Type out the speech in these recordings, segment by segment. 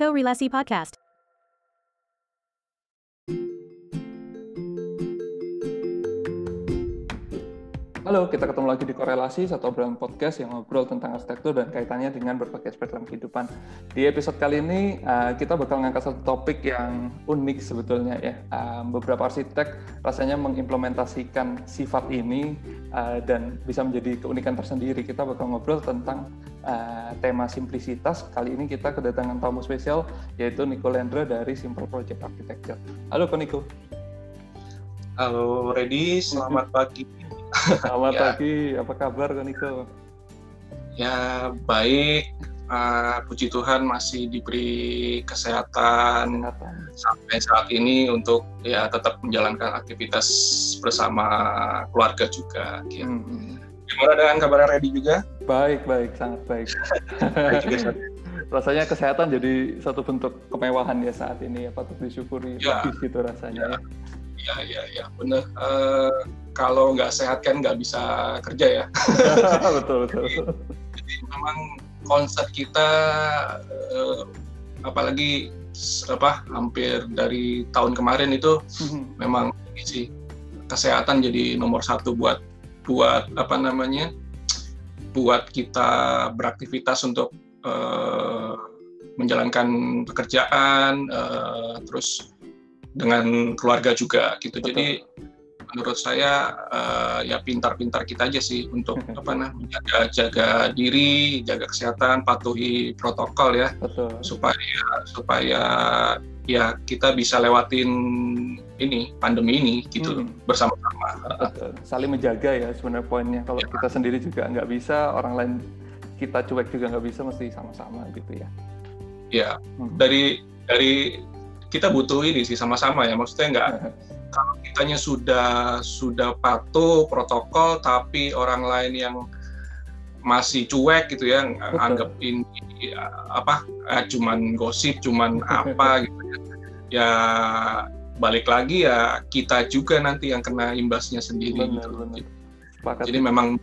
Korelasi Podcast. Halo, kita ketemu lagi di Korelasi, satu obrolan podcast yang ngobrol tentang arsitektur dan kaitannya dengan berbagai aspek dalam kehidupan. Di episode kali ini, uh, kita bakal ngangkat satu topik yang unik sebetulnya ya. Uh, beberapa arsitek rasanya mengimplementasikan sifat ini uh, dan bisa menjadi keunikan tersendiri. Kita bakal ngobrol tentang tema simplisitas. Kali ini kita kedatangan tamu spesial, yaitu Nico Lendra dari Simple Project Architecture. Halo, Ko Nico. Halo, Redi. Selamat pagi. Selamat ya. pagi, apa kabar Kak Niko? Ya baik, uh, puji Tuhan masih diberi kesehatan, kesehatan sampai saat ini untuk ya tetap menjalankan aktivitas bersama keluarga juga. Gitu. Hmm. Gimana dengan kabar Redi juga? Baik, baik, sangat baik. baik juga, rasanya kesehatan jadi satu bentuk kemewahan ya saat ini ya patut disyukuri ya, gitu rasanya ya. Ya. Iya, iya, iya, benar. Uh, kalau nggak sehat kan nggak bisa kerja ya. betul, betul. Jadi, jadi memang konsep kita, uh, apalagi apa hampir dari tahun kemarin itu mm-hmm. memang sih kesehatan jadi nomor satu buat buat apa namanya buat kita beraktivitas untuk uh, menjalankan pekerjaan uh, terus dengan keluarga juga gitu. Betul. Jadi menurut saya uh, ya pintar-pintar kita aja sih untuk apa nah jaga jaga diri, jaga kesehatan, patuhi protokol ya Betul. supaya supaya ya kita bisa lewatin ini pandemi ini gitu hmm. bersama-sama. Saling menjaga ya sebenarnya poinnya. Kalau ya. kita sendiri juga nggak bisa, orang lain kita cuek juga nggak bisa, mesti sama-sama gitu ya. Ya hmm. dari dari kita butuh ini sih sama-sama ya maksudnya nggak kalau kitanya sudah sudah patuh protokol tapi orang lain yang masih cuek gitu ya Betul. anggap ini apa eh, cuman gosip cuman apa gitu ya ya balik lagi ya kita juga nanti yang kena imbasnya sendiri benar, gitu. benar. jadi memang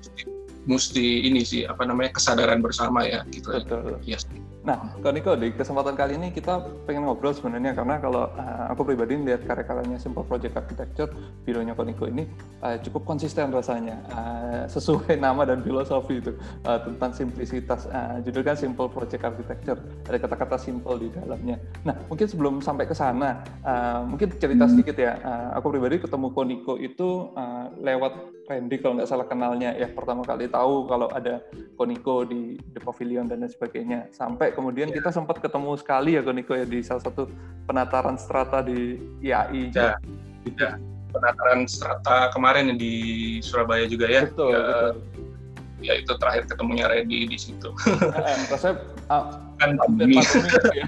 mesti ini sih apa namanya kesadaran bersama ya gitu Betul. ya yes. Nah, Kak Niko, di kesempatan kali ini kita pengen ngobrol sebenarnya karena kalau uh, aku pribadi melihat karya-karyanya Simple Project Architecture, videonya Kak Niko ini uh, cukup konsisten rasanya, uh, sesuai nama dan filosofi itu uh, tentang simplisitas. Uh, judulnya Simple Project Architecture, ada kata-kata simple di dalamnya. Nah, mungkin sebelum sampai ke sana, uh, mungkin cerita sedikit ya. Uh, aku pribadi ketemu Koniko itu uh, lewat Randy kalau nggak salah kenalnya ya pertama kali tahu kalau ada Koniko di The Pavilion dan lain sebagainya sampai kemudian kita sempat ketemu sekali ya Koniko ya di salah satu penataran strata di IAI. Ya, ya. penataran strata kemarin di Surabaya juga ya. Betul, ya, betul. Ya itu terakhir ketemunya Reddy di situ. rasanya uh, kan pandemi. ya.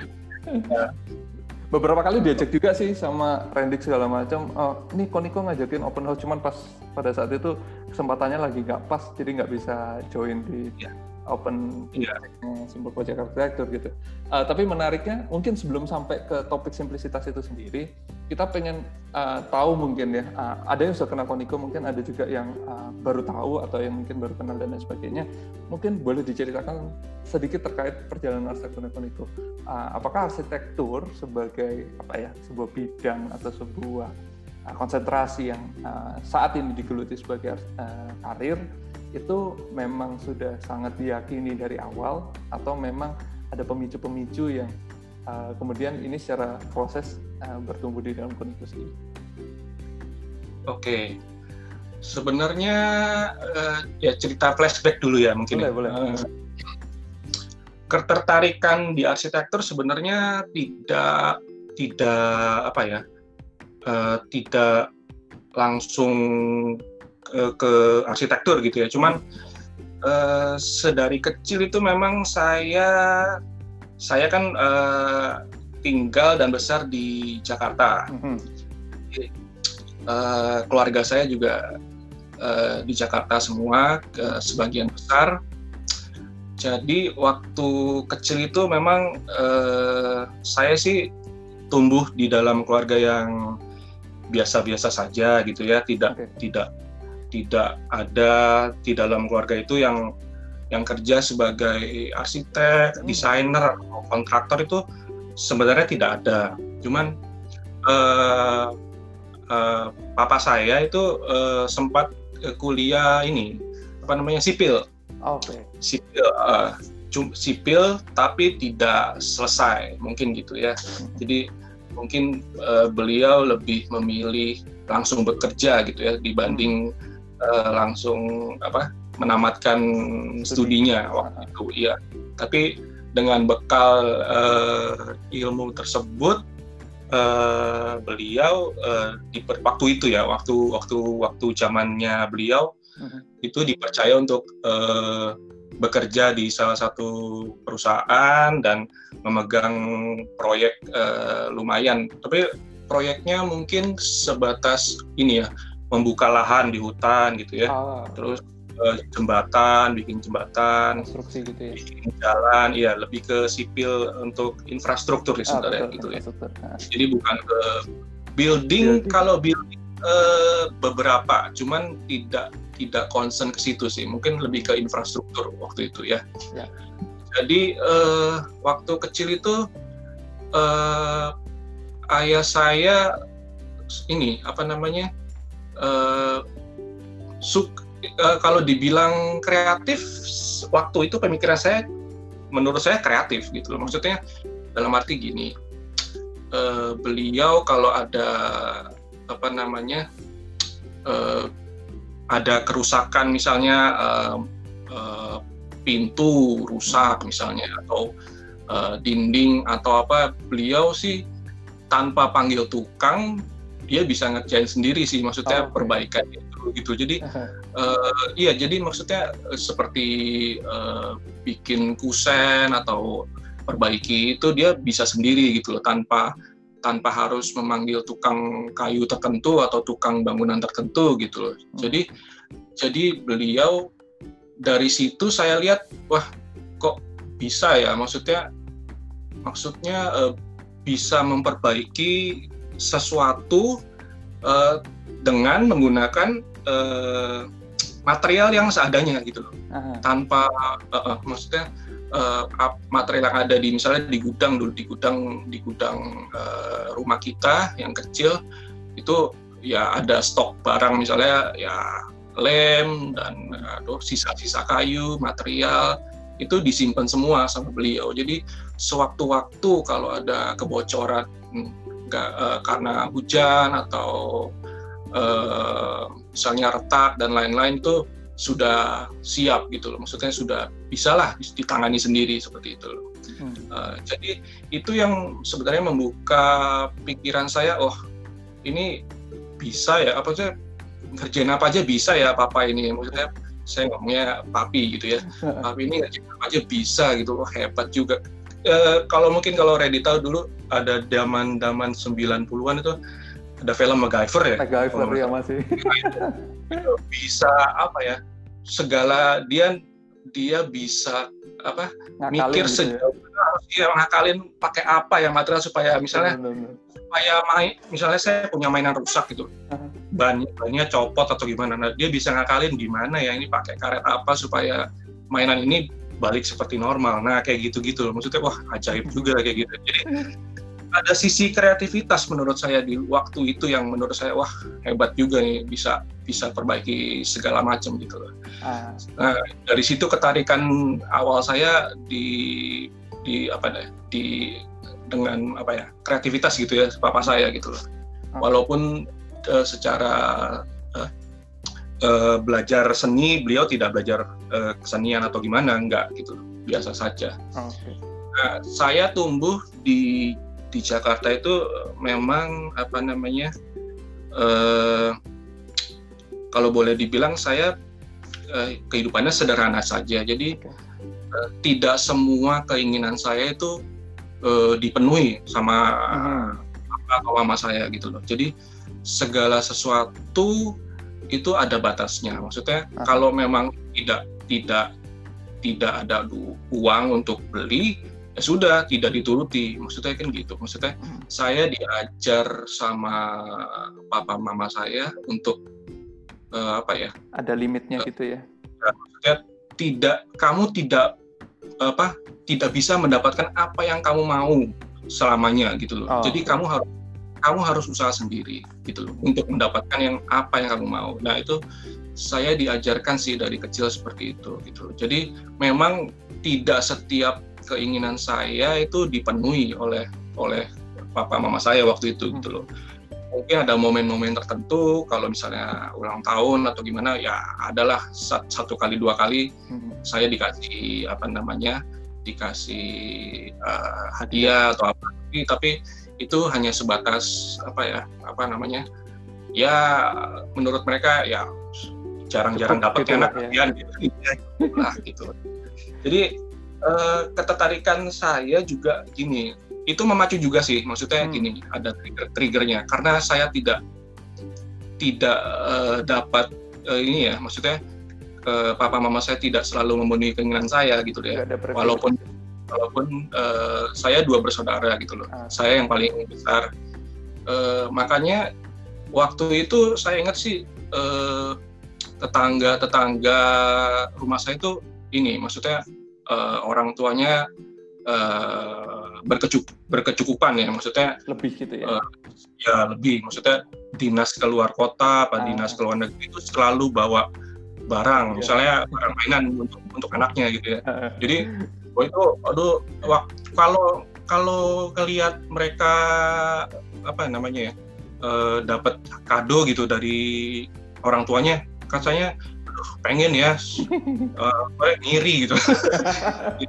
ya. Beberapa kali diajak juga sih sama Randy segala macam. Oh, ini Koniko ngajakin open house cuman pas pada saat itu kesempatannya lagi nggak pas, jadi nggak bisa join di ya open yeah. simple project architecture gitu. Uh, tapi menariknya mungkin sebelum sampai ke topik simplisitas itu sendiri, kita pengen uh, tahu mungkin ya, uh, ada yang sudah kenal Koniko, mungkin ada juga yang uh, baru tahu atau yang mungkin baru kenal dan lain sebagainya. Mungkin boleh diceritakan sedikit terkait perjalanan arsitektur Koniko. Uh, apakah arsitektur sebagai apa ya sebuah bidang atau sebuah uh, konsentrasi yang uh, saat ini digeluti sebagai uh, karir itu memang sudah sangat diyakini dari awal atau memang ada pemicu-pemicu yang uh, kemudian ini secara proses uh, bertumbuh di dalam konflik Oke, sebenarnya uh, ya cerita flashback dulu ya mungkin. Boleh, boleh. Uh, ketertarikan di arsitektur sebenarnya tidak tidak apa ya uh, tidak langsung ke, ke arsitektur gitu ya. Cuman uh, sedari kecil itu memang saya saya kan uh, tinggal dan besar di Jakarta. Mm -hmm. uh, keluarga saya juga uh, di Jakarta semua, ke sebagian besar. Jadi waktu kecil itu memang uh, saya sih tumbuh di dalam keluarga yang biasa-biasa saja gitu ya, tidak okay. tidak tidak ada di dalam keluarga itu yang yang kerja sebagai arsitek, hmm. desainer, kontraktor itu sebenarnya tidak ada. Cuman uh, uh, papa saya itu uh, sempat kuliah ini apa namanya sipil. Oke. Okay. Sipil uh, sipil tapi tidak selesai mungkin gitu ya. Hmm. Jadi mungkin uh, beliau lebih memilih langsung bekerja gitu ya dibanding uh, langsung apa menamatkan studinya waktu itu iya. Tapi dengan bekal uh, ilmu tersebut uh, beliau uh, di waktu itu ya waktu waktu waktu zamannya beliau uh-huh. itu dipercaya untuk uh, bekerja di salah satu perusahaan dan memegang proyek uh, lumayan. Tapi proyeknya mungkin sebatas ini ya membuka lahan di hutan gitu ya ah. terus uh, jembatan bikin jembatan konstruksi gitu ya bikin jalan iya lebih ke sipil untuk infrastruktur ya ah, sebenarnya gitu ya nah. jadi bukan ke building, building. kalau building uh, beberapa cuman tidak tidak concern ke situ sih mungkin lebih ke infrastruktur waktu itu ya, ya. jadi uh, waktu kecil itu uh, ayah saya ini apa namanya uh, suk uh, kalau dibilang kreatif waktu itu pemikiran saya menurut saya kreatif gitu loh. Maksudnya dalam arti gini uh, beliau kalau ada apa namanya uh, ada kerusakan misalnya uh, uh, pintu rusak misalnya atau uh, dinding atau apa beliau sih tanpa panggil tukang dia bisa ngerjain sendiri sih maksudnya oh, perbaikan itu gitu jadi uh, iya jadi maksudnya seperti uh, bikin kusen atau perbaiki itu dia bisa sendiri gitu loh tanpa tanpa harus memanggil tukang kayu tertentu atau tukang bangunan tertentu gitu loh. Hmm. Jadi jadi beliau dari situ saya lihat wah kok bisa ya maksudnya maksudnya uh, bisa memperbaiki sesuatu uh, dengan menggunakan uh, material yang seadanya gitu loh. Tanpa uh, uh, maksudnya uh, material yang ada di misalnya di gudang dulu di gudang di gudang uh, rumah kita yang kecil itu ya ada stok barang misalnya ya lem dan aduh sisa-sisa kayu material itu disimpan semua sama beliau jadi sewaktu-waktu kalau ada kebocoran nggak uh, karena hujan atau uh, misalnya retak dan lain-lain itu sudah siap gitu loh. Maksudnya sudah bisa lah ditangani sendiri seperti itu loh. Hmm. Uh, jadi itu yang sebenarnya membuka pikiran saya oh ini bisa ya? Apa sih? Ngerjain apa aja bisa ya papa ini? Maksudnya saya ngomongnya papi gitu ya. Papi ini ngerjain apa aja bisa gitu. Oh, hebat juga e, kalau mungkin kalau Reddy tahu dulu ada zaman zaman 90-an itu ada film MacGyver ya. MacGyver ya masih. bisa apa ya? Segala dia dia bisa apa ngakalin mikir gitu sejauh ya. harus dia ngakalin pakai apa ya material supaya misalnya benar, benar. supaya main misalnya saya punya mainan rusak gitu uh-huh. ban bannya copot atau gimana nah dia bisa ngakalin gimana ya ini pakai karet apa supaya mainan ini balik seperti normal nah kayak gitu-gitu maksudnya wah ajaib juga kayak gitu jadi ada sisi kreativitas menurut saya di waktu itu yang menurut saya wah hebat juga nih bisa bisa perbaiki segala macam gitu loh. Ah. Nah dari situ ketarikan awal saya di di apa deh di dengan apa ya kreativitas gitu ya papa saya gitu loh. Walaupun uh, secara uh, uh, belajar seni beliau tidak belajar uh, kesenian atau gimana enggak gitu biasa saja. Okay. Nah, saya tumbuh di di Jakarta itu memang apa namanya eh, kalau boleh dibilang saya eh, kehidupannya sederhana saja jadi eh, tidak semua keinginan saya itu eh, dipenuhi sama hmm. atau mama saya gitu loh jadi segala sesuatu itu ada batasnya maksudnya hmm. kalau memang tidak tidak tidak ada uang untuk beli ya sudah tidak dituruti maksudnya kan gitu maksudnya hmm. saya diajar sama papa mama saya untuk uh, apa ya ada limitnya uh, gitu ya maksudnya tidak kamu tidak apa tidak bisa mendapatkan apa yang kamu mau selamanya gitu loh. Oh. Jadi kamu harus kamu harus usaha sendiri gitu loh untuk mendapatkan yang apa yang kamu mau. Nah itu saya diajarkan sih dari kecil seperti itu gitu. Jadi memang tidak setiap keinginan saya itu dipenuhi oleh oleh papa mama saya waktu itu gitu loh. Mungkin ada momen-momen tertentu kalau misalnya ulang tahun atau gimana ya adalah satu kali dua kali hmm. saya dikasih apa namanya dikasih uh, hadiah atau apa tapi itu hanya sebatas apa ya apa namanya ya menurut mereka ya jarang-jarang dapat gitu anak ya. gitu, lah gitu. Jadi eh, ketertarikan saya juga gini itu memacu juga sih maksudnya hmm. gini ada trigger triggernya. Karena saya tidak tidak uh, dapat uh, ini ya maksudnya uh, papa mama saya tidak selalu memenuhi keinginan saya gitu ya walaupun walaupun uh, saya dua bersaudara gitu loh. Ah. saya yang paling besar. Uh, makanya waktu itu saya ingat sih uh, tetangga tetangga rumah saya itu ini maksudnya uh, orang tuanya uh, berkecup berkecukupan ya. Maksudnya lebih gitu ya? uh, ya lebih. Maksudnya dinas keluar kota apa ah. dinas keluar negeri itu selalu bawa barang. Ya. misalnya barang mainan untuk untuk anaknya gitu ya. Jadi itu aduh kalau kalau kelihat mereka apa namanya ya uh, dapat kado gitu dari orang tuanya katanya pengen ya uh, ngiri gitu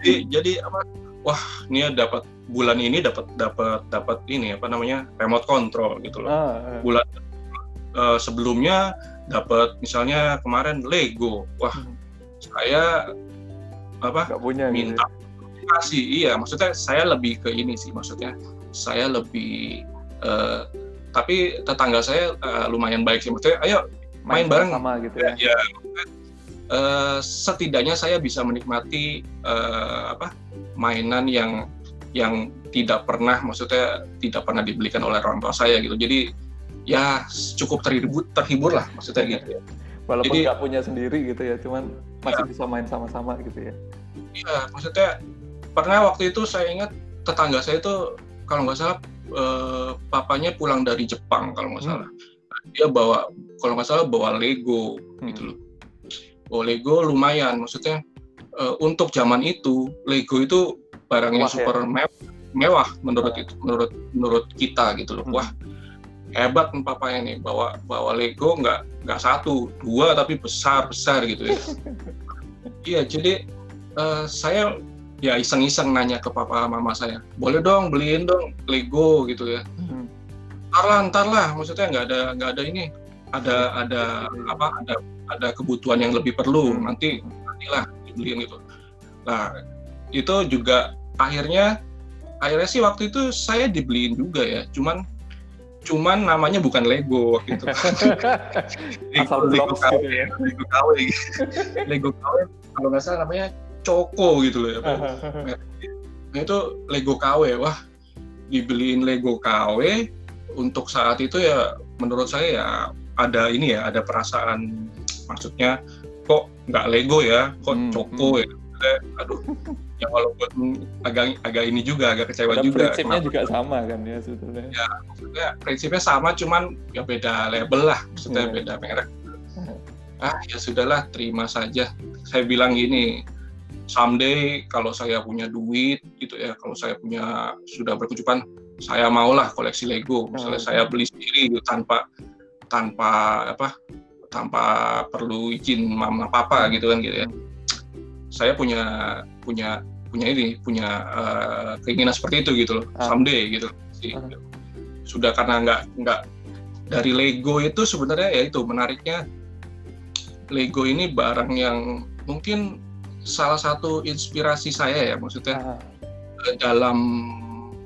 jadi jadi apa wah ini dapat bulan ini dapat dapat dapat ini apa namanya remote control gitu loh ah, ah. bulan uh, sebelumnya dapat misalnya kemarin Lego wah hmm. saya apa? Gak punya gitu minta gitu. kasih iya maksudnya saya lebih ke ini sih maksudnya saya lebih uh, tapi tetangga saya uh, lumayan baik sih. Maksudnya ayo main, main bareng. sama gitu ya, ya. uh, setidaknya saya bisa menikmati uh, apa mainan yang yang tidak pernah maksudnya tidak pernah dibelikan oleh orang tua saya gitu. Jadi ya cukup terhibur terhibur lah maksudnya gitu ya walaupun nggak punya sendiri gitu ya cuman masih ya. bisa main sama-sama gitu ya iya maksudnya pernah waktu itu saya ingat tetangga saya itu kalau nggak salah eh, papanya pulang dari Jepang kalau nggak hmm. salah dia bawa kalau nggak salah bawa Lego hmm. gitu loh bawa Lego lumayan maksudnya eh, untuk zaman itu Lego itu barang yang super ya? mewah, mewah menurut itu menurut menurut kita gitu loh hmm. wah hebat nih papanya nih bawa bawa Lego nggak nggak satu dua tapi besar besar gitu ya iya jadi uh, saya ya iseng-iseng nanya ke papa mama saya boleh dong beliin dong Lego gitu ya hmm. ntar lah ntar lah maksudnya nggak ada nggak ada ini ada ada apa ada ada kebutuhan yang lebih perlu hmm. nanti nantilah dibeliin gitu nah itu juga akhirnya akhirnya sih waktu itu saya dibeliin juga ya cuman cuman namanya bukan Lego waktu itu. Lego, Lego KW, gitu ya. Lego KW, Lego KW kalau nggak salah namanya Coko gitu loh ya. nah itu Lego KW, wah dibeliin Lego KW untuk saat itu ya menurut saya ya ada ini ya ada perasaan maksudnya kok nggak Lego ya, kok hmm, Coko hmm. ya aduh ya walaupun agak agak ini juga agak kecewa Dan juga prinsipnya juga sama kan ya sebetulnya. Ya maksudnya prinsipnya sama cuman ya beda label lah maksudnya yeah. beda merek. Ah ya sudahlah terima saja. Saya bilang gini someday kalau saya punya duit gitu ya kalau saya punya sudah berkecukupan saya maulah koleksi Lego. Misalnya hmm. saya beli sendiri gitu, tanpa tanpa apa tanpa perlu izin mama papa gitu kan gitu ya. Hmm. Saya punya punya punya ini punya uh, keinginan seperti itu gitu loh ah. someday gitu sih ah. sudah karena nggak nggak dari Lego itu sebenarnya ya itu menariknya Lego ini barang yang mungkin salah satu inspirasi saya ya maksudnya ah. dalam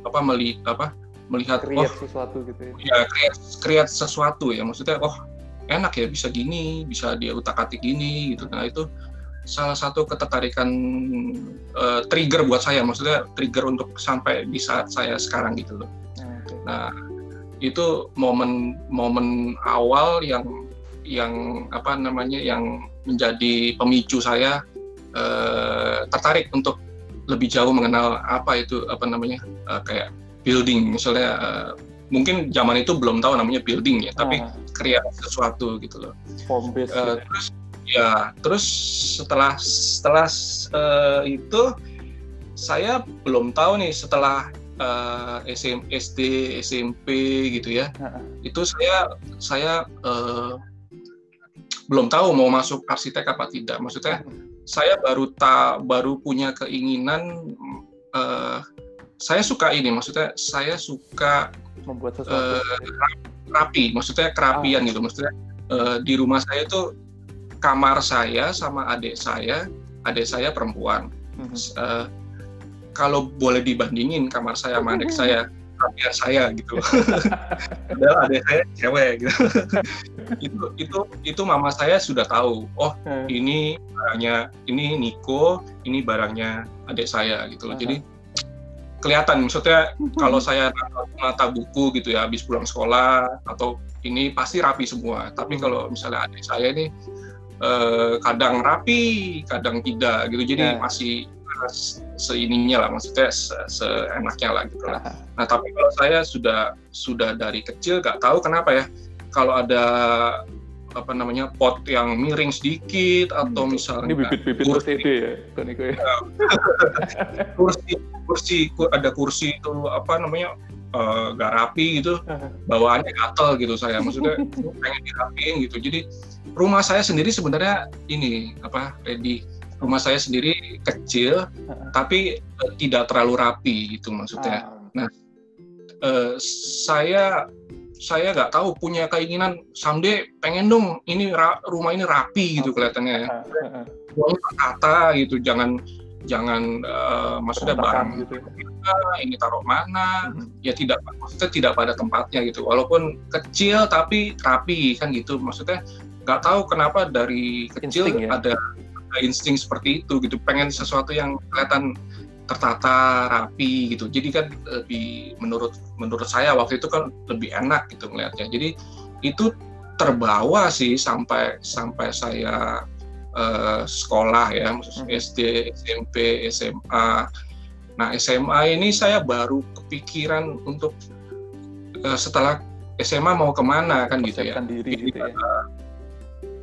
apa melihat apa melihat create oh, sesuatu gitu ya, ya create, create sesuatu ya maksudnya oh enak ya bisa gini bisa dia utak atik gini gitu nah itu salah satu ketertarikan uh, trigger buat saya, maksudnya trigger untuk sampai di saat saya sekarang gitu loh. Okay. Nah itu momen-momen awal yang yang apa namanya yang menjadi pemicu saya uh, tertarik untuk lebih jauh mengenal apa itu apa namanya uh, kayak building misalnya uh, mungkin zaman itu belum tahu namanya building ya tapi uh. kreat sesuatu gitu loh uh, terus ya terus setelah setelah uh, itu saya belum tahu nih setelah uh, SM, SD SMP gitu ya uh. itu saya saya uh, belum tahu mau masuk arsitek apa tidak maksudnya uh. saya baru tak baru punya keinginan uh, saya suka ini maksudnya saya suka membuat sesuatu uh, rapi maksudnya kerapian oh. gitu maksudnya uh, di rumah saya itu kamar saya sama adik saya adik saya perempuan mm-hmm. uh, kalau boleh dibandingin kamar saya sama adik saya kerapian saya gitu padahal adik saya cewek gitu itu itu itu mama saya sudah tahu oh hmm. ini barangnya ini Niko ini barangnya adik saya gitu loh uh-huh. jadi kelihatan maksudnya kalau saya mata buku gitu ya habis pulang sekolah atau ini pasti rapi semua tapi hmm. kalau misalnya adik saya ini eh, kadang rapi kadang tidak gitu. Jadi yeah. masih seininya lah maksudnya se seenaknya lah gitu lah. Nah tapi kalau saya sudah sudah dari kecil gak tahu kenapa ya kalau ada apa namanya pot yang miring sedikit atau misalnya ini bibit-bibit kursi. ya Koniko ya. Kursi kursi ada kursi itu apa namanya uh, gak rapi gitu bawaannya gatel gitu saya. Maksudnya pengen dirapiin gitu. Jadi rumah saya sendiri sebenarnya ini apa ready rumah saya sendiri kecil tapi uh, tidak terlalu rapi gitu maksudnya ah. nah uh, saya saya nggak tahu punya keinginan someday pengen dong ini ra, rumah ini rapi gitu kelihatannya ya. kata gitu jangan jangan uh, maksudnya barang gitu. ini taruh mana hmm. ya tidak maksudnya tidak pada tempatnya gitu walaupun kecil tapi rapi kan gitu maksudnya nggak tahu kenapa dari kecil insting, ya? ada, ada insting seperti itu gitu pengen sesuatu yang kelihatan tertata rapi gitu jadi kan lebih menurut menurut saya waktu itu kan lebih enak gitu melihatnya jadi itu terbawa sih sampai sampai saya uh, sekolah ya hmm. SD SMP SMA nah SMA ini saya baru kepikiran untuk uh, setelah SMA mau ke mana kan gitu ya diri, gitu ya.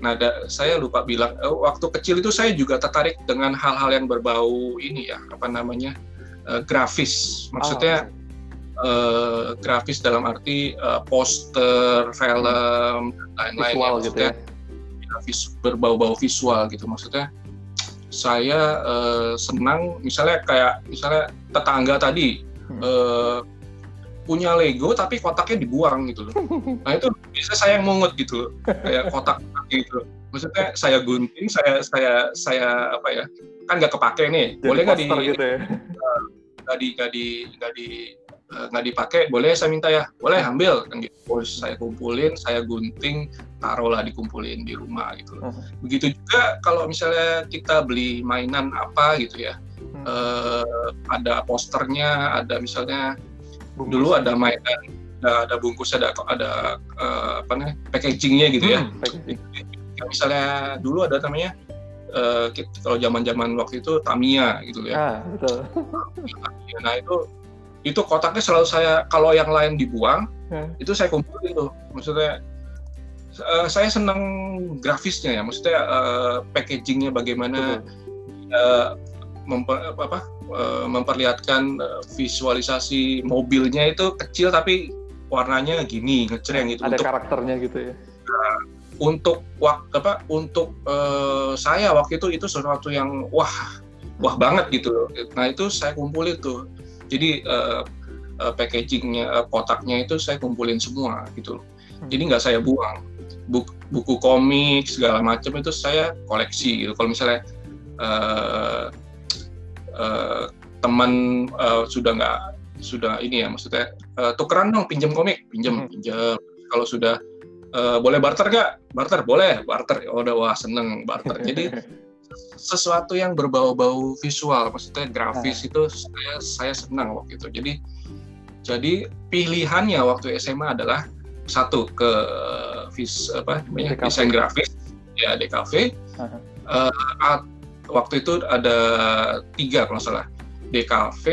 Nah, da, saya lupa bilang, eh, waktu kecil itu saya juga tertarik dengan hal-hal yang berbau ini ya, apa namanya, uh, grafis. Maksudnya oh, uh, grafis dalam arti uh, poster, film, lain-lain. Ya. gitu ya. Grafis berbau-bau visual gitu. Maksudnya saya uh, senang, misalnya kayak misalnya tetangga tadi. Hmm. Uh, punya Lego tapi kotaknya dibuang gitu loh. Nah itu bisa saya mungut gitu loh. Kayak kotak gitu. Maksudnya saya gunting, saya saya saya apa ya? Kan nggak kepake nih. Jadi boleh nggak di gitu ya? nggak di nggak di nggak di eh, nggak dipakai boleh saya minta ya boleh ambil kan gitu terus saya kumpulin saya gunting taruhlah dikumpulin di rumah gitu loh. Hmm. begitu juga kalau misalnya kita beli mainan apa gitu ya hmm. uh, ada posternya ada misalnya bungkus. dulu ada mainan ada, ada bungkus ada ada uh, apa nih packagingnya gitu ya. hmm, ya misalnya dulu ada namanya uh, kalau zaman-zaman waktu itu Tamiya gitu ya ah, betul. nah itu itu kotaknya selalu saya kalau yang lain dibuang hmm. itu saya kumpulin tuh maksudnya uh, saya senang grafisnya ya maksudnya uh, packagingnya bagaimana uh, memper, apa, uh, memperlihatkan uh, visualisasi mobilnya itu kecil tapi warnanya gini ngecreng gitu. Ada untuk, karakternya gitu ya? Uh, untuk waktu apa untuk uh, saya waktu itu itu sesuatu yang wah wah banget gitu nah itu saya kumpulin tuh. Jadi uh, uh, packagingnya uh, kotaknya itu saya kumpulin semua gitu hmm. jadi nggak saya buang. Buku, buku komik segala macam itu saya koleksi gitu. Kalau misalnya uh, uh, teman uh, sudah nggak sudah ini ya maksudnya uh, tukeran dong pinjam komik pinjam hmm. pinjam. Kalau sudah uh, boleh barter gak barter boleh barter. Oh, udah wah seneng barter. Jadi sesuatu yang berbau-bau visual maksudnya grafis nah. itu saya saya senang waktu itu. Jadi jadi pilihannya waktu SMA adalah satu ke vis apa namanya desain grafis. Ya DKV uh -huh. uh, waktu itu ada tiga kalau salah DKV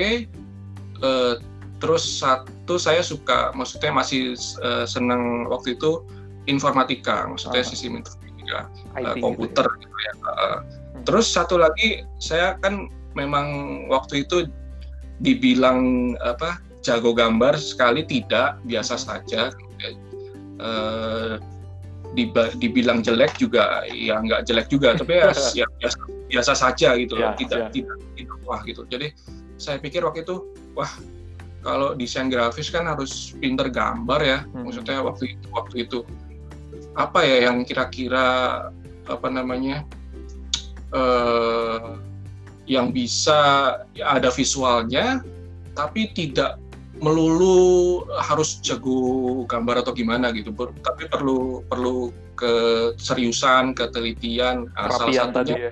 uh, terus satu saya suka maksudnya masih uh, senang waktu itu informatika maksudnya uh, sistem informatika uh, komputer gitu ya, gitu ya. Uh, hmm. terus satu lagi saya kan memang waktu itu dibilang apa jago gambar sekali tidak biasa hmm. saja uh, dibilang jelek juga ya nggak jelek juga tapi ya, ya biasa, biasa saja gitu loh ya, tidak ya. tidak tidak wah gitu jadi saya pikir waktu itu wah kalau desain grafis kan harus pinter gambar ya hmm. maksudnya waktu itu waktu itu apa ya yang kira-kira apa namanya uh, yang bisa ya ada visualnya tapi tidak melulu harus jago gambar atau gimana gitu tapi perlu perlu keseriusan ketelitian nah, salah satunya tadi ya.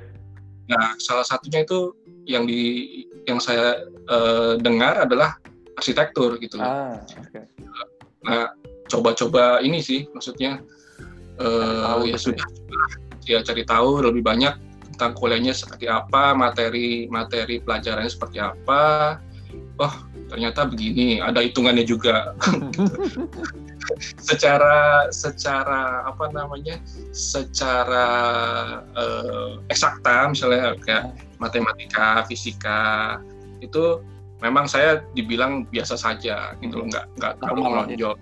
Nah salah satunya itu yang di yang saya uh, dengar adalah arsitektur gitu. Ah, okay. Nah, coba-coba ini sih maksudnya uh, ya gitu sudah ya. ya cari tahu lebih banyak tentang kuliahnya seperti apa, materi materi pelajarannya seperti apa. Oh, ternyata begini, ada hitungannya juga. secara secara apa namanya? secara uh, eksakta misalnya kayak matematika, fisika itu memang saya dibilang biasa saja gitu loh nggak nggak terlalu menonjol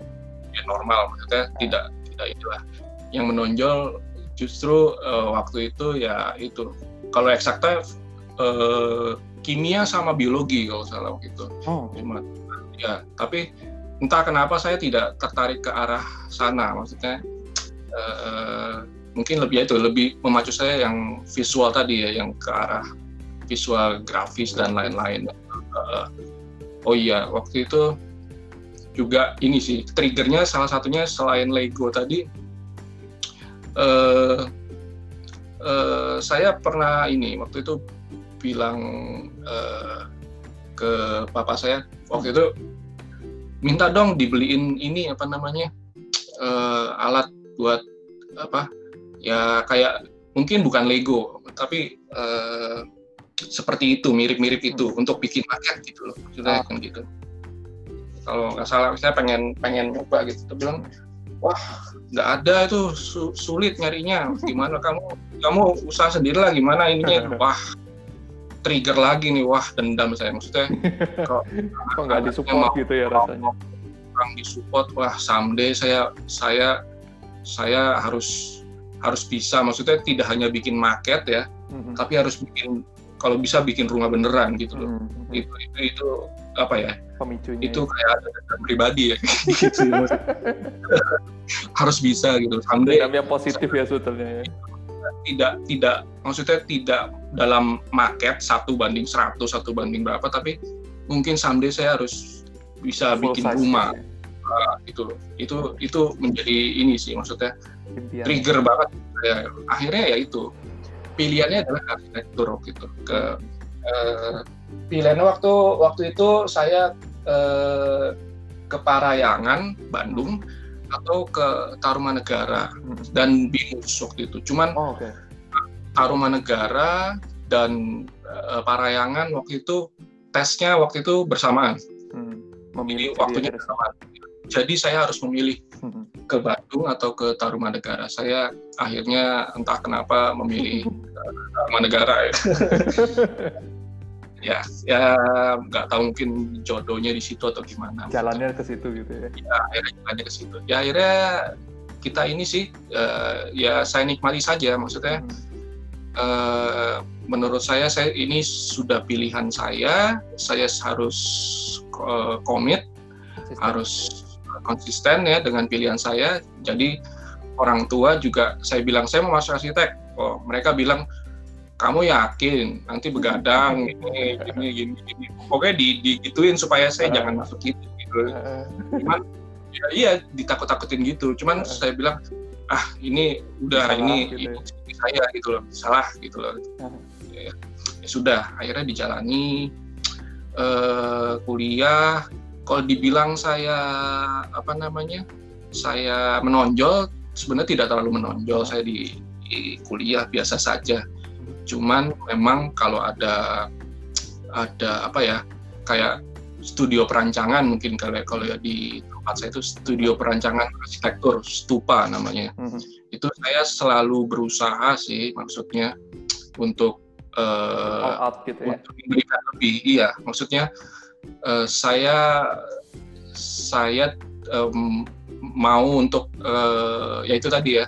ya normal maksudnya nah. tidak tidak itulah yang menonjol justru uh, waktu itu ya itu kalau eksakta uh, kimia sama biologi kalau salah gitu oh. cuma ya tapi entah kenapa saya tidak tertarik ke arah sana maksudnya uh, mungkin lebih itu lebih memacu saya yang visual tadi ya yang ke arah visual grafis dan lain-lain. Uh, oh iya waktu itu juga ini sih triggernya salah satunya selain Lego tadi uh, uh, saya pernah ini waktu itu bilang uh, ke papa saya waktu itu minta dong dibeliin ini apa namanya uh, alat buat apa ya kayak mungkin bukan Lego tapi uh, seperti itu mirip-mirip itu hmm. untuk bikin market gitu loh sudah oh. kan gitu kalau nggak salah saya pengen pengen nyoba gitu Dia bilang wah nggak ada itu su sulit nyarinya gimana kamu kamu usaha sendiri lah gimana ininya wah trigger lagi nih wah dendam saya maksudnya kok kok nggak disupport gitu ya rasanya kurang disupport wah someday saya saya saya harus harus bisa maksudnya tidak hanya bikin market ya mm -hmm. tapi harus bikin kalau bisa bikin rumah beneran gitu loh. Hmm. hmm. Itu itu itu apa ya? Pemicunya. Itu kayak ada pribadi ya. gitu, Harus bisa gitu. Sampai yang positif ya sebetulnya ya. Tidak tidak maksudnya tidak dalam market satu banding seratus satu banding berapa tapi mungkin someday saya harus bisa Full bikin rumah. Ya. Uh, loh. Itu itu menjadi ini sih maksudnya Impian. trigger banget ya. Akhirnya ya itu pilihannya adalah arsitektur gitu ke uh, pilihannya waktu waktu itu saya uh, ke Parayangan Bandung atau ke Tarumanegara hmm. dan Binus waktu itu cuman oh, okay. Tarumanegara dan uh, Parayangan waktu itu tesnya waktu itu bersamaan hmm. memilih waktunya bersamaan jadi saya harus memilih hmm. ke Bandung atau ke Tarumanegara. Saya akhirnya entah kenapa memilih Tarumanegara ya. ya, ya nggak tahu mungkin jodohnya di situ atau gimana. Jalannya ke situ gitu ya. Ya, akhirnya jalannya ke situ. Ya akhirnya kita ini sih uh, ya saya nikmati saja maksudnya. Hmm. Uh, menurut saya saya ini sudah pilihan saya, saya harus uh, komit, Sistem. harus konsisten ya dengan pilihan saya. Jadi orang tua juga saya bilang saya mau masuk arsitek. Oh, mereka bilang kamu yakin nanti begadang ini gini gini gini. Oke di digituin supaya saya jangan masuk itu gitu. Cuman ya, iya ditakut-takutin gitu. Cuman saya bilang ah ini udah salah, ini, gitu. ini saya gitu loh salah gitu loh. Ya, ya sudah akhirnya dijalani uh, kuliah. Kalau dibilang saya apa namanya saya menonjol sebenarnya tidak terlalu menonjol. Saya di, di kuliah biasa saja. Cuman memang kalau ada ada apa ya kayak studio perancangan mungkin kalau kalau ya di tempat saya itu studio perancangan arsitektur stupa namanya mm-hmm. itu saya selalu berusaha sih maksudnya untuk uh, out gitu ya? untuk memberikan lebih iya maksudnya uh, saya saya um, mau untuk uh, ya itu tadi ya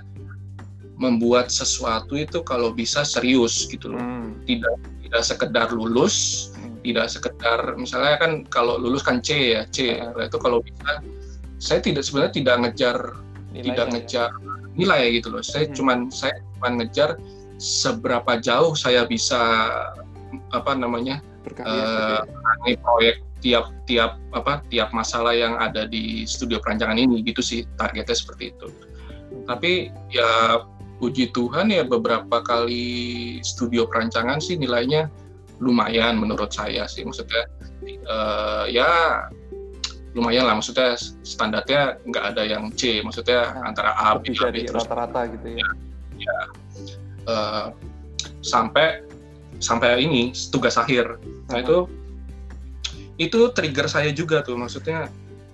membuat sesuatu itu kalau bisa serius gitu loh hmm. tidak tidak sekedar lulus hmm. tidak sekedar misalnya kan kalau lulus kan C ya C hmm. itu kalau bisa saya tidak sebenarnya tidak ngejar nilai tidak ya. ngejar nilai gitu loh saya hmm. cuman saya cuma ngejar seberapa jauh saya bisa apa namanya uh, proyek tiap tiap apa tiap masalah yang ada di studio perancangan ini gitu sih targetnya seperti itu hmm. tapi ya puji Tuhan ya beberapa kali studio perancangan sih nilainya lumayan menurut saya sih maksudnya uh, ya lumayan lah maksudnya standarnya nggak ada yang C maksudnya nah, antara A B A B terus rata-rata gitu ya, ya uh, sampai sampai ini tugas akhir nah uh -huh. itu itu trigger saya juga tuh maksudnya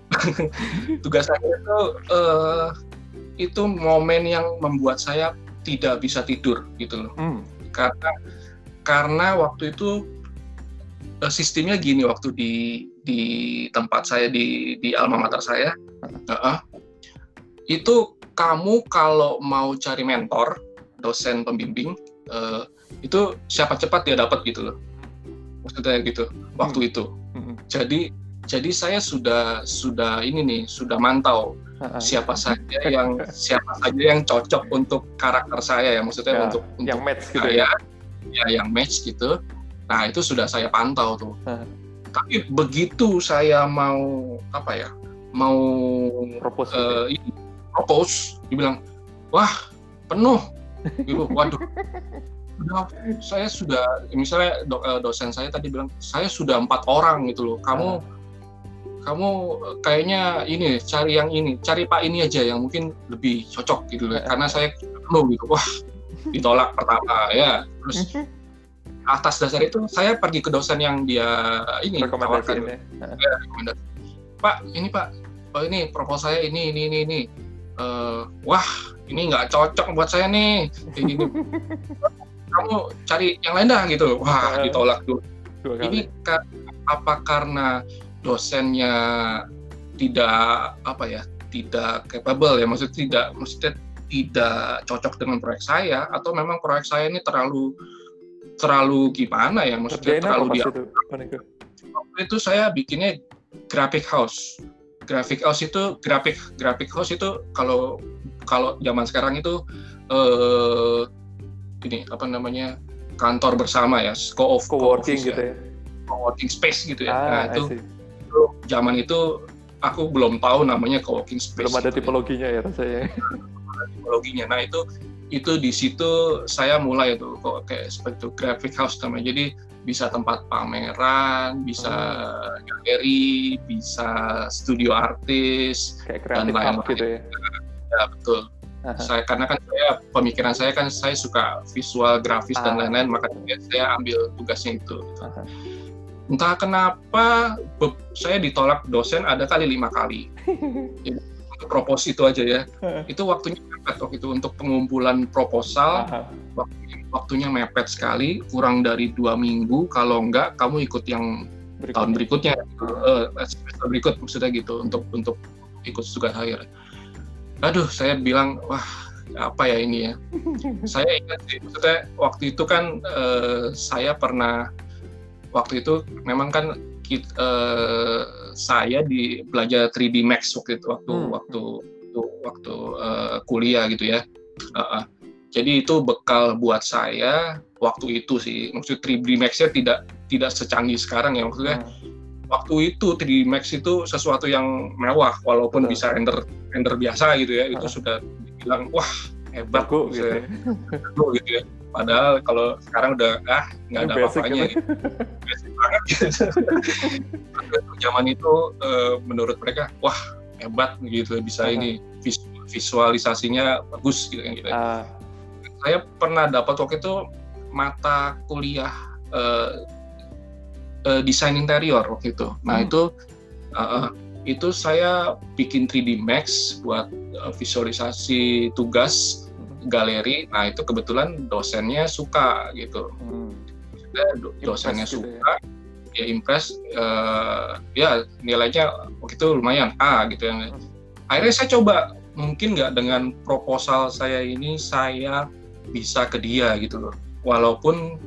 tugas akhir itu uh, itu momen yang membuat saya tidak bisa tidur gitu loh. Hmm. Karena karena waktu itu uh, sistemnya gini waktu di di tempat saya di di alma mater saya uh, uh, itu kamu kalau mau cari mentor dosen pembimbing uh, itu siapa cepat dia dapat gitu loh. Maksudnya gitu waktu hmm. itu. Hmm. jadi jadi saya sudah sudah ini nih sudah mantau siapa saja yang siapa saja yang cocok untuk karakter saya ya. Maksudnya ya, untuk yang untuk match gitu ya. ya yang match gitu. Nah itu sudah saya pantau tuh tapi begitu saya mau apa ya mau propose uh, ini propose dibilang wah penuh. Gitu waduh. Udah saya sudah misalnya eh, dosen saya tadi bilang saya sudah empat orang gitu loh. Kamu uh kamu eh, kayaknya ini cari yang ini cari pak ini aja yang mungkin lebih cocok gitu loh. Karena saya belum gitu. Wah ditolak pertama ya. Terus. atas dasar itu saya pergi ke dosen yang dia ini tawarkan. ya, pak ini pak oh ini proposal saya ini ini ini ini. Uh, wah ini nggak cocok buat saya nih. Ini, ini. kamu cari yang lain dah gitu. Wah ditolak tuh. Ini apa karena dosennya tidak apa ya tidak capable ya? Maksudnya tidak maksudnya tidak cocok dengan proyek saya atau memang proyek saya ini terlalu terlalu gimana ya maksudnya Kerjain terlalu dia itu? itu saya bikinnya graphic house graphic house itu graphic graphic house itu kalau kalau zaman sekarang itu eh, ini apa namanya kantor bersama ya co co-working co gitu ya co-working space gitu ya ah, nah itu itu zaman itu aku belum tahu namanya co-working space. Belum ada gitu ya. tipologinya ya rasanya. tipologinya. Nah itu itu di situ saya mulai tuh kok kayak seperti itu graphic house namanya. Jadi bisa tempat pameran, bisa hmm. galeri, bisa studio artis dan lain-lain. Gitu ya. ya betul. Aha. Saya karena kan saya pemikiran saya kan saya suka visual, grafis ah. dan lain-lain, makanya saya ambil tugasnya itu. Gitu entah kenapa saya ditolak dosen ada kali lima kali Jadi, propos itu aja ya itu waktunya waktu itu untuk pengumpulan proposal. Waktunya mepet sekali kurang dari dua minggu. Kalau enggak kamu ikut yang berikutnya. tahun berikutnya uh, semester berikut maksudnya gitu untuk untuk ikut tugas akhir aduh saya bilang wah apa ya ini ya? Saya ingat sih maksudnya waktu itu kan uh, saya pernah waktu itu memang kan kita, uh, saya di belajar 3D Max waktu itu waktu hmm. waktu waktu, waktu uh, kuliah gitu ya. Uh, uh. Jadi itu bekal buat saya waktu itu sih. Maksud 3D Max-nya tidak tidak secanggih sekarang ya maksudnya. Hmm. Waktu itu 3D Max itu sesuatu yang mewah walaupun Betul. bisa render render biasa gitu ya. Itu sudah dibilang wah hebat Aku, gitu, ya. gitu ya padahal kalau sekarang udah ah nggak ada apa-apanya gitu. basic banget gitu. zaman itu uh, menurut mereka wah hebat gitu bisa uh -huh. ini visualisasinya bagus gitu kan gitu. Uh. Saya pernah dapat waktu itu mata kuliah uh, uh, desain interior waktu itu. Nah hmm. itu uh, itu saya bikin 3D Max buat uh, visualisasi tugas hmm. galeri. Nah itu kebetulan dosennya suka gitu. Hmm. dosennya impress gitu suka, ya, ya impress. Uh, ya nilainya waktu itu lumayan A gitu ya. Akhirnya saya coba mungkin nggak dengan proposal saya ini saya bisa ke dia gitu loh. Walaupun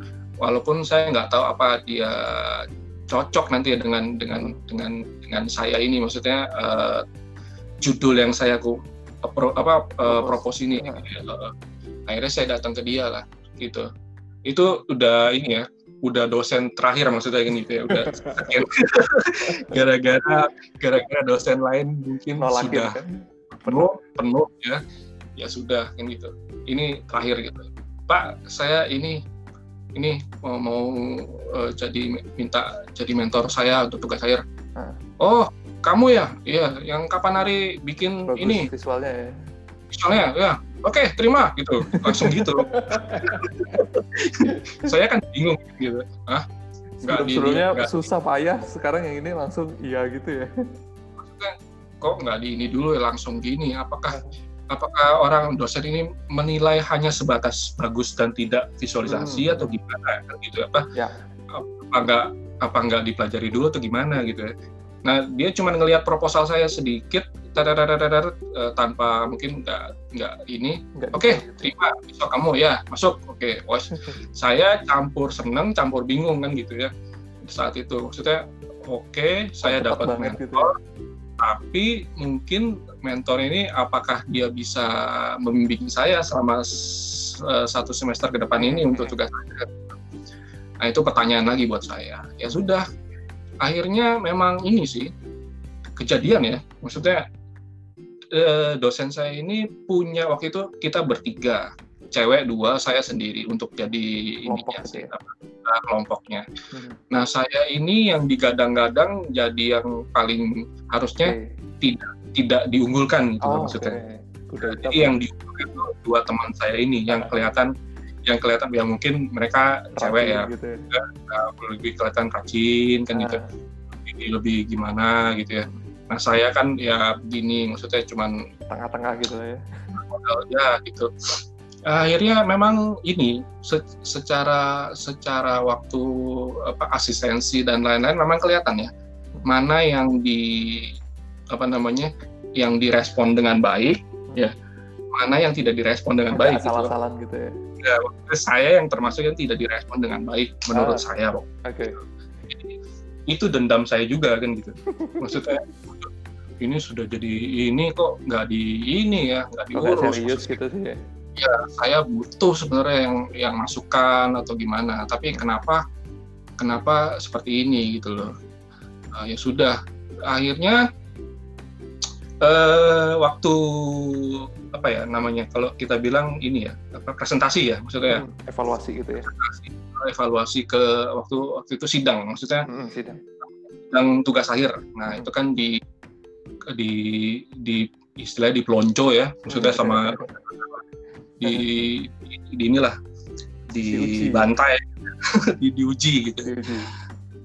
walaupun saya nggak tahu apa dia cocok nanti ya dengan dengan dengan dengan saya ini maksudnya uh, judul yang saya ku pro, apa uh, propose ini uh, akhirnya saya datang ke dia lah gitu itu udah ini ya udah dosen terakhir maksudnya gini gitu ya udah gara-gara gara-gara dosen lain mungkin Nolakin, sudah kan? penuh penuh ya ya sudah kan gitu ini terakhir gitu Pak saya ini ini mau, mau uh, jadi minta jadi mentor saya untuk tugas akhir. Hmm. Oh, kamu ya? Iya, yang kapan hari bikin Bagus ini? Visualnya ya. Visualnya, ya. Oke, terima gitu. Langsung gitu. saya kan bingung gitu. Ah, nggak di, Sebelumnya susah payah, sekarang yang ini langsung iya gitu ya. Maksudnya, kok nggak di ini dulu ya langsung gini? Apakah hmm apakah orang dosen ini menilai hanya sebatas bagus dan tidak visualisasi hmm. atau gimana kan gitu apa ya. apa nggak apa nggak dipelajari dulu atau gimana gitu ya nah dia cuma ngelihat proposal saya sedikit tadadadadadad, uh, tanpa mungkin nggak nggak ini. Oke okay, terima. Besok kamu ya masuk. Oke okay, was saya campur seneng campur bingung kan gitu ya saat itu. Maksudnya oke okay, saya dapat mentor gitu ya. tapi mungkin mentor ini apakah dia bisa membimbing saya selama uh, satu semester ke depan ini untuk tugas saya nah itu pertanyaan lagi buat saya. Ya sudah akhirnya memang ini sih kejadian ya maksudnya uh, dosen saya ini punya waktu itu kita bertiga cewek dua saya sendiri untuk jadi ininya sih ya. kelompoknya. Hmm. Nah saya ini yang digadang-gadang jadi yang paling harusnya okay. tidak tidak diunggulkan gitu oh, maksudnya. Okay. jadi yang diunggulkan itu dua teman saya ini yang kelihatan yang kelihatan ya mungkin mereka rajin cewek ya, gitu ya. lebih kelihatan rajin kan gitu. ah. gitu, lebih, lebih gimana gitu ya. Nah saya kan ya begini maksudnya cuman tengah-tengah gitu ya. Ya gitu akhirnya memang ini se secara secara waktu apa asistensi dan lain-lain memang kelihatan ya mana yang di apa namanya yang direspon dengan baik ya mana yang tidak direspon dengan Ada baik salah gitu. gitu ya. ya saya yang termasuk yang tidak direspon dengan baik menurut ah, saya Oke. Okay. itu dendam saya juga kan gitu. Maksudnya ini sudah jadi ini kok nggak di ini ya nggak diurus. serius gitu sih ya ya saya butuh sebenarnya yang yang masukan atau gimana tapi kenapa kenapa seperti ini gitu loh uh, ya sudah akhirnya uh, waktu apa ya namanya kalau kita bilang ini ya apa presentasi ya maksudnya. Hmm, evaluasi gitu ya. Evaluasi, evaluasi ke waktu waktu itu sidang maksudnya. Hmm, sidang. Sidang tugas akhir. Nah hmm. itu kan di di di istilah di pelonco ya maksudnya hmm, sama ya di, di, inilah dibantai di, diuji gitu. Di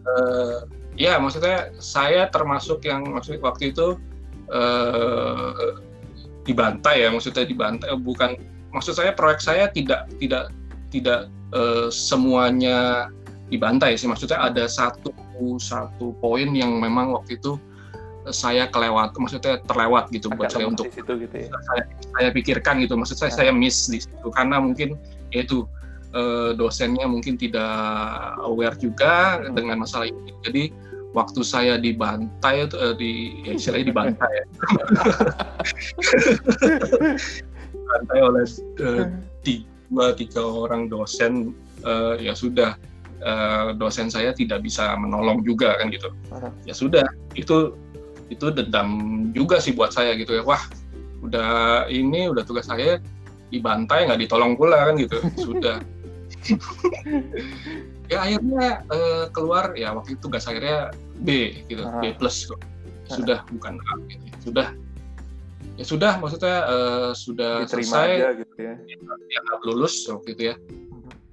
uh, ya maksudnya saya termasuk yang maksud waktu itu uh, dibantai ya maksudnya dibantai bukan maksud saya proyek saya tidak tidak tidak uh, semuanya dibantai sih maksudnya ada satu satu poin yang memang waktu itu saya kelewat, maksudnya terlewat gitu Agak buat saya untuk situ gitu ya. saya, saya pikirkan gitu, maksud saya ya. saya miss di situ karena mungkin yaitu eh, dosennya mungkin tidak aware juga hmm. dengan masalah ini. Jadi waktu saya dibantai itu eh, di ya istilahnya dibantai ya. dibantai oleh eh, dua tiga orang dosen eh, ya sudah eh, dosen saya tidak bisa menolong juga kan gitu. Ya sudah itu itu dendam juga sih buat saya gitu ya wah udah ini udah tugas saya dibantai nggak ditolong pula kan gitu sudah ya akhirnya uh, keluar ya waktu itu tugas akhirnya B gitu ah. B plus kok sudah bukan A gitu. Ya. sudah ya sudah maksudnya uh, sudah Diterima selesai aja gitu ya. ya lulus waktu itu ya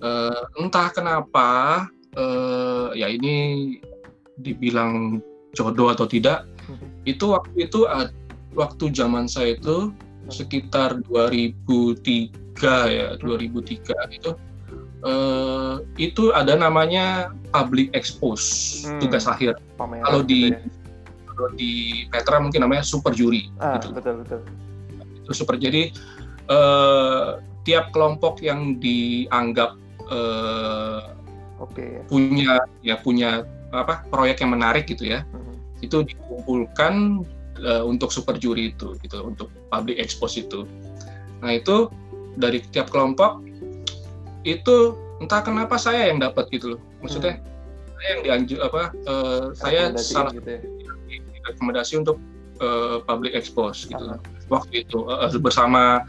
uh, entah kenapa uh, ya ini dibilang jodoh atau tidak hmm. itu waktu itu waktu zaman saya itu sekitar 2003 ya 2003 itu uh, itu ada namanya public expose hmm. tugas akhir kalau di gitu ya. kalau di Petra mungkin namanya super juri ah, gitu. betul betul itu super jadi uh, tiap kelompok yang dianggap uh, okay. punya ya punya apa proyek yang menarik gitu ya hmm. itu dikumpulkan uh, untuk super juri itu gitu untuk public expose itu nah itu dari tiap kelompok itu entah kenapa saya yang dapat gitu loh maksudnya hmm. saya yang dianjur apa uh, saya salah gitu ya? rekomendasi untuk uh, public expose gitu uh -huh. waktu itu uh, bersama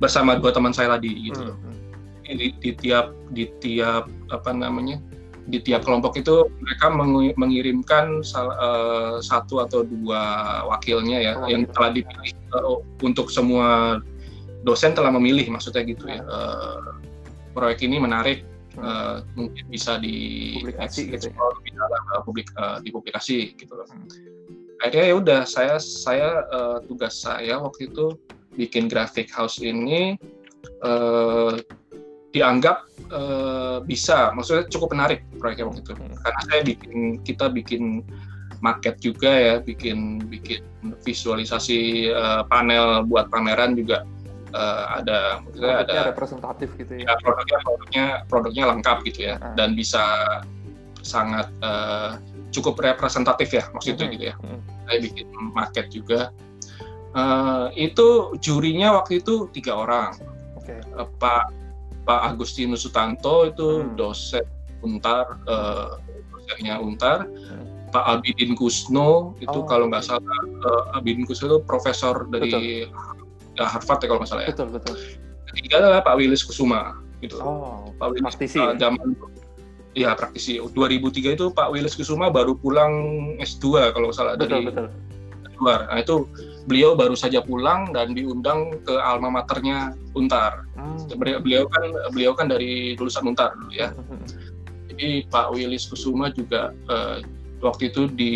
bersama dua teman saya tadi gitu hmm. hmm. di, di tiap di tiap apa namanya di tiap kelompok itu mereka mengirimkan salah, uh, satu atau dua wakilnya ya oh, yang telah dipilih uh, untuk semua dosen telah memilih maksudnya gitu ya uh, proyek ini menarik uh, mungkin bisa di publikasi gitu ya? di dalam uh, publik uh, dipublikasi gitu loh. Hmm. Akhirnya ya udah saya saya uh, tugas saya waktu itu bikin graphic house ini uh, dianggap uh, bisa, maksudnya cukup menarik proyeknya waktu itu. Hmm. Karena saya bikin, kita bikin market juga ya, bikin bikin visualisasi uh, panel buat pameran juga uh, ada, maksudnya ada representatif gitu ya. ya. Produknya produknya produknya lengkap gitu ya, hmm. dan bisa sangat uh, cukup representatif ya maksudnya hmm. gitu ya. Hmm. Saya bikin market juga. Uh, itu jurinya waktu itu tiga orang. Okay. Uh, Pak Pak Agustinus Sutanto itu hmm. dosen Untar, uh, dosennya Untar. Hmm. Pak Abidin Kusno itu oh. kalau nggak salah uh, Abidin Kusno itu profesor dari betul. Harvard ya kalau nggak salah ya. Betul betul. Ketiga adalah Pak Willis Kusuma gitu. Oh, Pak Willis praktisi. Uh, zaman ya praktisi 2003 itu Pak Willis Kusuma baru pulang S2 kalau nggak salah betul, dari betul. luar. Nah itu beliau baru saja pulang dan diundang ke alma maternya Untar. Hmm. Beliau kan beliau kan dari lulusan Untar dulu ya. Hmm. Jadi Pak Willis Kusuma juga uh, waktu itu di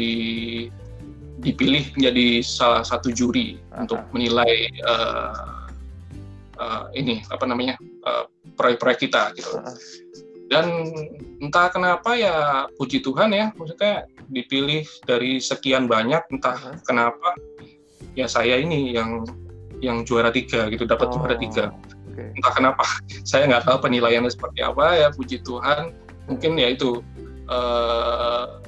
dipilih menjadi salah satu juri uh untuk menilai uh, uh, ini apa namanya proyek-proyek uh, kita gitu. Dan entah kenapa ya puji Tuhan ya, maksudnya dipilih dari sekian banyak entah uh kenapa ya saya ini yang yang juara tiga gitu dapat oh, juara tiga. okay. entah kenapa saya nggak tahu penilaiannya seperti apa ya puji Tuhan. Mungkin ya itu uh,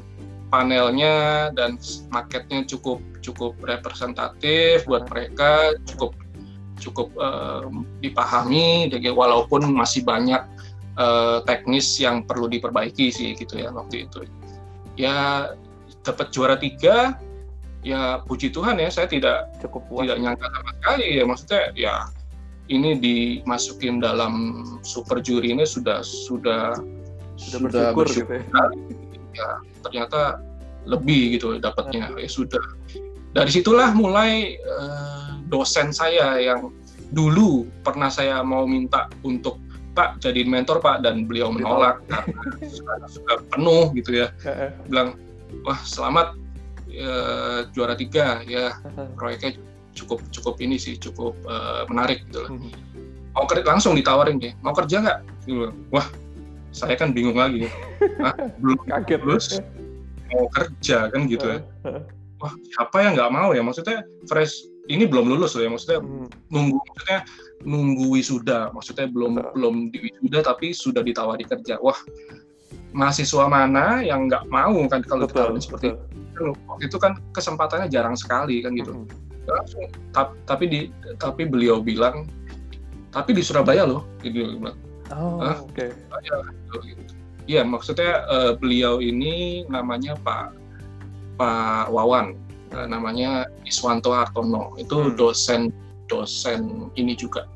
panelnya dan marketnya cukup cukup representatif buat mereka cukup cukup uh, dipahami walaupun masih banyak uh, teknis yang perlu diperbaiki sih gitu ya waktu itu ya dapat juara tiga ya puji Tuhan ya saya tidak cukup puas. tidak nyangka sama sekali ya maksudnya ya ini dimasukin dalam super juri ini sudah sudah sudah, sudah bersyukur, gitu ya. Ya ternyata lebih gitu dapatnya ya sudah dari situlah mulai uh, dosen saya yang dulu pernah saya mau minta untuk Pak jadi mentor Pak dan beliau menolak karena sudah penuh gitu ya bilang wah selamat uh, juara tiga ya proyeknya cukup cukup ini sih cukup uh, menarik gitu loh. Hmm. Mau kerja langsung ditawarin deh, mau kerja nggak? Gitu. Wah, saya kan bingung lagi. belum kaget terus mau kerja kan gitu ya. Wah, siapa yang nggak mau ya? Maksudnya fresh ini belum lulus loh ya maksudnya hmm. nunggu maksudnya nunggu wisuda maksudnya belum Betul. belum di wisuda tapi sudah ditawari kerja wah mahasiswa mana yang nggak mau kan kalau ditawarin seperti itu waktu itu kan kesempatannya jarang sekali kan gitu. Langsung, tapi di tapi beliau bilang tapi di Surabaya loh gitu bilang. Oh, oke. Okay. Gitu. Iya, maksudnya uh, beliau ini namanya Pak Pak Wawan, uh, namanya Iswanto Hartono. Itu hmm. dosen dosen ini juga.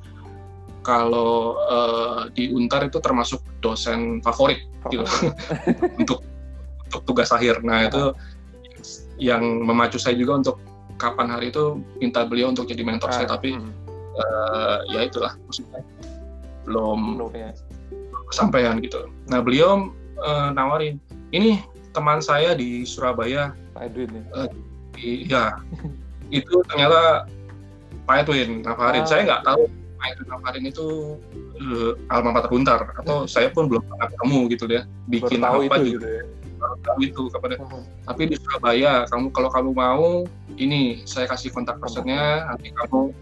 Kalau uh, di Untar itu termasuk dosen favorit, gitu untuk untuk tugas akhir. Nah, itu yang memacu saya juga untuk kapan hari itu minta beliau untuk jadi mentor ah, saya tapi hmm. uh, ya itulah maksudnya belum belum ya. kesampaian gitu. Nah beliau uh, nawarin ini teman saya di Surabaya. Pak Edwin ya? Uh, iya itu ternyata Pak Edwin Nafarin ah. saya nggak tahu Pak Edwin Nafarin itu uh, alma mater atau saya pun belum pernah ketemu gitu ya. Bikin Baru tahu apa itu, juga gitu ya. tahu itu kepada Oh, tapi di Surabaya kamu kalau kamu mau ini saya kasih kontak personnya nanti kamu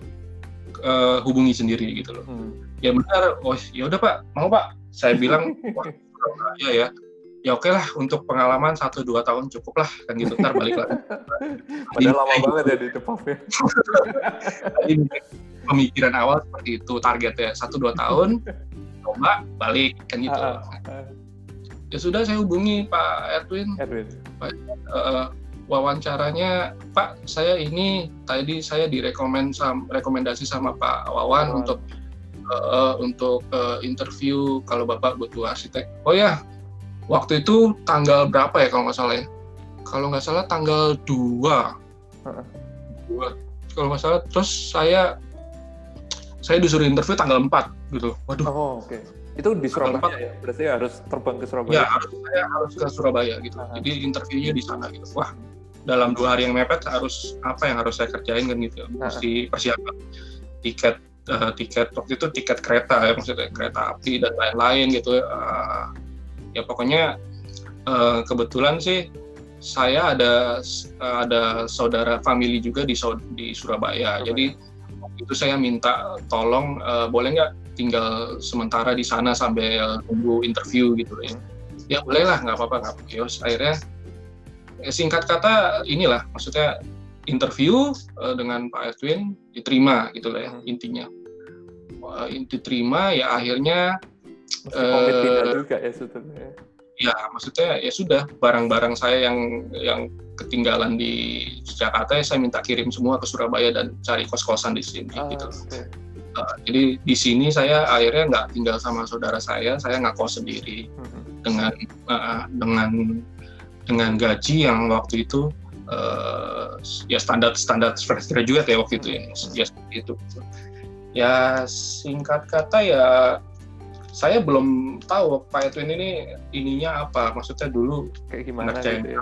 eh, hubungi sendiri gitu loh. Hmm. Ya benar. Oh ya udah pak. Mau pak? Saya bilang wah Surabaya ya. Ya oke lah untuk pengalaman satu dua tahun cukup lah. Kan gitu ntar balik lagi. Padahal lama banget ya di Depok ya. Tadi pemikiran awal seperti itu targetnya satu dua tahun coba balik kan gitu. Ah, ah, ya sudah saya hubungi Pak Edwin Edwin. eh, wawancaranya Pak saya ini tadi saya direkomend sam, rekomendasi sama Pak Wawan Wawan. untuk eh, untuk eh, interview kalau Bapak butuh arsitek. Oh ya, waktu itu tanggal berapa ya kalau nggak salah ya? Kalau nggak salah tanggal 2. Heeh. Dua. Kalau nggak salah terus saya saya disuruh interview tanggal 4 gitu. Waduh. Oh, oke. Itu di Surabaya ya? Berarti harus terbang ke Surabaya. Ya, harus saya harus ke Surabaya gitu. Aha. Jadi interviewnya di sana gitu. Wah, dalam dua hari yang mepet harus apa yang harus saya kerjain kan gitu. Mesti persiapan tiket eh, tiket waktu itu tiket kereta ya maksudnya kereta api dan lain-lain gitu. Eh, ya pokoknya eh, kebetulan sih saya ada ada saudara family juga di di Surabaya. Surabaya. Jadi waktu itu saya minta tolong eh, boleh nggak tinggal sementara di sana sambil tunggu interview gitu ya. Ya boleh lah, nggak apa-apa, nggak apa-apa. Yos, akhirnya eh, singkat kata inilah, maksudnya interview eh, dengan Pak Edwin diterima gitu lah ya Hmm. intinya. Wah, diterima ya akhirnya Eh, pindah juga ya sebetulnya. ya maksudnya ya sudah barang-barang saya yang yang ketinggalan di Jakarta ya saya minta kirim semua ke Surabaya dan cari kos-kosan di sini Ah, gitu. oke. Uh, jadi di sini saya akhirnya nggak tinggal sama saudara saya, saya ngekos sendiri Mhm. dengan uh, dengan dengan gaji yang waktu itu uh, ya standar standar fresh graduate ya waktu itu ya, ya seperti itu. Ya singkat kata ya saya belum tahu Pak Edwin ini ininya apa, maksudnya dulu Kayak gimana gitu ya.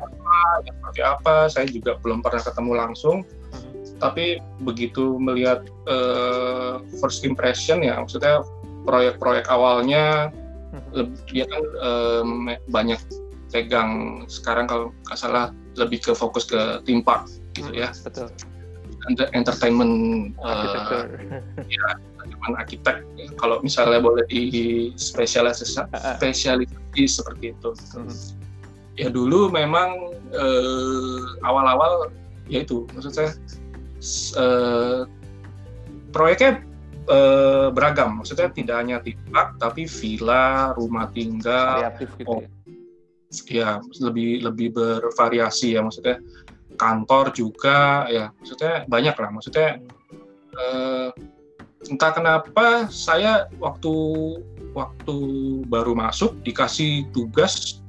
ya, seperti apa, saya juga belum pernah ketemu langsung Mhm. tapi begitu melihat eh, first impression ya maksudnya proyek-proyek awalnya leb- dia kan eh, me- banyak pegang sekarang kalau nggak salah lebih ke fokus ke theme park gitu ya Betul. Enter- entertainment eh, Arsitektur. entertainment arsitek kalau misalnya boleh di spesialisasi Ah, ah. spesialisasi seperti itu Mhm. ya dulu memang eh, awal-awal ya itu maksud saya eh, proyeknya eh, beragam maksudnya tidak hanya tipak tapi villa rumah tinggal Variatif gitu ya. Ya lebih lebih bervariasi ya maksudnya kantor juga ya maksudnya banyak lah maksudnya eh, entah kenapa saya waktu waktu baru masuk dikasih tugas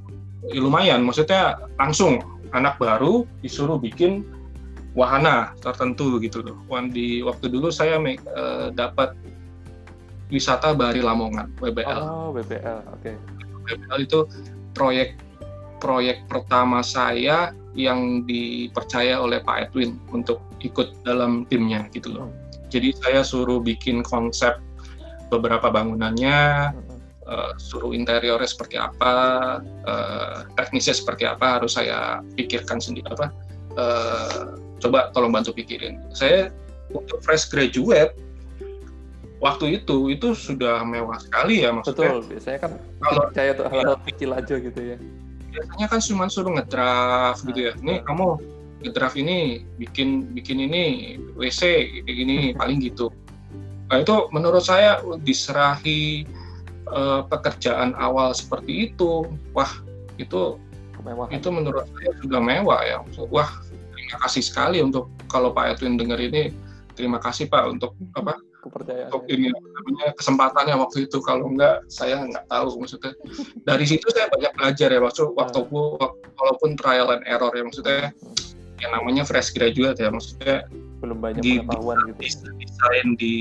ya lumayan maksudnya langsung anak baru disuruh bikin wahana tertentu gitu loh. Di waktu dulu saya eh, dapat wisata Bahari Lamongan WBL. Oh, BBL. Oke. WBL itu proyek proyek pertama saya yang dipercaya oleh Pak Edwin untuk ikut dalam timnya gitu loh. Jadi saya suruh bikin konsep beberapa bangunannya, eh, suruh interiornya seperti apa, eh, teknisnya seperti apa harus saya pikirkan sendiri apa. eh, coba tolong bantu pikirin. Saya untuk fresh graduate waktu itu itu sudah mewah sekali ya maksudnya. Betul. Biasanya kan Kalau- percaya tuh hal-hal kecil aja gitu ya. Biasanya kan cuma suruh ngedraft gitu ya. Nih Nah. kamu ngedraft ini bikin bikin ini WC kayak gini paling gitu. Nah itu menurut saya diserahi eh, pekerjaan awal seperti itu, wah itu Kemewahan. itu menurut saya sudah mewah ya. Wah terima kasih sekali untuk kalau Pak Edwin dengar ini terima kasih Pak untuk apa Kepercayaan. untuk ini namanya kesempatannya waktu itu. Kalau enggak saya nggak tahu maksudnya. Dari situ saya banyak belajar ya waktu waktu walaupun trial and error ya maksudnya yang namanya fresh graduate ya maksudnya Belum banyak di- pengetahuan gitu. des- desain di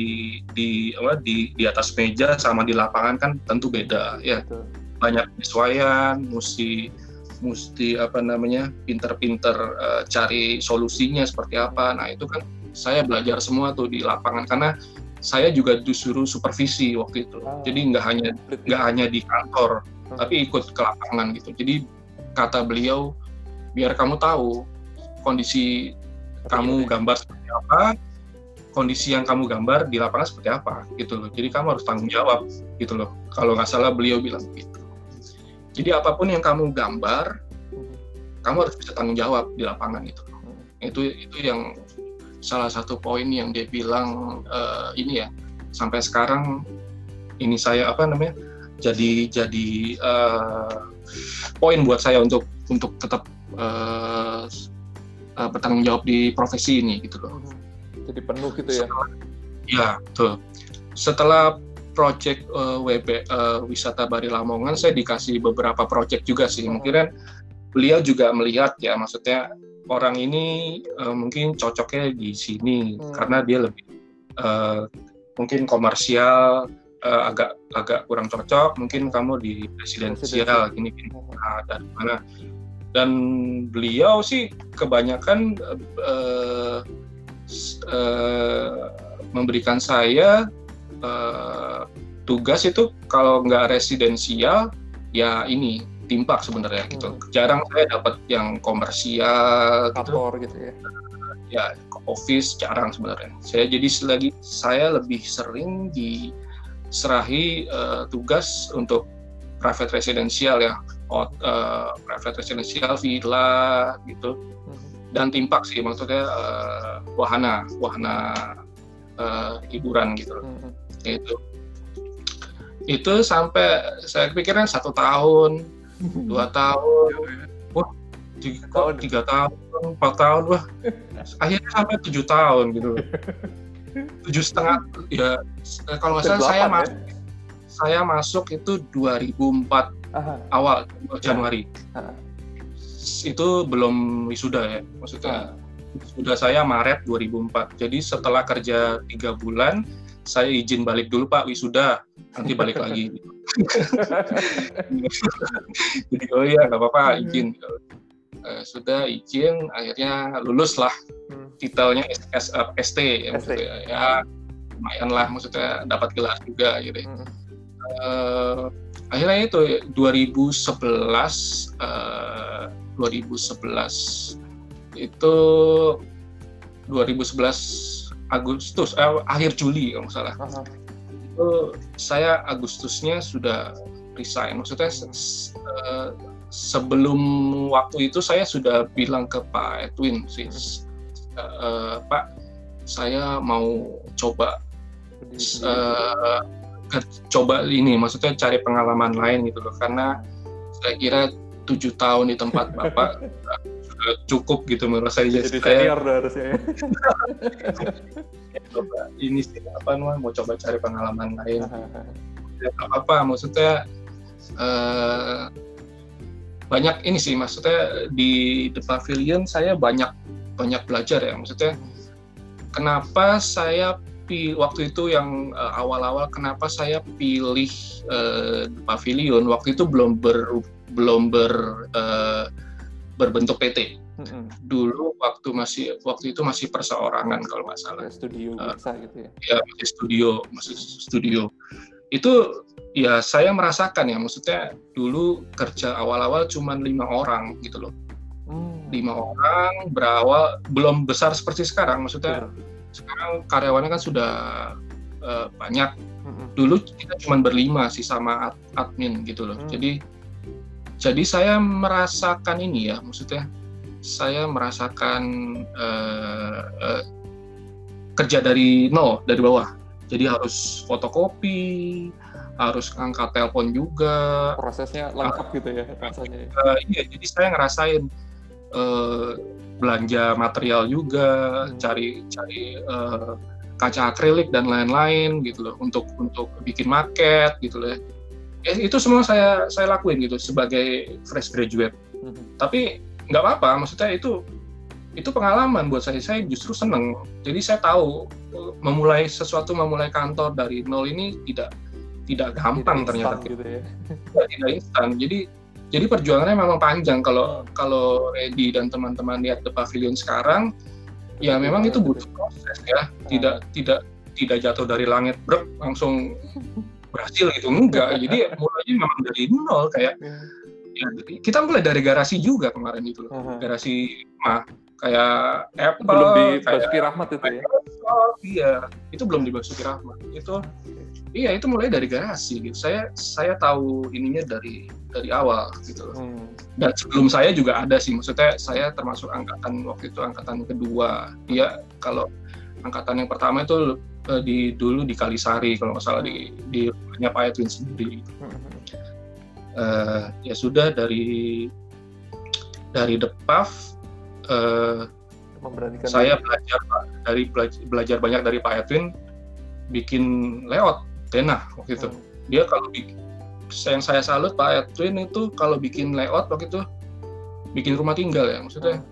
di apa di di atas meja sama di lapangan kan tentu beda ya. Betul. banyak penyesuaian mesti mesti apa namanya pinter-pinter uh, cari solusinya seperti apa. Nah itu kan saya belajar semua tuh di lapangan. Karena saya juga disuruh supervisi waktu itu. Oh. jadi nggak hanya nggak hanya di kantor hmm. tapi ikut ke lapangan gitu. Jadi kata beliau biar kamu tahu kondisi kamu gambar seperti apa kondisi yang kamu gambar di lapangan seperti apa gitu loh. Jadi kamu harus tanggung jawab gitu loh. Kalau nggak salah beliau bilang gitu. Jadi apa pun yang kamu gambar, kamu harus bisa tanggung jawab di lapangan itu. Itu itu yang salah satu poin yang dia bilang uh, ini ya sampai sekarang ini saya apa namanya jadi jadi uh, poin buat saya untuk untuk tetap uh, uh, bertanggung jawab di profesi ini gitu loh. Jadi penuh gitu ya? ya, tuh. Setelah project uh, WB uh, wisata Bari Lamongan saya dikasih beberapa project juga sih hmm. mungkin kan beliau juga melihat ya maksudnya orang ini uh, mungkin cocoknya di sini hmm. karena dia lebih uh, mungkin komersial uh, agak agak kurang cocok mungkin kamu di presidensial gini gini nah, dari mana dan beliau sih kebanyakan uh, uh, memberikan saya uh, tugas itu kalau nggak residensial ya ini timpak sebenarnya gitu. Hmm. Jarang saya dapat yang komersial Kantor gitu. gitu ya. Ya, office jarang sebenarnya. Saya jadi selagi saya lebih sering diserahi uh, tugas untuk private residential ya, uh, private residential villa gitu. Hmm. Dan timpak sih maksudnya uh, wahana, wahana uh, hiburan gitu. Hmm itu itu sampai saya pikirkan satu tahun dua tahun. Wah tiga, kok tiga tahun empat tahun wah. Akhirnya sampai tujuh tahun gitu. Tujuh setengah ya kalau nggak salah saya ya? masuk saya masuk itu 2004 Aha. awal Januari. Aha. itu belum wisuda ya. Maksudnya sudah saya Maret 2004 jadi setelah kerja tiga bulan saya izin balik dulu Pak wisuda nanti balik lagi jadi oh iya nggak apa-apa hmm. izin uh, sudah izin akhirnya lulus lah hmm. titelnya S, uh, ST ya maksudnya ya lumayan lah maksudnya dapat gelar juga gitu hmm. uh, akhirnya itu 2011 uh, 2011 itu 2011 Agustus eh, akhir Juli kalau nggak salah uh -huh. Itu saya Agustusnya sudah resign. Maksudnya uh, sebelum waktu itu saya sudah bilang ke Pak Edwin sih uh, Pak saya mau coba uh, coba ini maksudnya cari pengalaman lain gitu loh. Karena saya kira tujuh tahun di tempat bapak cukup gitu menurut saya. Jadi senior harusnya ya. coba ini sih apa namanya mau coba cari pengalaman lain ya, apa maksudnya uh, banyak ini sih maksudnya di The Pavilion saya banyak banyak belajar ya maksudnya kenapa saya waktu itu yang uh, awal-awal kenapa saya pilih uh, The Pavilion waktu itu belum ber belum ber uh, berbentuk PT. Dulu waktu masih waktu itu masih perseorangan kalau nggak salah. Ya, studio uh, gitu ya. Ya masih studio, masih studio. Itu ya saya merasakan ya, maksudnya dulu kerja awal-awal cuma lima orang gitu loh. Hmm. Lima orang berawal belum besar seperti sekarang, maksudnya yeah. sekarang karyawannya kan sudah uh, banyak. Dulu kita cuma berlima sih sama admin gitu loh. Mm. Jadi jadi saya merasakan ini ya, maksudnya saya merasakan uh, uh, kerja dari nol, dari bawah. Jadi harus fotokopi, harus angkat telepon juga. Prosesnya lengkap uh, gitu ya rasanya. Uh, iya, jadi saya ngerasain uh, belanja material juga, hmm. cari cari uh, kaca akrilik dan lain-lain gitu loh untuk untuk bikin market gitu loh. Ya eh, itu semua saya saya lakuin gitu sebagai fresh graduate mm-hmm. tapi nggak apa-apa maksudnya itu itu pengalaman buat saya. Saya justru seneng. Jadi saya tahu memulai sesuatu memulai kantor dari nol ini tidak tidak gampang tidak ternyata. gitu ya. tidak, tidak instan. Jadi jadi perjuangannya memang panjang. Kalau hmm. kalau Reddy dan teman-teman lihat The Pavilion sekarang ya memang itu butuh proses ya. Hmm. tidak tidak tidak jatuh dari langit brek langsung berhasil gitu. Enggak. Jadi mulainya memang dari nol kayak ya, kita mulai dari garasi juga kemarin itu loh. Uh-huh. garasi mah kayak Apple belum dibasuki rahmat itu ya? Iya. Itu belum dibasuki rahmat. Itu iya itu mulai dari garasi gitu. Saya saya tahu ininya dari dari awal gitu loh. Hmm. dan sebelum saya juga ada sih. Maksudnya saya termasuk angkatan waktu itu angkatan kedua. Dia kalau angkatan yang pertama itu uh, di dulu di Kalisari kalau nggak salah di di rumahnya Pak Edwin sendiri. Uh, ya sudah dari dari Depaf uh, saya belajar dari belajar, belajar banyak dari Pak Edwin bikin layout denah waktu itu. Hmm. Dia kalau bikin yang saya salut Pak Edwin itu kalau bikin layout waktu itu bikin rumah tinggal ya maksudnya. Hmm.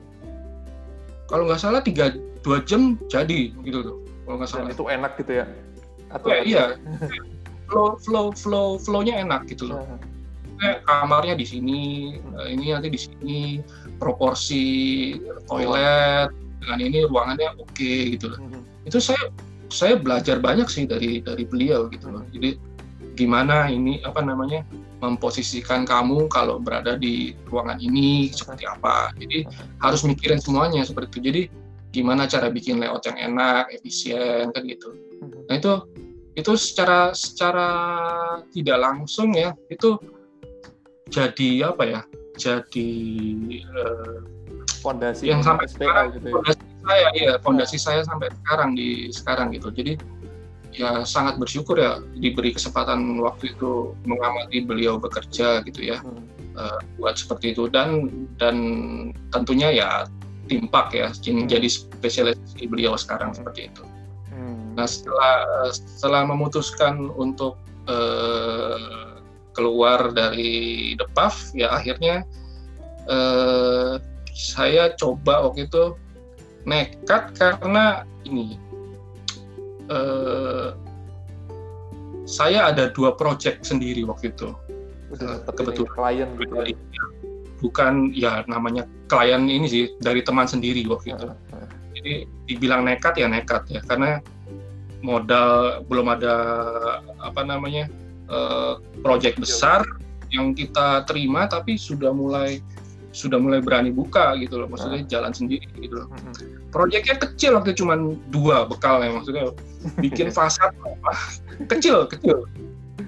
Kalau nggak salah tiga dua jam jadi gitu tuh kalau nggak salah. itu enak gitu ya? Atau ya, iya. flow flow flow flownya enak gitu loh. Kayak kamarnya di sini, eh, ini nanti di sini, proporsi toilet dengan ini ruangannya oke okay, gitu loh. Hmm. Itu saya saya belajar banyak sih dari dari beliau gitu loh. Jadi gimana ini apa namanya memposisikan kamu kalau berada di ruangan ini seperti apa. Jadi harus mikirin semuanya seperti itu. Jadi gimana cara bikin layout yang enak, efisien kan gitu. Nah itu itu secara secara tidak langsung ya itu jadi apa ya? Jadi uh, fondasi yang sampai sekarang gitu ya. Fondasi saya ya, fondasi ya. saya sampai sekarang di sekarang gitu. Jadi ya sangat bersyukur ya diberi kesempatan waktu itu mengamati beliau bekerja gitu ya. Hmm. Uh, buat seperti itu dan dan tentunya ya timpak ya hmm. jadi spesialis beliau sekarang seperti itu. Hmm. Nah setelah setelah memutuskan untuk uh, keluar dari Depaf ya akhirnya uh, saya coba waktu itu nekat karena ini uh, saya ada dua project sendiri waktu itu. Udah kebetulan klien gitu ya bukan ya namanya klien ini sih dari teman sendiri waktu itu. Jadi dibilang nekat ya nekat ya karena modal belum ada apa namanya uh, project besar yang kita terima tapi sudah mulai sudah mulai berani buka gitu loh. Maksudnya jalan sendiri gitu loh. Proyeknya kecil waktu cuma dua bekal ya maksudnya bikin fasad kecil kecil.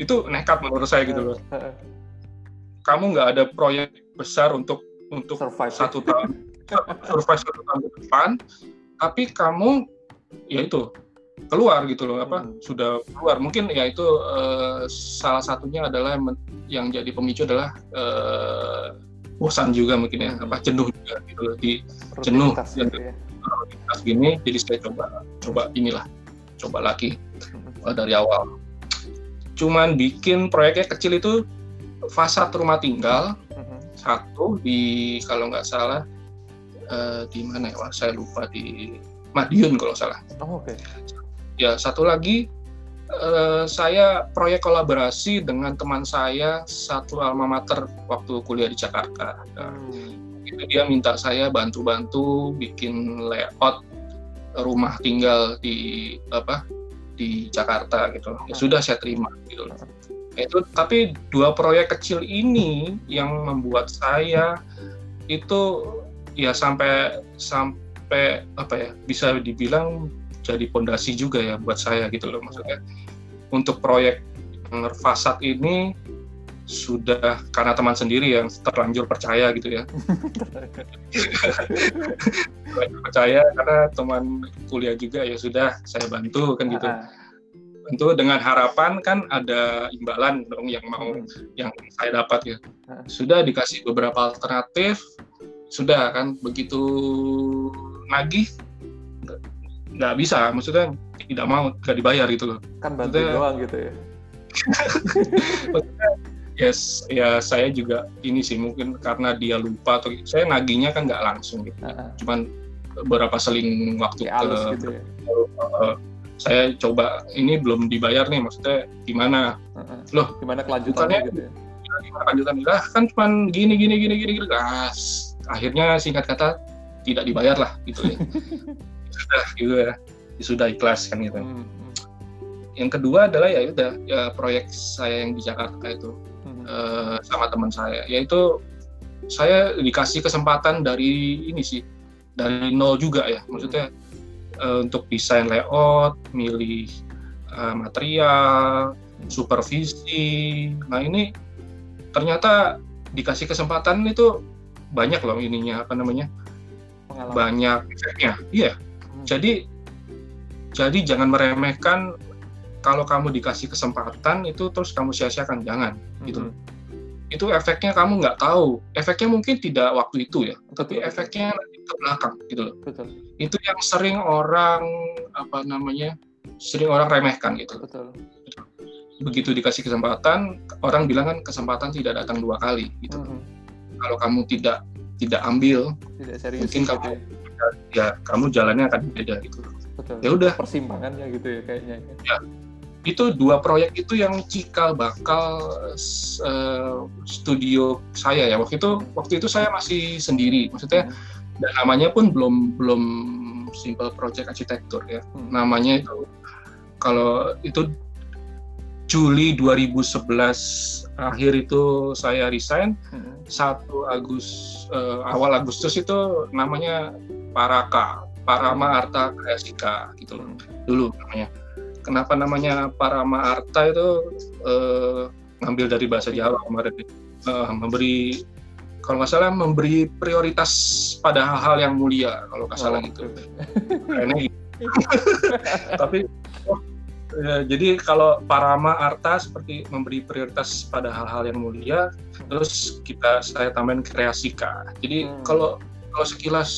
Itu nekat menurut saya gitu loh. Kamu nggak ada proyek besar untuk untuk survive. satu tahun. Survive satu tahun ke depan tapi kamu ya itu keluar gitu loh apa hmm. sudah keluar mungkin ya itu uh, salah satunya adalah yang, jadi pemicu adalah uh, bosan juga mungkin ya apa jenuh juga gitu loh di jenuh ya, ya. gini jadi saya coba coba inilah coba lagi uh, dari awal cuman bikin proyeknya kecil itu fasad rumah tinggal satu di kalau nggak salah uh, di mana ya saya lupa di Madiun kalau salah. Oh, Oke. Okay. Ya satu lagi uh, saya proyek kolaborasi dengan teman saya satu alma mater waktu kuliah di Jakarta. hmm. Itu dia minta saya bantu-bantu bikin layout rumah tinggal di apa di Jakarta gitu. Ya sudah saya terima gitu loh itu tapi dua proyek kecil ini yang membuat saya itu ya sampai sampai apa ya bisa dibilang jadi pondasi juga ya buat saya gitu loh maksudnya. Untuk proyek fasad ini sudah karena teman sendiri yang terlanjur percaya gitu ya. Percaya karena teman kuliah juga ya sudah saya bantu kan gitu. Tentu dengan harapan kan ada imbalan dong yang mau hmm. yang saya dapat ya. Sudah dikasih beberapa alternatif sudah kan. Begitu nagih nggak bisa maksudnya tidak mau nggak dibayar gitu loh. Kan bantu maksudnya, doang gitu ya. Yes ya saya juga ini sih mungkin karena dia lupa atau saya nagihnya kan nggak langsung gitu. Uh -huh. cuman beberapa seling waktu ke gitu ya. uh, saya coba ini belum dibayar nih maksudnya gimana? Loh gimana kelanjutannya gitu ya? gimana lah kan cuma gini gini gini gini gini. Gas akhirnya singkat kata tidak dibayar lah gitu ya sudah gitu ya sudah ikhlas kan gitu hmm. yang kedua adalah ya udah ya proyek saya yang di Jakarta itu hmm. uh, sama teman saya yaitu saya dikasih kesempatan dari ini sih dari nol juga ya maksudnya uh, untuk desain layout milih uh, material supervisi nah ini ternyata dikasih kesempatan itu banyak loh ininya apa namanya Pengalaman. banyak efeknya iya hmm. Jadi jadi jangan meremehkan kalau kamu dikasih kesempatan itu terus kamu sia-siakan jangan gitu. hmm. gitu itu efeknya kamu nggak tahu. Efeknya mungkin tidak waktu itu ya, betul, tapi betul. efeknya ke belakang gitu loh. Betul. Itu yang sering orang apa namanya sering orang remehkan gitu. Betul. Begitu dikasih kesempatan, orang bilang kan kesempatan tidak datang dua kali gitu. Mm -hmm. Kalau kamu tidak tidak ambil, tidak serius, mungkin kamu ya. Ya kamu jalannya akan beda gitu. Betul. Ya udah. Persimpangannya gitu ya kayaknya. Ya itu dua proyek itu yang cikal bakal uh, studio saya ya waktu itu waktu itu saya masih sendiri maksudnya hmm. dan namanya pun belum belum simple project arsitektur ya hmm. namanya itu kalau itu Juli 2011 akhir itu saya resign hmm. 1 Agus uh, awal Agustus itu namanya Paraka Parama Arta Kreasika gitu loh dulu namanya kenapa namanya Parama Arta itu uh, ngambil dari bahasa Jawa kemarin uh, memberi kalau nggak salah memberi prioritas pada hal-hal yang mulia kalau nggak salah oh, gitu. Ini tapi oh, ya, jadi kalau Parama Arta seperti memberi prioritas pada hal-hal yang mulia, terus kita saya tambahin kreasika. Jadi hmm. kalau kalau sekilas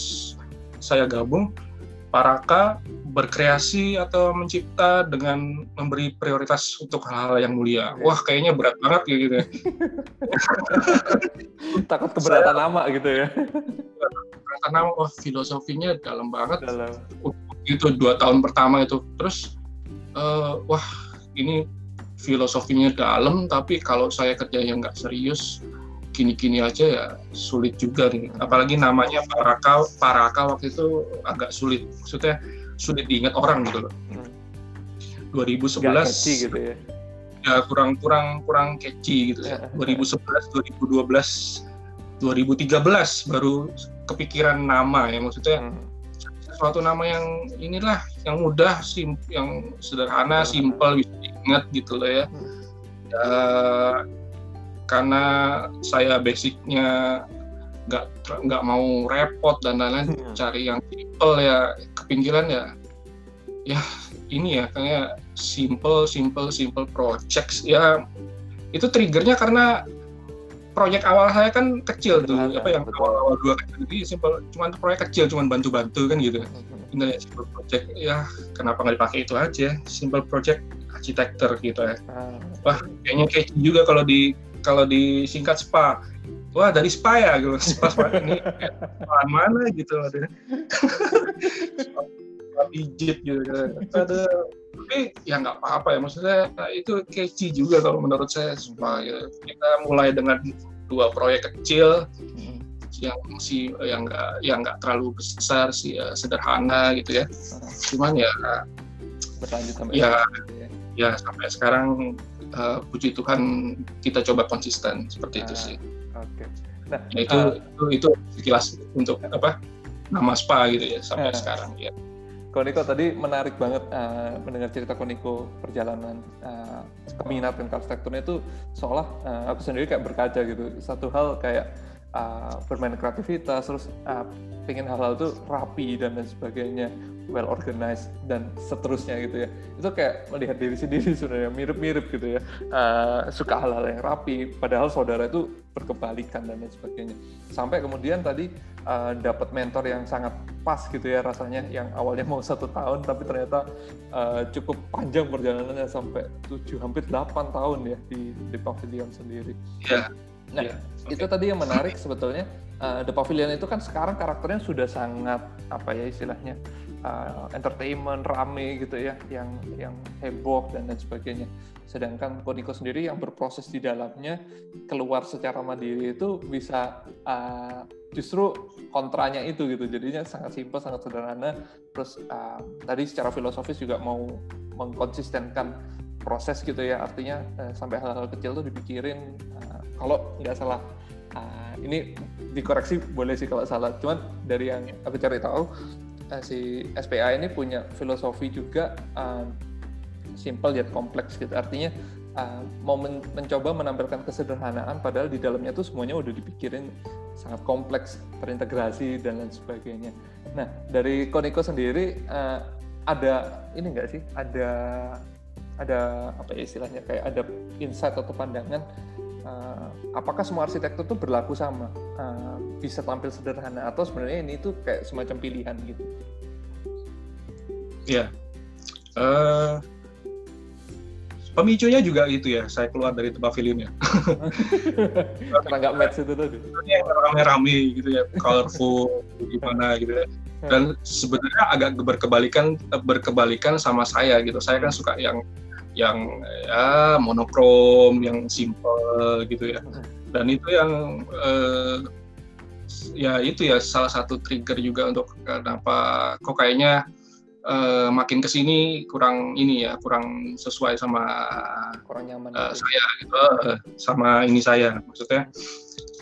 saya gabung Paraka berkreasi atau mencipta dengan memberi prioritas untuk hal-hal yang mulia. Wah, kayaknya berat banget ya gitu. Ya. Takut keberatan Saya, nama gitu ya. Keberatan nama, wah filosofinya dalam banget. Dalam. Itu dua tahun pertama itu. Terus, uh, wah ini filosofinya dalam, tapi kalau saya kerja yang nggak serius, gini-gini aja ya sulit juga nih. Apalagi namanya Paraka, Paraka waktu itu agak sulit. Maksudnya sulit diingat orang gitu loh. Hmm. 2011 gitu ya. Ya kurang kurang kurang catchy gitu ya. 2011, 2012, 2013 baru kepikiran nama ya maksudnya hmm. suatu nama yang inilah yang mudah, sim, yang sederhana, simple bisa diingat gitu loh ya. Hmm. ya karena saya basicnya nggak nggak mau repot dan lain-lain hmm. cari yang simple ya kepinggiran ya ya ini ya kayak simple simple simple projects ya itu triggernya karena proyek awal saya kan kecil tuh Betul, apa yang awal-awal dua kecil jadi simple cuman proyek kecil cuman bantu-bantu kan gitu hmm. ini ya simple project ya kenapa nggak dipakai itu aja simple project arsitektur gitu ya ah. wah kayaknya kayak juga kalau di kalau disingkat spa wah dari spa ya? Gitu. Spa spa ini spa mana gitu ada. Spa pijit gitu ada. Tapi ya nggak apa-apa ya maksudnya itu catchy juga kalau menurut saya spa ya. kita mulai dengan dua proyek kecil yang masih yang nggak yang nggak terlalu besar sih ya, sederhana gitu ya. Cuman ya berlanjut sampai ya, ya. ya sampai sekarang uh, puji Tuhan kita coba konsisten seperti itu sih. Oke. Okay. Nah, nah itu, uh, itu itu sekilas untuk apa nama spa gitu ya sampai uh, sekarang ya. Koniko tadi menarik banget uh, mendengar cerita Koniko perjalanan uh, keminatan arsitekturnya itu seolah uh, aku sendiri kayak berkaca gitu. Satu hal kayak uh, bermain kreativitas, terus uh, pengen hal-hal itu rapi dan lain sebagainya, well organized dan seterusnya gitu ya. Itu kayak melihat diri sendiri sebenarnya mirip-mirip gitu ya. Uh, suka hal-hal yang rapi, padahal saudara itu berkebalikan dan lain sebagainya. Sampai kemudian tadi uh, dapat mentor yang sangat pas gitu ya rasanya, yang awalnya mau satu tahun tapi ternyata uh, cukup panjang perjalanannya sampai tujuh hampir delapan tahun ya di di pavilion sendiri. Yeah Nah, yeah. okay. itu tadi yang menarik sebetulnya. Uh, The Pavilion itu kan sekarang karakternya sudah sangat apa ya istilahnya uh, entertainment rame gitu ya yang yang heboh dan lain sebagainya sedangkan Koniko sendiri yang berproses di dalamnya keluar secara mandiri itu bisa uh, justru kontranya itu gitu jadinya sangat simpel sangat sederhana terus uh, tadi secara filosofis juga mau mengkonsistenkan proses gitu ya artinya uh, sampai hal-hal kecil tuh dipikirin uh, kalau nggak salah uh, ini dikoreksi boleh sih kalau salah cuman dari yang aku cari tahu uh, si SPA ini punya filosofi juga uh, simple yet kompleks gitu. Artinya uh, mau men mencoba menampilkan kesederhanaan padahal di dalamnya tuh semuanya udah dipikirin sangat kompleks, terintegrasi dan lain sebagainya. Nah, dari Koniko sendiri uh, ada ini enggak sih? Ada ada apa ya istilahnya kayak ada insight atau pandangan uh, apakah semua arsitektur itu berlaku sama? Uh, bisa tampil sederhana atau sebenarnya ini tuh kayak semacam pilihan gitu? Ya. Uh, pemicunya juga itu ya saya keluar dari tempat filmnya karena nggak match itu tadi. Yang rame-rame gitu ya colorful gimana gitu ya. Dan sebenarnya agak berkebalikan berkebalikan sama saya gitu. Saya kan suka yang yang ya monokrom yang simple gitu ya. Dan itu yang eh, ya itu ya salah satu trigger juga untuk kenapa kok kayaknya uh, makin ke sini kurang ini ya kurang sesuai sama kurang nyaman uh, saya gitu uh, sama ini saya maksudnya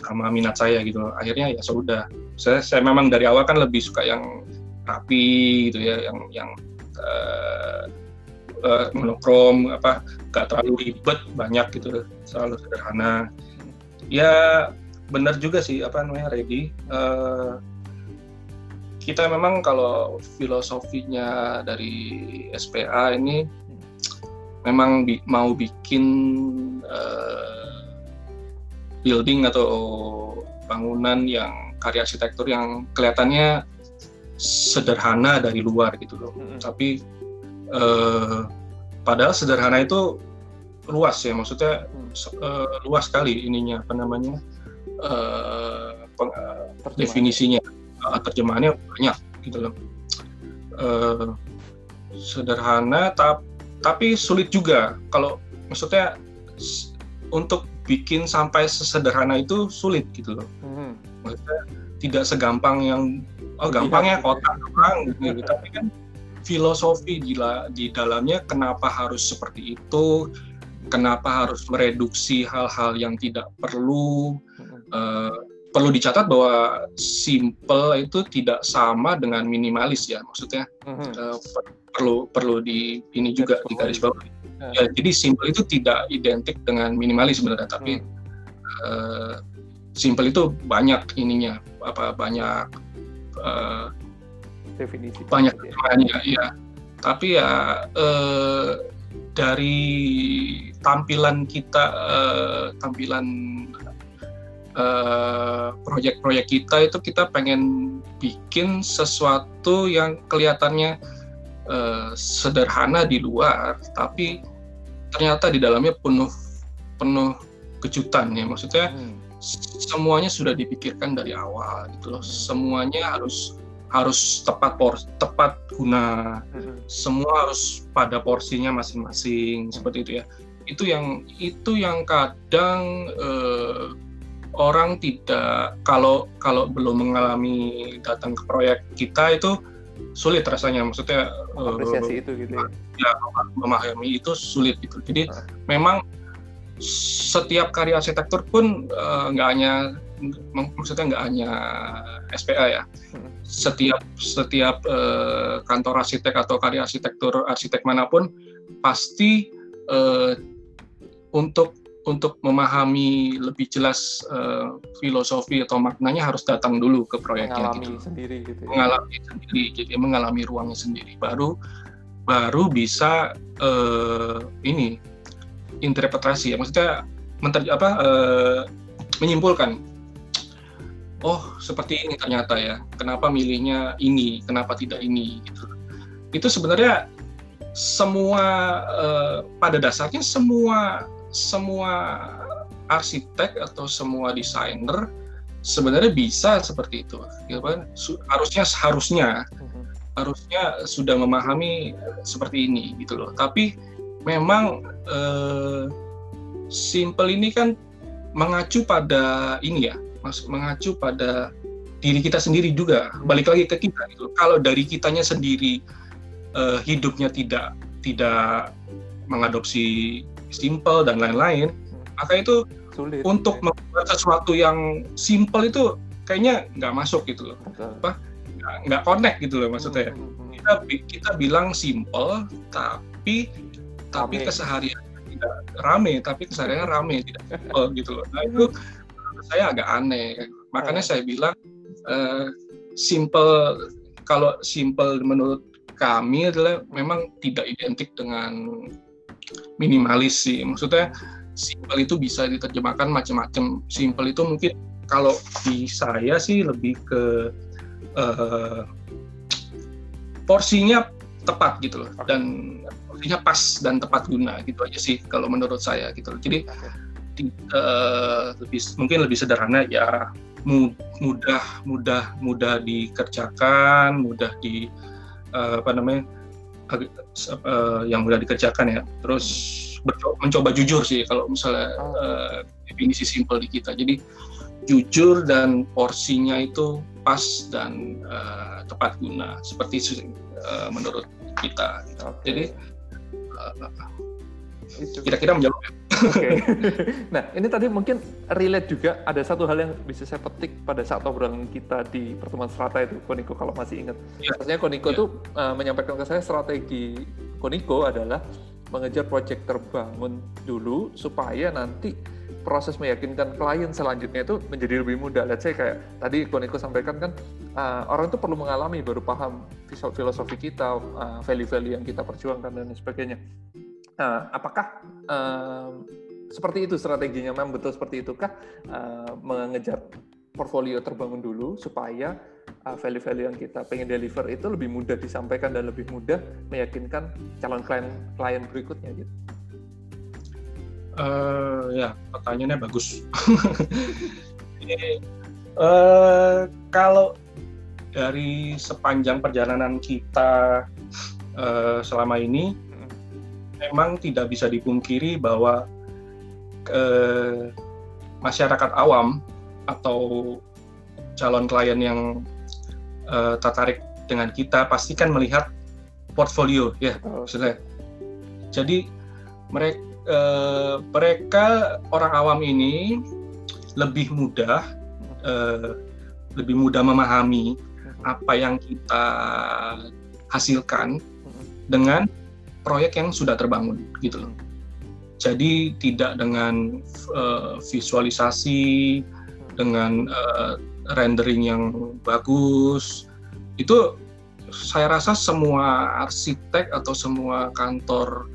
sama minat saya gitu. Akhirnya ya sudah. Saya saya memang dari awal kan lebih suka yang rapi gitu ya yang yang uh, uh, monokrom apa gak terlalu ribet banyak gitu selalu sederhana ya benar juga sih apa namanya ready uh, kita memang kalau filosofinya dari SPA ini memang bi mau bikin uh, building atau bangunan yang karya arsitektur yang kelihatannya sederhana dari luar gitu loh. -hmm. Tapi uh, padahal sederhana itu luas ya, maksudnya uh, luas sekali ininya apa namanya uh, definisinya. Uh, terjemahannya banyak gitu loh. Uh, sederhana tap, tapi sulit juga. Kalau maksudnya untuk bikin sampai sesederhana itu sulit gitu loh. Hmm. maksudnya tidak segampang yang oh gampangnya kotak gitu, gitu. tapi kan filosofi di, di dalamnya kenapa harus seperti itu kenapa harus mereduksi hal-hal yang tidak perlu uh, perlu dicatat bahwa simple itu tidak sama dengan minimalis ya maksudnya mm-hmm. uh, perlu perlu di ini juga di garis bawah yeah. ya, jadi simple itu tidak identik dengan minimalis sebenarnya tapi uh, simple itu banyak ininya apa banyak uh, definisi banyak ya. ya tapi ya uh, dari tampilan kita uh, tampilan Eh, proyek-proyek uh, kita itu kita pengen bikin sesuatu yang kelihatannya uh, sederhana di luar, tapi ternyata di dalamnya penuh penuh kejutan ya. Maksudnya hmm. semuanya sudah dipikirkan dari awal gitu loh. Semuanya harus harus tepat porsi, tepat guna. Hmm. Semua harus pada porsinya masing-masing seperti itu ya. Itu yang itu yang kadang uh, orang tidak kalau kalau belum mengalami datang ke proyek kita itu sulit rasanya maksudnya apresiasi uh, itu gitu ya. ya memahami itu sulit gitu jadi nah. memang setiap karya arsitektur pun eh, nggak uh, hanya maksudnya nggak hanya SPA ya hmm. setiap setiap uh, kantor arsitek atau karya arsitektur arsitek mana pun pasti uh, untuk untuk memahami lebih jelas uh, filosofi atau maknanya harus datang dulu ke proyeknya mengalami gitu. sendiri gitu ya. mengalami sendiri jadi mengalami ruangnya sendiri baru baru bisa uh, ini interpretasi ya maksudnya menter, apa uh, menyimpulkan oh seperti ini ternyata ya kenapa milihnya ini kenapa tidak ini gitu itu sebenarnya semua uh, pada dasarnya semua semua arsitek atau semua desainer sebenarnya bisa seperti itu, gitu kan? Harusnya seharusnya. Mm-hmm. harusnya sudah memahami seperti ini gitu loh. Tapi memang eh, simple ini kan mengacu pada ini ya, mengacu pada diri kita sendiri juga. Balik lagi ke kita gitu. Kalau dari kitanya sendiri eh, hidupnya tidak tidak mengadopsi simple dan lain-lain, maka itu Sulit, untuk ya. membuat sesuatu yang simple itu kayaknya nggak masuk gitu loh. Apa? Nggak connect gitu loh maksudnya. Hmm, hmm, hmm. Kita kita bilang simple tapi rame. tapi keseharian tidak rame, tapi keseharian rame tidak simple gitu loh. Nah itu saya agak aneh. Makanya hmm. saya bilang uh, simple kalau simple menurut kami adalah memang tidak identik dengan minimalis sih. Maksudnya simple itu bisa diterjemahkan macam-macam. Simple itu mungkin kalau di saya sih lebih ke uh, porsinya tepat gitu loh dan porsinya pas dan tepat guna gitu aja sih kalau menurut saya gitu loh. Jadi uh, lebih mungkin lebih sederhana ya mudah mudah mudah dikerjakan, mudah di uh, apa namanya uh, yang mudah dikerjakan ya. Terus mencoba jujur sih kalau misalnya uh, definisi simple di kita. Jadi jujur dan porsinya itu pas dan uh, tepat guna. Seperti uh, menurut kita. Jadi kira-kira menjawab? Okay. nah, ini tadi mungkin relate juga ada satu hal yang bisa saya petik pada saat obrolan kita di pertemuan Strata itu, Koniko kalau masih ingat. Yeah. Maksudnya Koniko yeah. uh, menyampaikan ke saya strategi Koniko adalah mengejar proyek terbangun dulu supaya nanti proses meyakinkan klien selanjutnya itu menjadi lebih mudah. Let's say kayak tadi Koniko sampaikan kan uh, orang itu perlu mengalami baru paham filosofi kita, uh, value-value yang kita perjuangkan dan sebagainya. Nah, apakah uh, seperti itu strateginya? Memang betul seperti itukah uh, mengejar portfolio terbangun dulu supaya uh, value-value yang kita pengen deliver itu lebih mudah disampaikan dan lebih mudah meyakinkan calon klien klien berikutnya gitu. Uh, ya, pertanyaannya bagus. uh, kalau dari sepanjang perjalanan kita uh, selama ini memang tidak bisa dipungkiri bahwa eh, masyarakat awam atau calon klien yang eh, tertarik dengan kita pasti kan melihat portfolio ya maksudnya. Jadi mereka eh, mereka orang awam ini lebih mudah eh, lebih mudah memahami apa yang kita hasilkan dengan proyek yang sudah terbangun gitu loh. Jadi tidak dengan uh, visualisasi, dengan uh, rendering yang bagus, itu saya rasa semua arsitek atau semua kantor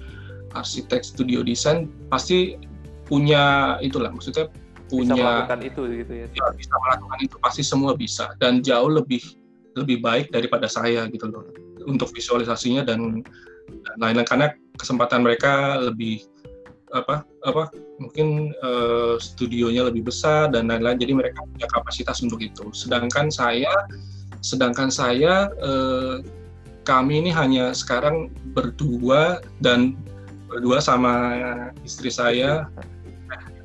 arsitek studio desain pasti punya itulah maksudnya punya bisa melakukan itu gitu ya. ya bisa melakukan itu pasti semua bisa dan jauh lebih lebih baik daripada saya gitu loh untuk visualisasinya dan lain-lain karena kesempatan mereka lebih apa apa mungkin uh, studionya lebih besar dan lain-lain jadi mereka punya kapasitas untuk itu. Sedangkan saya sedangkan saya uh, kami ini hanya sekarang berdua dan berdua sama istri saya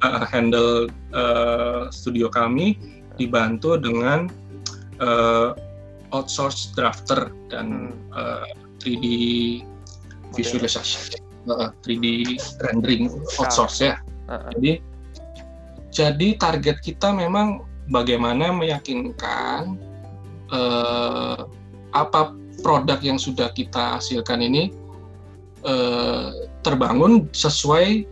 uh, handle uh, studio kami dibantu dengan uh, outsource drafter dan uh, 3D visualisasi uh, 3D rendering outsource ya. Jadi jadi target kita memang bagaimana meyakinkan uh, apa produk yang sudah kita hasilkan ini uh, terbangun sesuai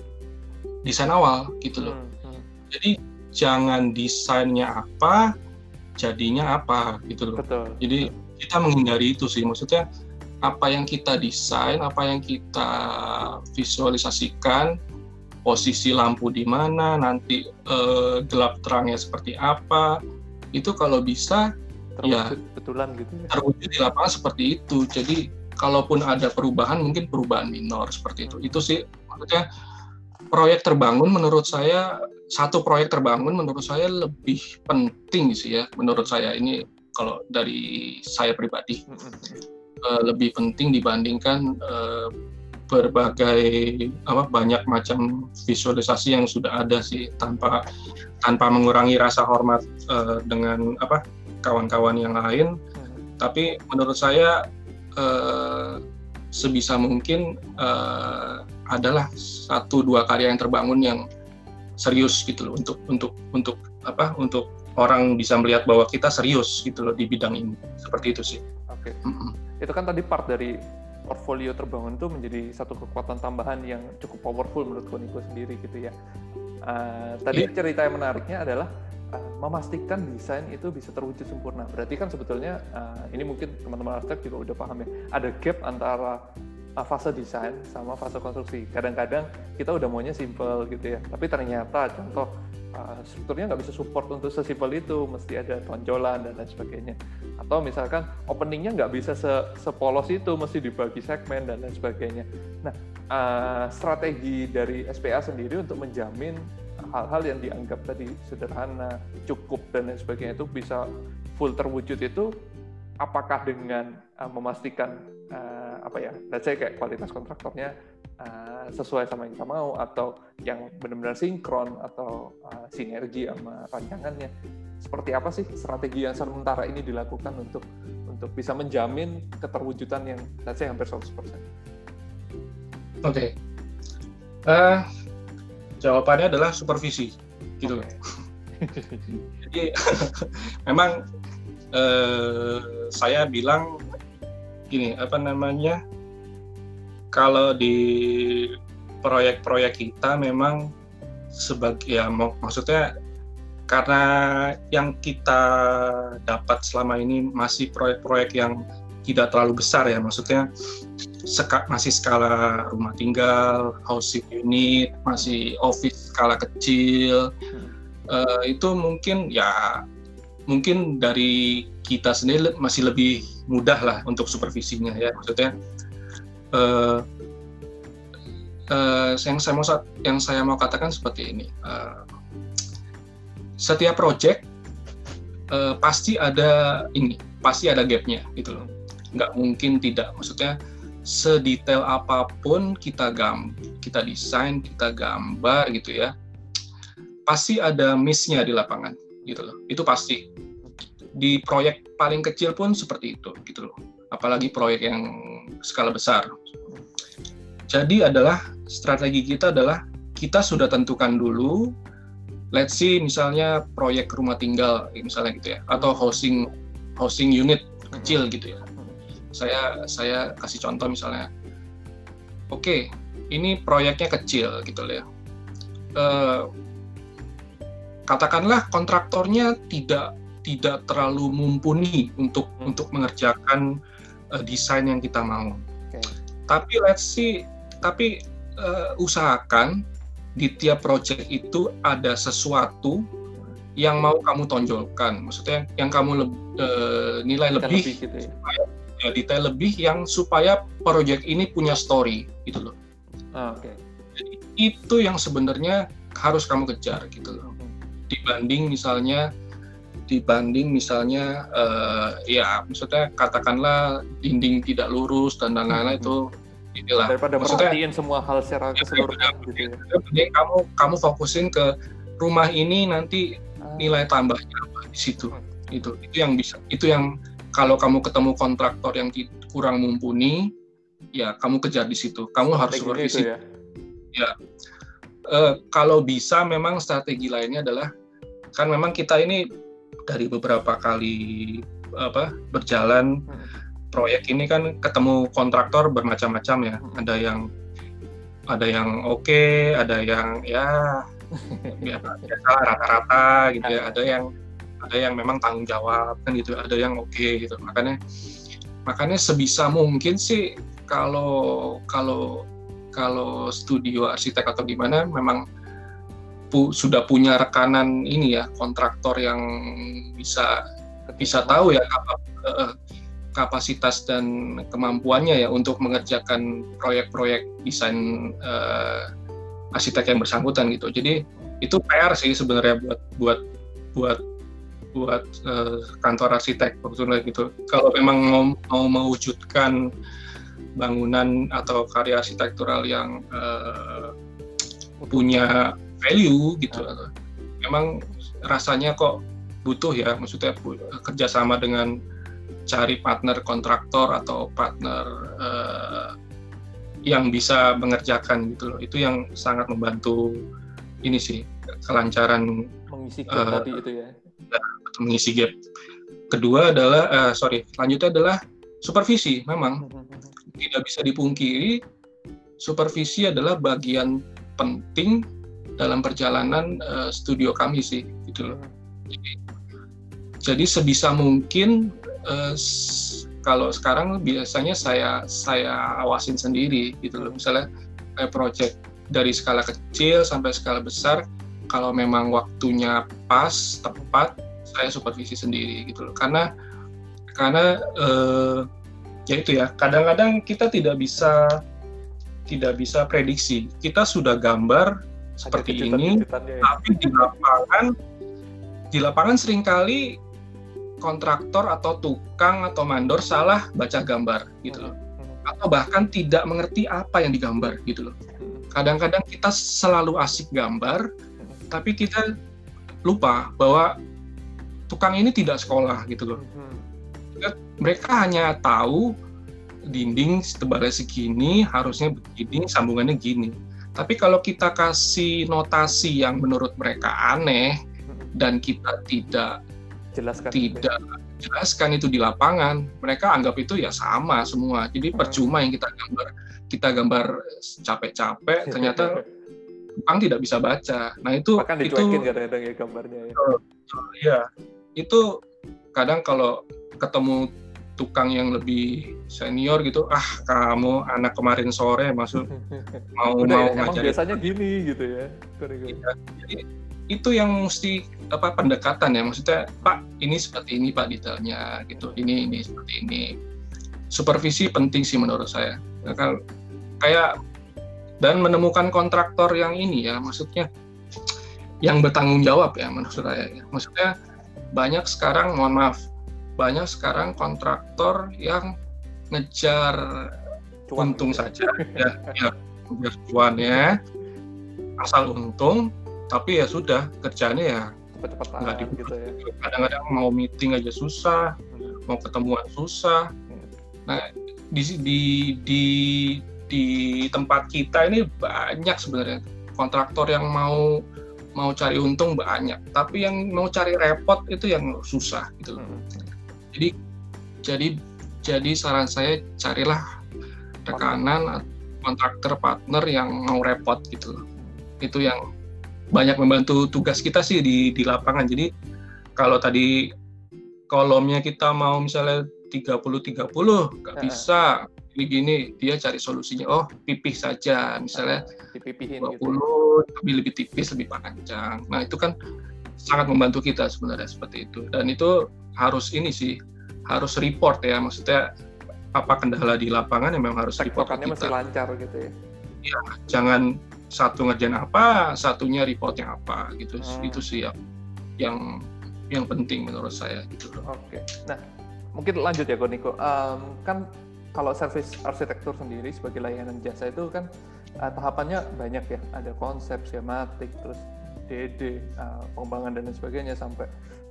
desain awal gitu loh. Hmm, hmm. Jadi jangan desainnya apa, jadinya apa gitu loh. Betul. Jadi kita menghindari itu sih. Maksudnya apa yang kita desain, apa yang kita visualisasikan, posisi lampu di mana, nanti eh, gelap terangnya seperti apa, itu kalau bisa ya betulan gitu ya. terwujud di lapangan seperti itu. Jadi kalaupun ada perubahan mungkin perubahan minor seperti itu. Itu sih maksudnya proyek terbangun menurut saya satu proyek terbangun menurut saya lebih penting sih ya menurut saya ini kalau dari saya pribadi uh, lebih penting dibandingkan uh, berbagai apa banyak macam visualisasi yang sudah ada sih tanpa tanpa mengurangi rasa hormat uh, dengan apa kawan-kawan yang lain hmm. tapi menurut saya uh, sebisa mungkin uh, adalah satu dua karya yang terbangun yang serius gitu loh untuk untuk untuk apa untuk orang bisa melihat bahwa kita serius gitu loh di bidang ini seperti itu sih. Oke. Okay. Mm -mm. Itu kan tadi part dari portfolio terbangun itu menjadi satu kekuatan tambahan yang cukup powerful menurut Koniko sendiri gitu ya. Uh, tadi yeah. cerita yang menariknya adalah uh, memastikan desain itu bisa terwujud sempurna. Berarti kan sebetulnya uh, ini mungkin teman-teman arsitek juga udah paham ya. Ada gap antara uh, fase desain sama fase konstruksi. Kadang-kadang kita udah maunya simple gitu ya, tapi ternyata contoh uh, strukturnya nggak bisa support untuk sesimpel itu, mesti ada tonjolan dan lain sebagainya. Atau misalkan openingnya nggak bisa se sepolos itu, mesti dibagi segmen dan lain sebagainya. Nah, uh, strategi dari SPA sendiri untuk menjamin hal-hal yang dianggap tadi sederhana, cukup dan lain sebagainya itu bisa full terwujud itu apakah dengan uh, memastikan uh, apa ya, let's say kayak kualitas kontraktornya uh, sesuai sama yang kita mau atau yang benar-benar sinkron atau uh, sinergi sama rancangannya. Seperti apa sih strategi yang sementara ini dilakukan untuk untuk bisa menjamin keterwujudan yang let's say hampir 100%? Oke. Okay. Uh, jawabannya adalah supervisi gitu okay. Jadi memang eh, saya bilang gini apa namanya kalau di proyek-proyek kita memang sebagai ya maksudnya karena yang kita dapat selama ini masih proyek-proyek yang tidak terlalu besar ya maksudnya seka, masih skala rumah tinggal housing unit masih office skala kecil hmm. uh, itu mungkin ya mungkin dari kita sendiri masih lebih mudah lah untuk supervisinya ya maksudnya uh, uh, yang saya mau yang saya mau katakan seperti ini. Uh, setiap project uh, pasti ada ini pasti ada gapnya gitu loh. Nggak mungkin tidak. Maksudnya sedetail apa pun kita gam kita desain kita gambar gitu ya pasti ada missnya di lapangan gitu loh. Itu pasti. Di proyek paling kecil pun seperti itu gitu loh. Apalagi proyek yang skala besar jadi adalah strategi kita adalah kita sudah tentukan dulu let's see misalnya proyek rumah tinggal misalnya gitu ya atau housing housing unit kecil gitu ya saya saya kasih contoh misalnya oke okay, ini proyeknya kecil gitu ya uh, katakanlah kontraktornya tidak tidak terlalu mumpuni untuk hmm. untuk mengerjakan uh, desain yang kita mau. Okay. Tapi let's see, tapi uh, usahakan di tiap project itu ada sesuatu yang mau kamu tonjolkan. Maksudnya yang kamu le uh, nilai lebih, lebih gitu ya. supaya ya, detail lebih yang supaya project ini punya story gitu loh. Ah, Oke. Okay. Jadi itu yang sebenarnya harus kamu kejar gitu loh. Hmm. Dibanding misalnya dibanding misalnya uh, ya maksudnya katakanlah dinding tidak lurus dan lain-lain hmm. itu inilah daripada maksudnya semua hal secara ya, keseluruhan gitu ya. kamu kamu fokusin ke rumah ini nanti ah. nilai tambahnya apa di situ hmm. itu itu yang bisa itu yang kalau kamu ketemu kontraktor yang kurang mumpuni ya kamu kejar di situ kamu harus supervisi ya, ya. Uh, kalau bisa memang strategi lainnya adalah kan memang kita ini dari beberapa kali apa berjalan hmm. Proyek ini kan ketemu kontraktor bermacam-macam ya. Hmm. Ada yang ada yang oke, okay, ada yang ya biasa rata-rata gitu ya. Ada yang ada yang memang tanggung jawab kan gitu. Ada yang oke okay, gitu. Makanya makanya sebisa mungkin sih kalau kalau kalau studio arsitek atau gimana memang pu, sudah punya rekanan ini ya kontraktor yang bisa bisa tahu ya apa, uh, kapasitas dan kemampuannya ya untuk mengerjakan proyek-proyek desain uh, arsitek yang bersangkutan gitu. Jadi itu PR sih sebenarnya buat buat buat buat uh, kantor arsitek gitu. Kalau memang mau, mau mewujudkan bangunan atau karya arsitektural yang uh, punya value gitu, memang rasanya kok butuh ya, maksudnya kerjasama dengan cari partner kontraktor atau partner uh, yang bisa mengerjakan gitu loh. Itu yang sangat membantu ini sih kelancaran mengisi gap uh, tadi itu ya. Mengisi gap. Kedua adalah uh, sorry, lanjutnya adalah supervisi. Memang hmm, hmm, hmm, tidak bisa dipungkiri supervisi adalah bagian penting dalam perjalanan uh, studio kami sih gitu loh. Jadi, jadi sebisa mungkin uh, kalau sekarang biasanya saya saya awasin sendiri gitu loh. Misalnya kayak project dari skala kecil sampai skala besar kalau memang waktunya pas tepat saya supervisi sendiri gitu loh karena karena eh, ya itu ya kadang-kadang kita tidak bisa tidak bisa prediksi kita sudah gambar seperti ini ya. tapi di lapangan di lapangan sering kali kontraktor atau tukang atau mandor salah baca gambar gitu loh atau bahkan tidak mengerti apa yang digambar gitu loh kadang-kadang kita selalu asik gambar tapi kita lupa bahwa tukang ini tidak sekolah gitu loh. Mereka hanya tahu dinding tebalnya segini, harusnya begini, sambungannya gini. Tapi kalau kita kasih notasi yang menurut mereka aneh dan kita tidak jelaskan tidak itu. jelaskan itu di lapangan, mereka anggap itu ya sama semua. Jadi hmm. percuma yang kita gambar kita gambar capek-capek, ternyata Jepang tidak bisa baca. Nah itu Bahkan itu kadang-kadang ya gambarnya ya. Iya, itu kadang kalau ketemu tukang yang lebih senior gitu, ah kamu anak kemarin sore masuk mau Udah, mau ya, ngajarin. biasanya gini gitu ya. Iya, jadi itu yang mesti apa pendekatan ya. Maksudnya Pak ini seperti ini Pak detailnya gitu. Ini ini seperti ini. Supervisi penting sih menurut saya. Kalau kayak dan menemukan kontraktor yang ini ya maksudnya yang bertanggung jawab ya maksud saya ya. maksudnya banyak sekarang mohon maaf banyak sekarang kontraktor yang ngejar cuan. untung saja. Ya ya ngejar cuan ya. Asal untung tapi ya sudah kerjanya ya nggak di gitu ya. kadang-kadang mau meeting aja susah hmm. mau ketemuan susah hmm. nah di di di di tempat kita ini banyak sebenarnya kontraktor yang mau mau cari untung banyak, tapi yang mau cari repot itu yang susah gitu. Hmm. Jadi jadi jadi saran saya carilah rekanan kontraktor partner yang mau repot gitu. Itu yang banyak membantu tugas kita sih di di lapangan. Jadi kalau tadi kolomnya kita mau misalnya 30 30 nggak bisa. Gini dia cari solusinya. Oh pipih saja. Misalnya dipipihin 20 gitu. tapi lebih tipis lebih panjang. Nah itu kan sangat membantu kita sebenarnya seperti itu. Dan itu harus ini sih harus report ya. Maksudnya apa kendala di lapangan yang memang harus report kita. masih lancar gitu ya. Ya jangan satu ngerjain apa satunya reportnya apa gitu hmm. itu sih yang yang yang penting menurut saya gitu loh. Oke. Nah, mungkin lanjut ya Koniko. Um, kan kalau service arsitektur sendiri sebagai layanan jasa itu kan uh, tahapannya banyak ya, ada konsep, skematik, terus DD, uh, pengembangan dan lain sebagainya sampai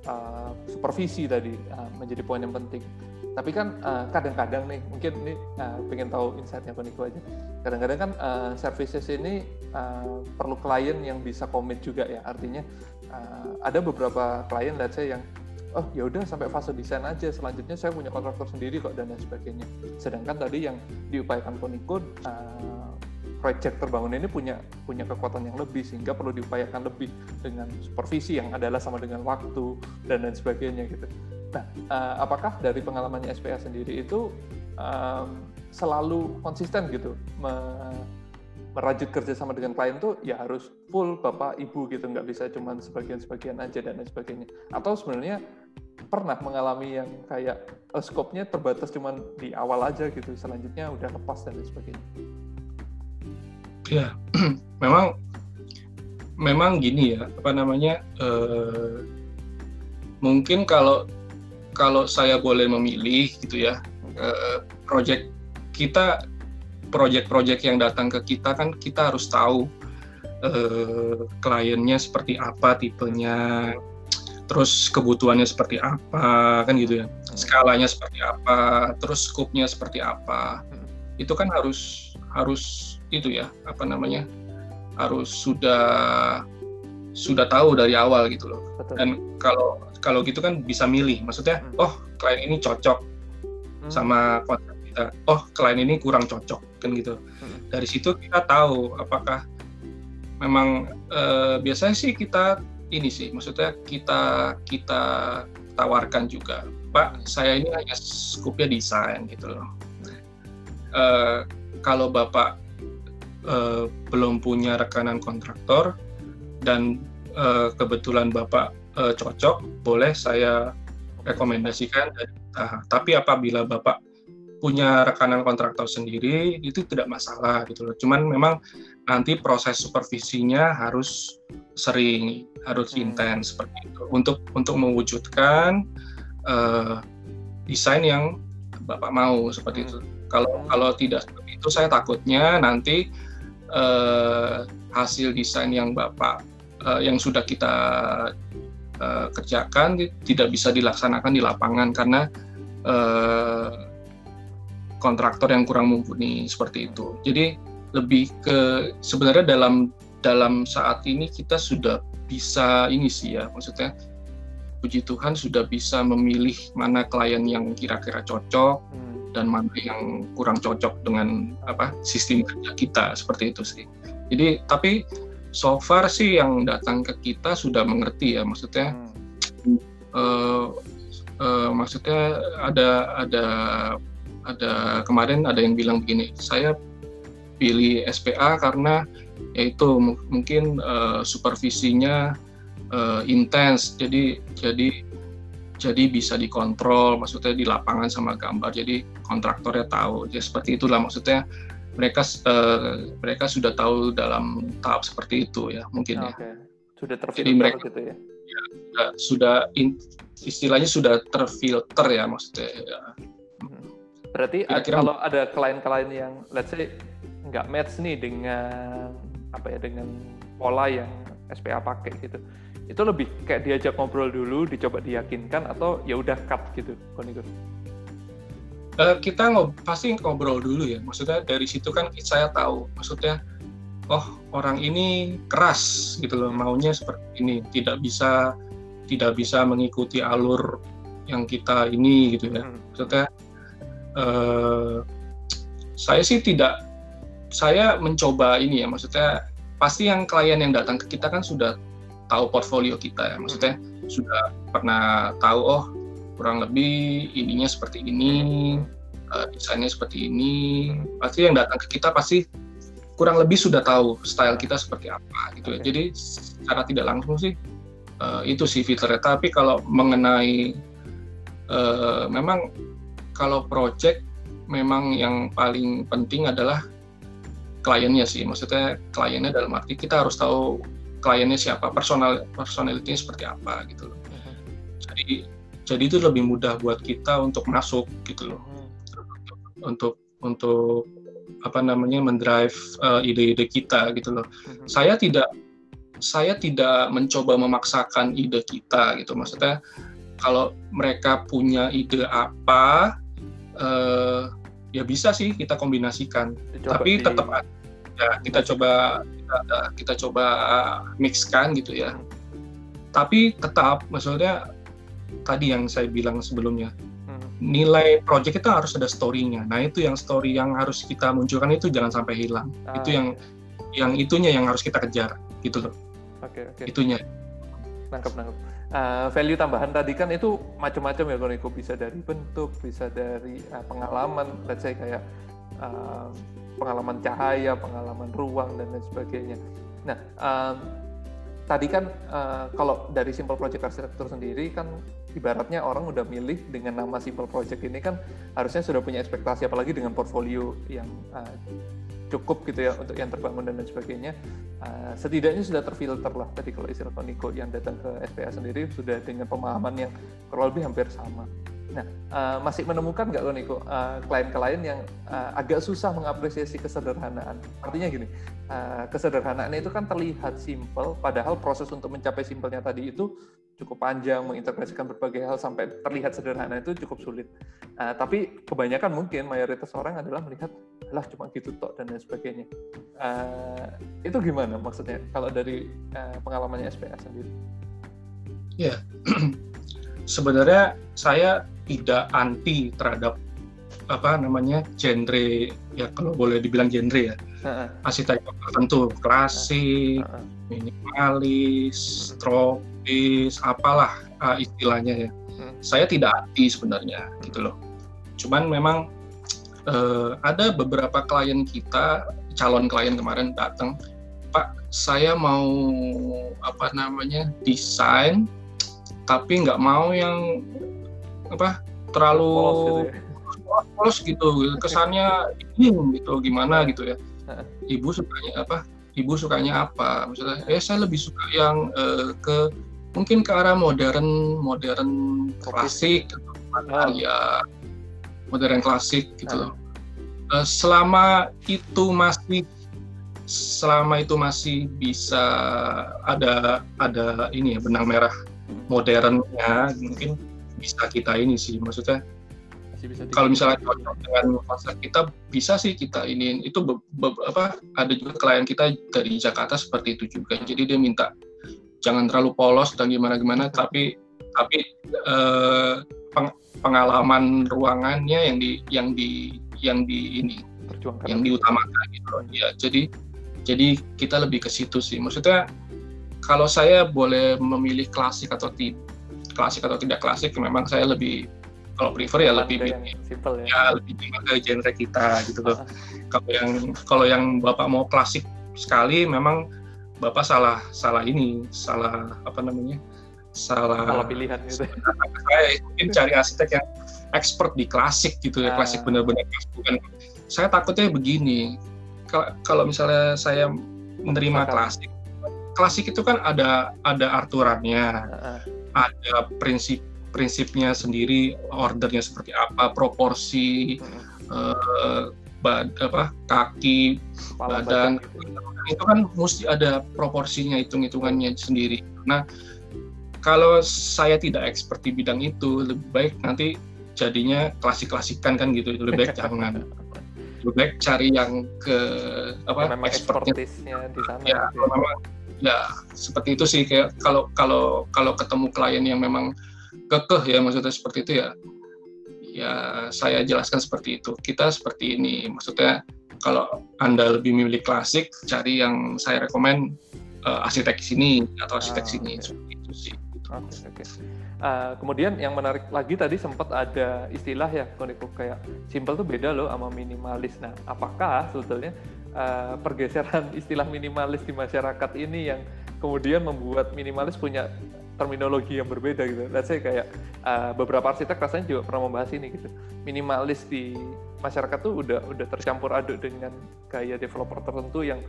uh, supervisi tadi uh, menjadi poin yang penting. Tapi kan kadang-kadang uh, nih, mungkin ini uh, pengen tahu insight-nya Niko aja. Kadang-kadang kan uh, services ini uh, perlu klien yang bisa komit juga ya. Artinya uh, ada beberapa klien, let's say yang oh ya udah sampai fase desain aja selanjutnya saya punya kontraktor sendiri kok dan lain sebagainya sedangkan tadi yang diupayakan Koniko uh, proyek terbangun ini punya punya kekuatan yang lebih sehingga perlu diupayakan lebih dengan supervisi yang adalah sama dengan waktu dan lain sebagainya gitu nah uh, apakah dari pengalamannya SPA sendiri itu um, selalu konsisten gitu merajut kerja sama dengan klien tuh ya harus full bapak ibu gitu. Nggak bisa cuma sebagian-sebagian aja dan lain sebagainya. Atau sebenarnya pernah mengalami yang kayak uh, skopnya terbatas cuma di awal aja gitu selanjutnya udah lepas dan lain sebagainya? Ya memang memang gini ya apa namanya uh, mungkin kalau kalau saya boleh memilih gitu ya uh, project kita project-project yang datang ke kita kan kita harus tahu uh, kliennya seperti apa tipenya terus kebutuhannya seperti apa kan gitu ya hmm. skalanya seperti apa terus scope-nya seperti apa hmm. itu kan harus harus itu ya apa namanya harus sudah sudah tahu dari awal gitu loh Betul. dan kalau kalau gitu kan bisa milih maksudnya hmm. oh klien ini cocok hmm. sama konsep kita oh klien ini kurang cocok kan gitu. Hmm. dari situ kita tahu apakah memang eh, biasanya sih kita ini sih maksudnya kita kita tawarkan juga Pak saya ini hanya skupnya desain gitu loh. Uh, kalau Bapak uh, belum punya rekanan kontraktor dan uh, kebetulan Bapak uh, cocok boleh saya rekomendasikan uh, tapi apabila Bapak punya rekanan kontraktor sendiri itu tidak masalah gitu loh. Cuman memang nanti proses supervisinya harus sering, harus hmm. intens seperti itu untuk untuk mewujudkan uh, desain yang bapak mau seperti itu. Kalau hmm. kalau tidak seperti itu, saya takutnya nanti uh, hasil desain yang bapak uh, yang sudah kita uh, kerjakan tidak bisa dilaksanakan di lapangan karena uh, kontraktor yang kurang mumpuni seperti itu. Jadi lebih ke sebenarnya dalam dalam saat ini kita sudah bisa ini sih ya, maksudnya puji Tuhan sudah bisa memilih mana klien yang kira-kira cocok hmm. dan mana yang kurang cocok dengan apa sistem kerja kita seperti itu sih. Jadi tapi so far sih yang datang ke kita sudah mengerti ya, maksudnya hmm. uh, uh, maksudnya ada ada ada kemarin ada yang bilang begini, saya pilih SPA karena yaitu mungkin uh, supervisinya uh, intens, jadi jadi jadi bisa dikontrol, maksudnya di lapangan sama gambar, jadi kontraktornya tahu, jadi seperti itulah maksudnya mereka uh, mereka sudah tahu dalam tahap seperti itu ya mungkin okay. ya. Sudah terfilter jadi mereka, gitu ya. ya sudah, sudah in, istilahnya sudah terfilter ya maksudnya. Ya Berarti Kira-kira... kalau ada klien-klien yang let's say nggak match nih dengan apa ya dengan pola yang SPA pakai gitu. Itu lebih kayak diajak ngobrol dulu, dicoba diyakinkan atau ya udah cut gitu, Konigur. Uh, kita ngob pasti ngobrol dulu ya. Maksudnya dari situ kan saya tahu, maksudnya oh orang ini keras gitu loh, maunya seperti ini, tidak bisa tidak bisa mengikuti alur yang kita ini gitu ya. Hmm. Maksudnya Eh, saya sih tidak saya mencoba ini ya maksudnya pasti yang klien yang datang ke kita kan sudah tahu portfolio kita ya maksudnya sudah pernah tahu oh kurang lebih ininya seperti ini uh, desainnya seperti ini. Pasti yang datang ke kita pasti kurang lebih sudah tahu style kita seperti apa gitu ya. Jadi secara tidak langsung sih uh, itu sih fiturnya. Tapi kalau mengenai uh, memang kalau project memang yang paling penting adalah kliennya sih. Maksudnya kliennya dalam arti kita harus tahu kliennya siapa, personal personality seperti apa gitu loh. Mhm. Jadi jadi itu lebih mudah buat kita untuk masuk gitu loh. Mhm. Untuk untuk apa namanya mendrive uh, ide-ide kita gitu loh. Mhm. Saya tidak saya tidak mencoba memaksakan ide kita gitu. Maksudnya kalau mereka punya ide apa, uh, ya bisa sih kita kombinasikan Dicoba tapi di... tetap ya kita coba kita, kita coba mixkan gitu ya hmm. tapi tetap maksudnya tadi yang saya bilang sebelumnya hmm. nilai project itu harus ada story-nya nah itu yang story yang harus kita munculkan itu jangan sampai hilang ah. itu yang yang itunya yang harus kita kejar gitu loh oke okay, oke okay. itunya nangkep nangkep uh, value tambahan tadi kan itu macam-macam ya Koniko bisa dari bentuk bisa dari uh, pengalaman. Let's say kayak uh, pengalaman cahaya pengalaman ruang dan lain sebagainya. Nah um, tadi kan uh, kalau dari simple project arsitektur sendiri kan ibaratnya orang udah milih dengan nama simple project ini kan harusnya sudah punya ekspektasi apalagi dengan portfolio yang uh, cukup gitu ya untuk yang terbangun dan lain sebagainya. Uh, setidaknya sudah terfilter lah tadi kalau istilah Koniko yang datang ke SPA sendiri sudah dengan pemahaman yang kurang lebih hampir sama Nah, uh, masih menemukan nggak lo Niko uh, klien-klien yang uh, agak susah mengapresiasi kesederhanaan? Artinya gini, uh, kesederhanaan itu kan terlihat simpel, padahal proses untuk mencapai simpelnya tadi itu cukup panjang, mengintegrasikan berbagai hal sampai terlihat sederhana itu cukup sulit. Uh, tapi kebanyakan mungkin mayoritas orang adalah melihat, lah cuma gitu tok dan lain sebagainya. Uh, itu gimana maksudnya kalau dari uh, pengalamannya SPA sendiri? Ya, sebenarnya saya tidak anti terhadap apa namanya genre ya kalau boleh dibilang genre ya uh-uh. arsitektur tertentu klasik uh-uh. minimalis tropis apalah uh, istilahnya ya uh. saya tidak anti sebenarnya gitu loh cuman memang uh, ada beberapa klien kita calon klien kemarin datang pak saya mau apa namanya desain tapi nggak mau yang apa terlalu polos gitu, ya. gitu. kesannya ini gitu gimana gitu ya ibu sukanya apa ibu sukanya apa maksudnya eh saya lebih suka yang uh, ke mungkin ke arah modern modern klasik oh. ya modern klasik gitu loh uh, selama itu masih selama itu masih bisa ada ada ini ya benang merah modernnya mungkin bisa kita ini sih maksudnya kalau misalnya cocok dengan konsep kita bisa sih kita ini itu be, be, apa ada juga klien kita dari Jakarta seperti itu juga. Jadi dia minta jangan terlalu polos dan gimana gimana tapi tapi eh, peng, pengalaman ruangannya yang di yang di yang di ini yang diutamakan gitu ya jadi jadi kita lebih ke situ sih. Maksudnya kalau saya boleh memilih klasik atau tidak klasik atau tidak klasik memang saya lebih kalau prefer ya lebih ya. Simple, ya. ya lebih ke genre kita gitu loh. Kalau yang kalau yang bapak mau klasik sekali memang bapak salah salah ini salah apa namanya salah salah pilihan gitu. Saya mungkin cari arsitek yang expert di klasik gitu ya klasik benar-benar bukan. Saya takutnya begini kalau misalnya saya menerima klasik klasik itu kan ada ada aturannya. Uh ada prinsip prinsipnya sendiri ordernya seperti apa proporsi hmm. uh, bad, apa kaki Kepala badan gitu. itu kan mesti ada proporsinya hitung hitungannya sendiri nah kalau saya tidak expert di bidang itu lebih baik nanti jadinya klasik klasikan kan gitu lebih baik jangan lebih baik cari yang ke apa expertnya di sana ya gitu. memang ya seperti itu sih kayak kalau kalau kalau ketemu klien yang memang kekeh ya maksudnya seperti itu ya ya saya jelaskan seperti itu kita seperti ini maksudnya kalau anda lebih memilih klasik cari yang saya rekomend uh, arsitek sini atau arsitek ah, sini okay. seperti itu sih Oke, okay. Okay. Uh, kemudian yang menarik lagi tadi sempat ada istilah ya, Koniko kayak simple tuh beda loh sama minimalis. Nah, apakah sebetulnya uh, pergeseran istilah minimalis di masyarakat ini yang kemudian membuat minimalis punya terminologi yang berbeda gitu. Let's say kayak uh, beberapa arsitek rasanya juga pernah membahas ini gitu. Minimalis di masyarakat tuh udah udah tercampur aduk dengan gaya developer tertentu yang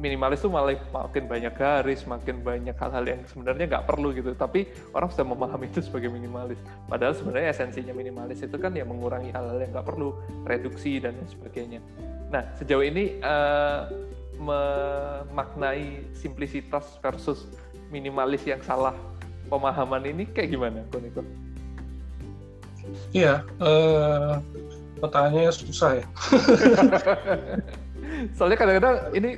minimalis tuh malah makin banyak garis, makin banyak hal-hal yang sebenarnya nggak perlu gitu. Tapi orang sudah memahami itu sebagai minimalis. Padahal sebenarnya esensinya minimalis itu kan ya mengurangi hal-hal yang nggak perlu, reduksi dan sebagainya. Nah, sejauh ini uh, memaknai simplisitas versus minimalis yang salah pemahaman ini kayak gimana, Koniko? Iya, uh, pertanyaannya susah ya. Soalnya kadang-kadang ini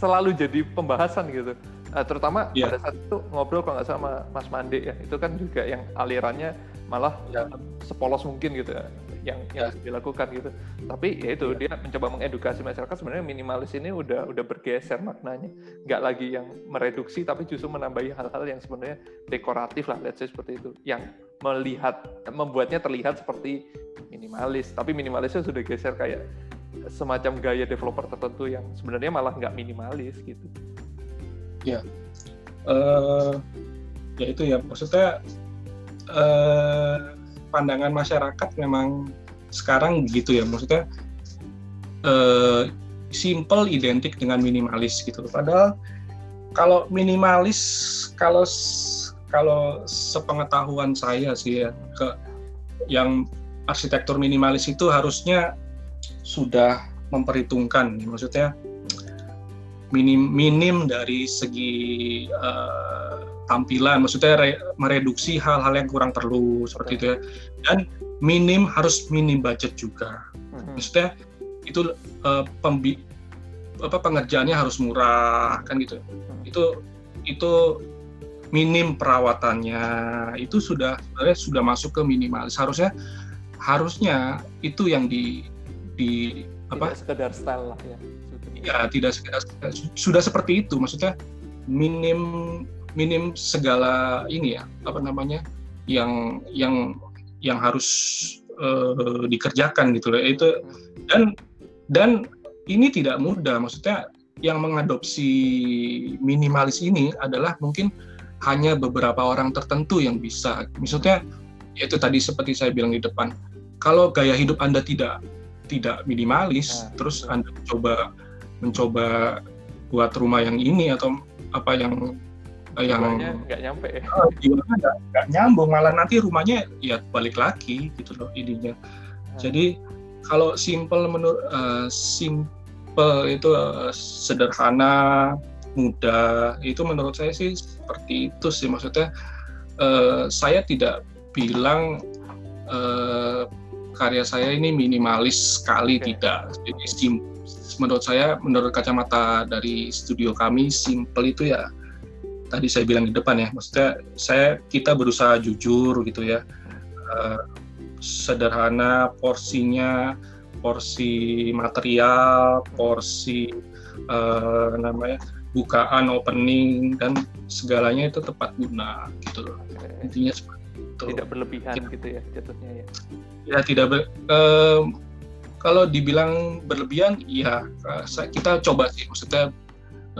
selalu jadi pembahasan gitu. Uh, terutama yeah. pada saat itu ngobrol kalau nggak sama Mas Mande ya, itu kan juga yang alirannya malah yeah. sepolos mungkin gitu ya yang yang harus dilakukan gitu. Tapi ya itu dia mencoba mengedukasi masyarakat sebenarnya minimalis ini udah udah bergeser maknanya. Nggak lagi yang mereduksi tapi justru menambahi hal-hal yang sebenarnya dekoratif lah let's say seperti itu. Yang melihat membuatnya terlihat seperti minimalis, tapi minimalisnya sudah geser kayak semacam gaya developer tertentu yang sebenarnya malah nggak minimalis gitu. Ya, uh, ya itu ya maksudnya uh, pandangan masyarakat memang sekarang begitu ya maksudnya uh, simple identik dengan minimalis gitu. Padahal kalau minimalis kalau kalau sepengetahuan saya sih ya ke yang arsitektur minimalis itu harusnya sudah memperhitungkan maksudnya minim minim dari segi uh, tampilan maksudnya re, mereduksi hal-hal yang kurang perlu seperti itu ya. Dan minim harus minim budget juga. Mm-hmm. maksudnya itu uh, pembi apa pengerjaannya harus murah kan gitu. Mm-hmm. itu itu minim perawatannya. Itu sudah sebenarnya sudah masuk ke minimalis. Harusnya harusnya itu yang di di apa? Tidak sekedar style lah ya ya tidak sekedar sudah seperti itu. Maksudnya minim minim segala ini ya apa namanya yang yang yang harus uh, dikerjakan gitu loh itu dan dan ini tidak mudah maksudnya yang mengadopsi minimalis ini adalah mungkin hanya beberapa orang tertentu yang bisa. Maksudnya itu tadi seperti saya bilang di depan. Kalau gaya hidup Anda tidak tidak minimalis, nah, terus. Anda mencoba mencoba buat rumah yang ini atau apa yang yang nggak nyampe ya. Oh, nggak nyambung malah nanti rumahnya ya balik lagi gitu loh ininya. Hmm. Jadi kalau simple menurut uh, simple itu uh, sederhana mudah itu menurut saya sih seperti itu sih maksudnya uh, saya tidak bilang uh, karya saya ini minimalis sekali okay. tidak jadi sim menurut saya menurut kacamata dari studio kami simple itu ya tadi saya bilang di depan ya maksudnya saya kita berusaha jujur gitu ya. Uh, sederhana porsinya porsi material porsi uh, namanya bukaan opening dan segalanya itu tepat guna gitu loh. Intinya seperti itu. Tidak berlebihan ya. gitu ya jatuhnya ya. Ya tidak ber, eh, kalau dibilang berlebihan ya kita coba sih maksudnya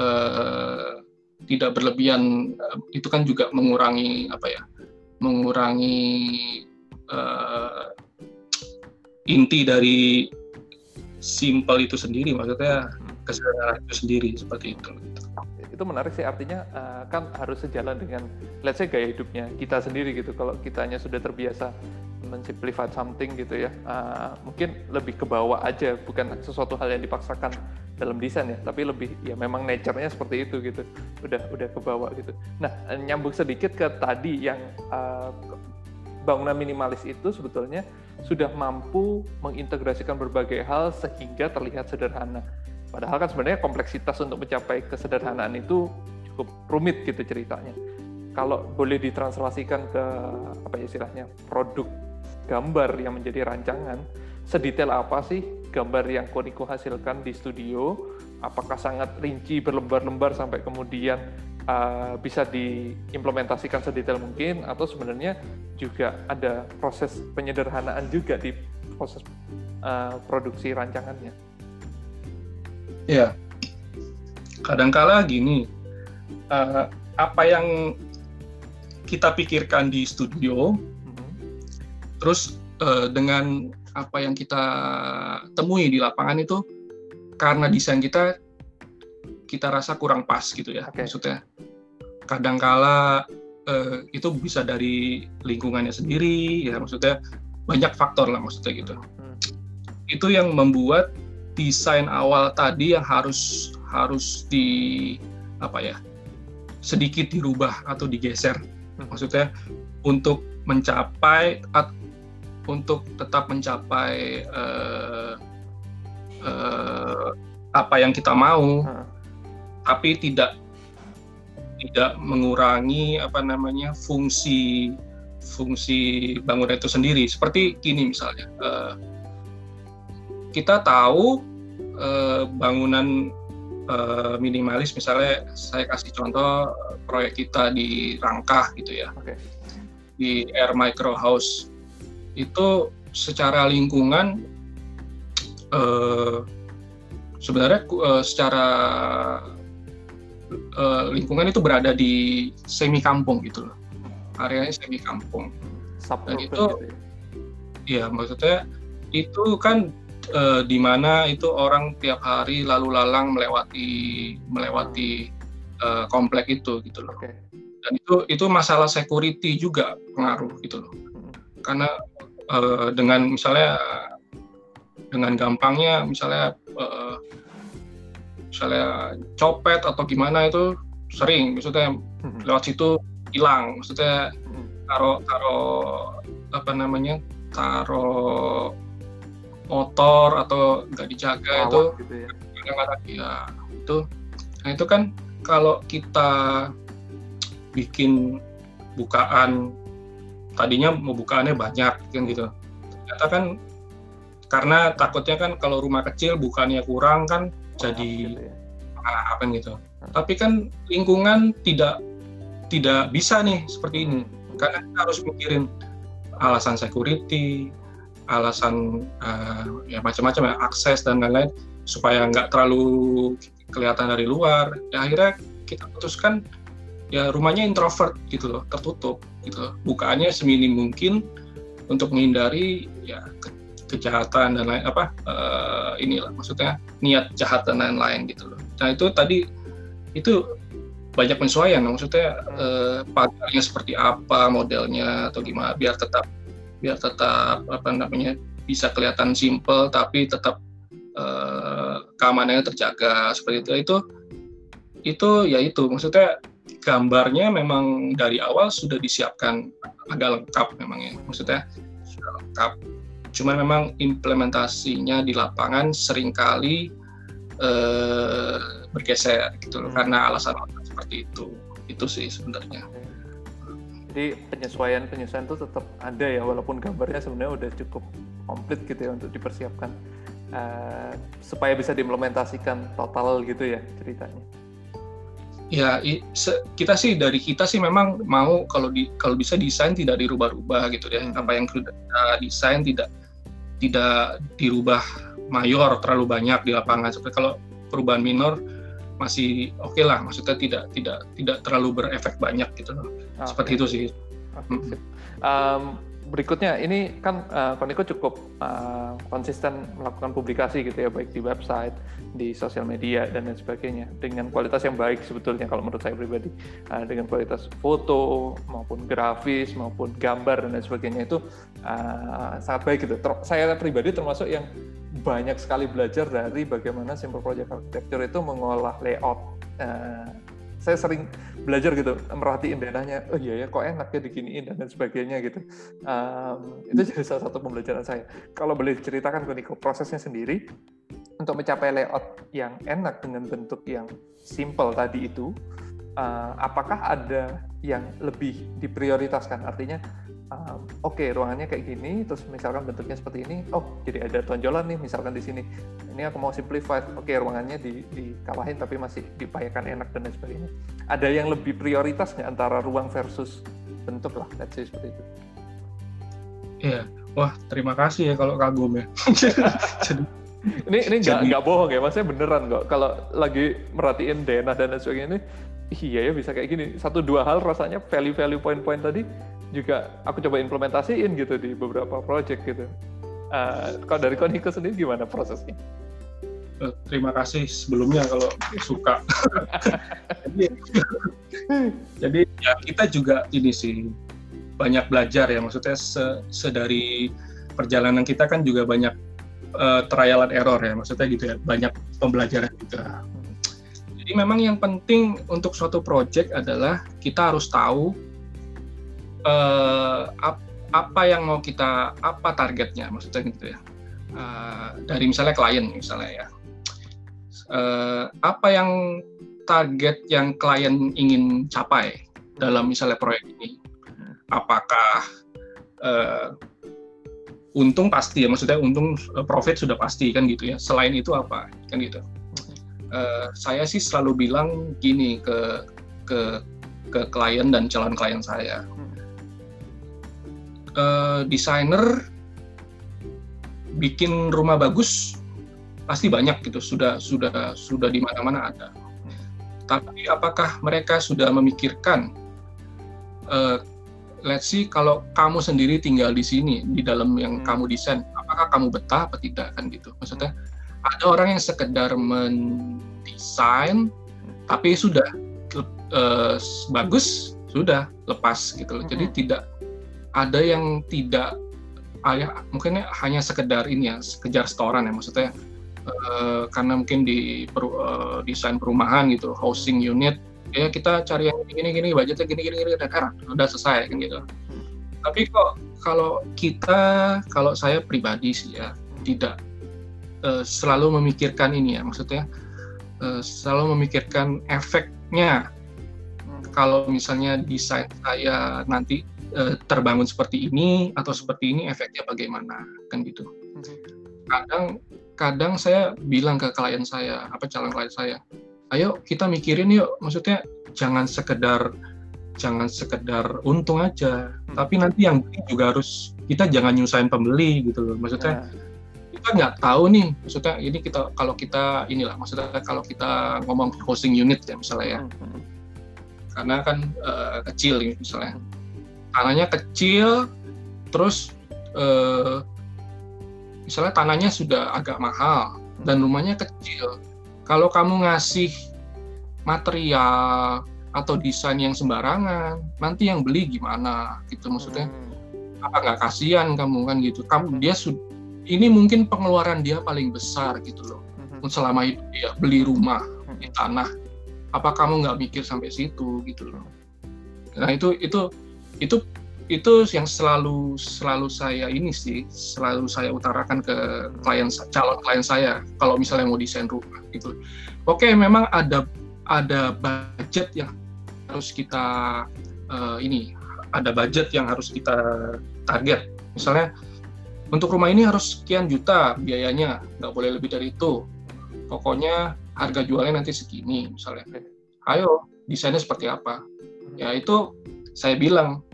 eh, tidak berlebihan itu kan juga mengurangi apa ya mengurangi eh, inti dari simple itu sendiri maksudnya kesadaran itu sendiri seperti itu itu menarik sih artinya uh, kan harus sejalan dengan let's say gaya hidupnya kita sendiri gitu. Kalau kitanya sudah terbiasa mensimplify something gitu ya uh, mungkin lebih ke bawah aja bukan sesuatu hal yang dipaksakan dalam desain ya tapi lebih ya memang nature-nya seperti itu gitu. Udah udah ke bawah gitu. Nah nyambung sedikit ke tadi yang bangunan minimalis itu sebetulnya sudah mampu mengintegrasikan berbagai hal sehingga terlihat sederhana Padahal kan sebenarnya kompleksitas untuk mencapai kesederhanaan itu cukup rumit gitu ceritanya. Kalau boleh ditranslasikan ke apa ya istilahnya produk gambar yang menjadi rancangan, sedetail apa sih gambar yang Koniko hasilkan di studio? Apakah sangat rinci berlembar-lembar sampai kemudian uh, bisa diimplementasikan sedetail mungkin atau sebenarnya juga ada proses penyederhanaan juga di proses uh, produksi rancangannya? Ya, kadangkala gini, uh, apa yang kita pikirkan di studio, mm-hmm. terus uh, dengan apa yang kita temui di lapangan itu, karena desain kita kita rasa kurang pas gitu ya, okay. maksudnya. Kadangkala uh, itu bisa dari lingkungannya sendiri, ya maksudnya banyak faktor lah maksudnya gitu. Hmm. Itu yang membuat desain awal tadi yang harus harus di apa ya sedikit dirubah atau digeser hmm. maksudnya untuk mencapai at, untuk tetap mencapai uh, uh, apa yang kita mau hmm. tapi tidak tidak mengurangi apa namanya fungsi fungsi bangunan itu sendiri seperti gini misalnya uh, kita tahu uh, bangunan uh, minimalis misalnya saya kasih contoh proyek kita di Rangkah gitu ya okay. di Air Micro House itu secara lingkungan uh, sebenarnya uh, secara uh, lingkungan itu berada di semi kampung gitu loh areanya semi kampung dan itu gitu ya? ya maksudnya itu kan uh, di mana itu orang tiap hari lalu lalang melewati melewati uh, komplek itu gitu loh. Okay. Dan itu itu masalah security juga pengaruh gitu loh. Hmm. Karena uh, dengan misalnya dengan gampangnya misalnya uh, misalnya copet atau gimana itu sering maksudnya hmm. lewat situ hilang maksudnya taruh taruh apa namanya taruh motor atau nggak dijaga itu gitu ya. ya itu nah itu kan kalau kita bikin bukaan tadinya mau bukaannya banyak kan gitu ternyata kan karena takutnya kan kalau rumah kecil bukannya kurang kan jadi gitu ya. apa gitu hmm. tapi kan lingkungan tidak tidak bisa nih seperti ini hmm. karena kita harus mikirin alasan security alasan uh, ya macam-macam ya akses dan lain-lain supaya nggak terlalu kelihatan dari luar. Ya akhirnya kita putuskan ya rumahnya introvert gitu loh tertutup gitu loh. Bukaannya seminim mungkin untuk menghindari ya ke kejahatan dan lain apa uh, inilah maksudnya niat jahat dan lain-lain gitu loh. Nah itu tadi itu banyak penyesuaian maksudnya uh, pagarnya seperti apa modelnya atau gimana biar tetap biar tetap apa namanya bisa kelihatan simple tapi tetap uh, keamanannya terjaga seperti itu. Itu itu ya itu. Maksudnya gambarnya memang dari awal sudah disiapkan agak lengkap memang ya. Maksudnya sudah lengkap. Cuma memang implementasinya di lapangan sering kali uh, bergeser gitu loh. Hmm. karena alasan-alasan seperti itu. Itu sih sebenarnya jadi penyesuaian penyesuaian itu tetap ada ya walaupun gambarnya sebenarnya udah cukup komplit gitu ya untuk dipersiapkan uh, supaya bisa diimplementasikan total gitu ya ceritanya. Ya kita sih dari kita sih memang mau kalau di kalau bisa desain tidak dirubah-rubah gitu ya. Hmm. apa yang sudah desain tidak tidak dirubah mayor terlalu banyak di lapangan. Seperti kalau perubahan minor masih oke okay lah maksudnya tidak tidak tidak terlalu berefek banyak gitu loh. Okay. seperti itu sih. Okay. um, berikutnya ini kan uh, Koniko cukup uh, konsisten melakukan publikasi gitu ya baik di website di sosial media dan lain sebagainya dengan kualitas yang baik sebetulnya kalau menurut saya pribadi. Uh, dengan kualitas foto maupun grafis maupun gambar dan lain sebagainya itu uh, sangat baik gitu. Ter saya pribadi termasuk yang banyak sekali belajar dari bagaimana Simple Project Architecture itu mengolah layout. Uh, saya sering belajar gitu, merhatiin denahnya, oh iya ya kok enak ya diginiin dan lain sebagainya gitu. Um, itu jadi salah satu pembelajaran saya. Kalau boleh ceritakan ke Niko prosesnya sendiri untuk mencapai layout yang enak dengan bentuk yang simple tadi itu, uh, apakah ada yang lebih diprioritaskan? Artinya um, oke okay, ruangannya kayak gini terus misalkan bentuknya seperti ini oh jadi ada tonjolan nih misalkan di sini. Ini aku mau simplified. Oke okay, ruangannya di, dikalahin tapi masih diupayakan enak dan lain sebagainya. Ada yang lebih prioritas nggak antara ruang versus bentuk lah let's say seperti itu? Iya. Wah terima kasih ya kalau kagum ya. Jadi ini ini nggak nggak bohong ya maksudnya beneran kok. Kalau lagi merhatiin denah dan lain sebagainya ini iya ya bisa kayak gini. Satu dua hal rasanya value value point point tadi juga aku coba implementasiin gitu di beberapa project gitu. Uh, kalau dari Koniko sendiri gimana prosesnya? Uh, terima kasih sebelumnya kalau suka. jadi, jadi ya kita juga ini sih banyak belajar ya maksudnya se sedari perjalanan kita kan juga banyak uh, trial and error ya maksudnya gitu ya banyak pembelajaran juga. Jadi memang yang penting untuk suatu project adalah kita harus tahu ap, apa yang mau kita apa targetnya? Maksudnya gitu ya. Uh, dari misalnya klien misalnya ya. Uh, apa yang target yang klien ingin capai dalam misalnya proyek ini? Apakah uh, untung pasti ya maksudnya untung profit sudah pasti kan gitu ya. Selain itu apa? Kan gitu. Uh, saya sih selalu bilang gini ke ke ke klien dan calon klien saya uh, desainer bikin rumah bagus pasti banyak gitu. Sudah sudah sudah di mana-mana ada. Tapi apakah mereka sudah memikirkan uh, let's see kalau kamu sendiri tinggal di sini di dalam yang hmm. kamu desain apakah kamu betah apa tidak kan gitu. Maksudnya ada orang yang sekedar mendesain tapi sudah uh, bagus sudah lepas gitu loh. Jadi tidak ada yang tidak ayah mungkin hanya sekedar ini ya sekejar setoran ya maksudnya uh, karena mungkin di per, uh, desain perumahan gitu housing unit ya kita cari yang gini gini budgetnya gini gini gini dan kan udah selesai kan gitu. Tapi kok kalau kita kalau saya pribadi sih ya tidak uh, selalu memikirkan ini ya maksudnya uh, selalu memikirkan efeknya. Kalau misalnya desain saya nanti uh, terbangun seperti ini atau seperti ini efeknya bagaimana kan gitu kadang kadang saya bilang ke klien saya apa calon klien saya ayo kita mikirin yuk maksudnya jangan sekedar jangan sekedar untung aja hmm. tapi nanti yang beli juga harus kita jangan nyusahin pembeli gitu loh maksudnya ya. kita nggak tahu nih maksudnya ini kita kalau kita inilah maksudnya kalau kita ngomong hosting unit ya misalnya ya hmm. karena kan uh, kecil misalnya hmm. Tanahnya kecil terus uh, misalnya tanahnya sudah agak mahal dan rumahnya kecil kalau kamu ngasih material atau desain yang sembarangan, nanti yang beli gimana gitu maksudnya? Hmm. Apa nggak kasihan kamu kan gitu? Kamu dia ini mungkin pengeluaran dia paling besar gitu loh. Hmm. Selama itu dia beli rumah hmm. di tanah, apa kamu nggak mikir sampai situ gitu loh? Nah itu itu itu itu yang selalu selalu saya ini sih selalu saya utarakan ke klien calon klien saya kalau misalnya mau desain rumah gitu. Oke memang ada ada budget yang harus kita uh, ini ada budget yang harus kita target. Misalnya untuk rumah ini harus sekian juta biayanya nggak boleh lebih dari itu. Pokoknya harga jualnya nanti segini misalnya. Ayo desainnya seperti apa? Ya itu saya bilang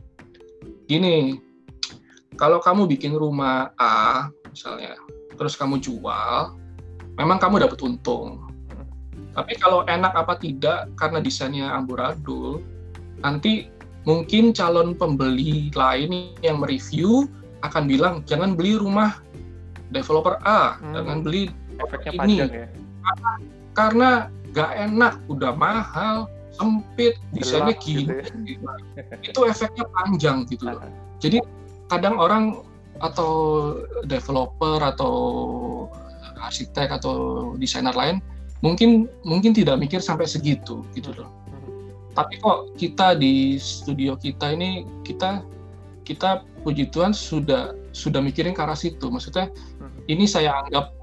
gini, kalau kamu bikin rumah A misalnya, terus kamu jual, memang kamu dapat untung. Tapi kalau enak apa tidak karena desainnya amburadul, nanti mungkin calon pembeli lain yang mereview akan bilang jangan beli rumah developer A, hmm. jangan beli efeknya ini. ya. Karena, karena gak enak, udah mahal, sempit, desainnya gini, gitu ya. itu efeknya panjang gitu loh. Jadi kadang orang atau developer atau arsitek atau desainer lain mungkin mungkin tidak mikir sampai segitu gitu loh. Tapi kok kita di studio kita ini kita kita puji Tuhan sudah sudah mikirin ke arah situ. Maksudnya ini saya anggap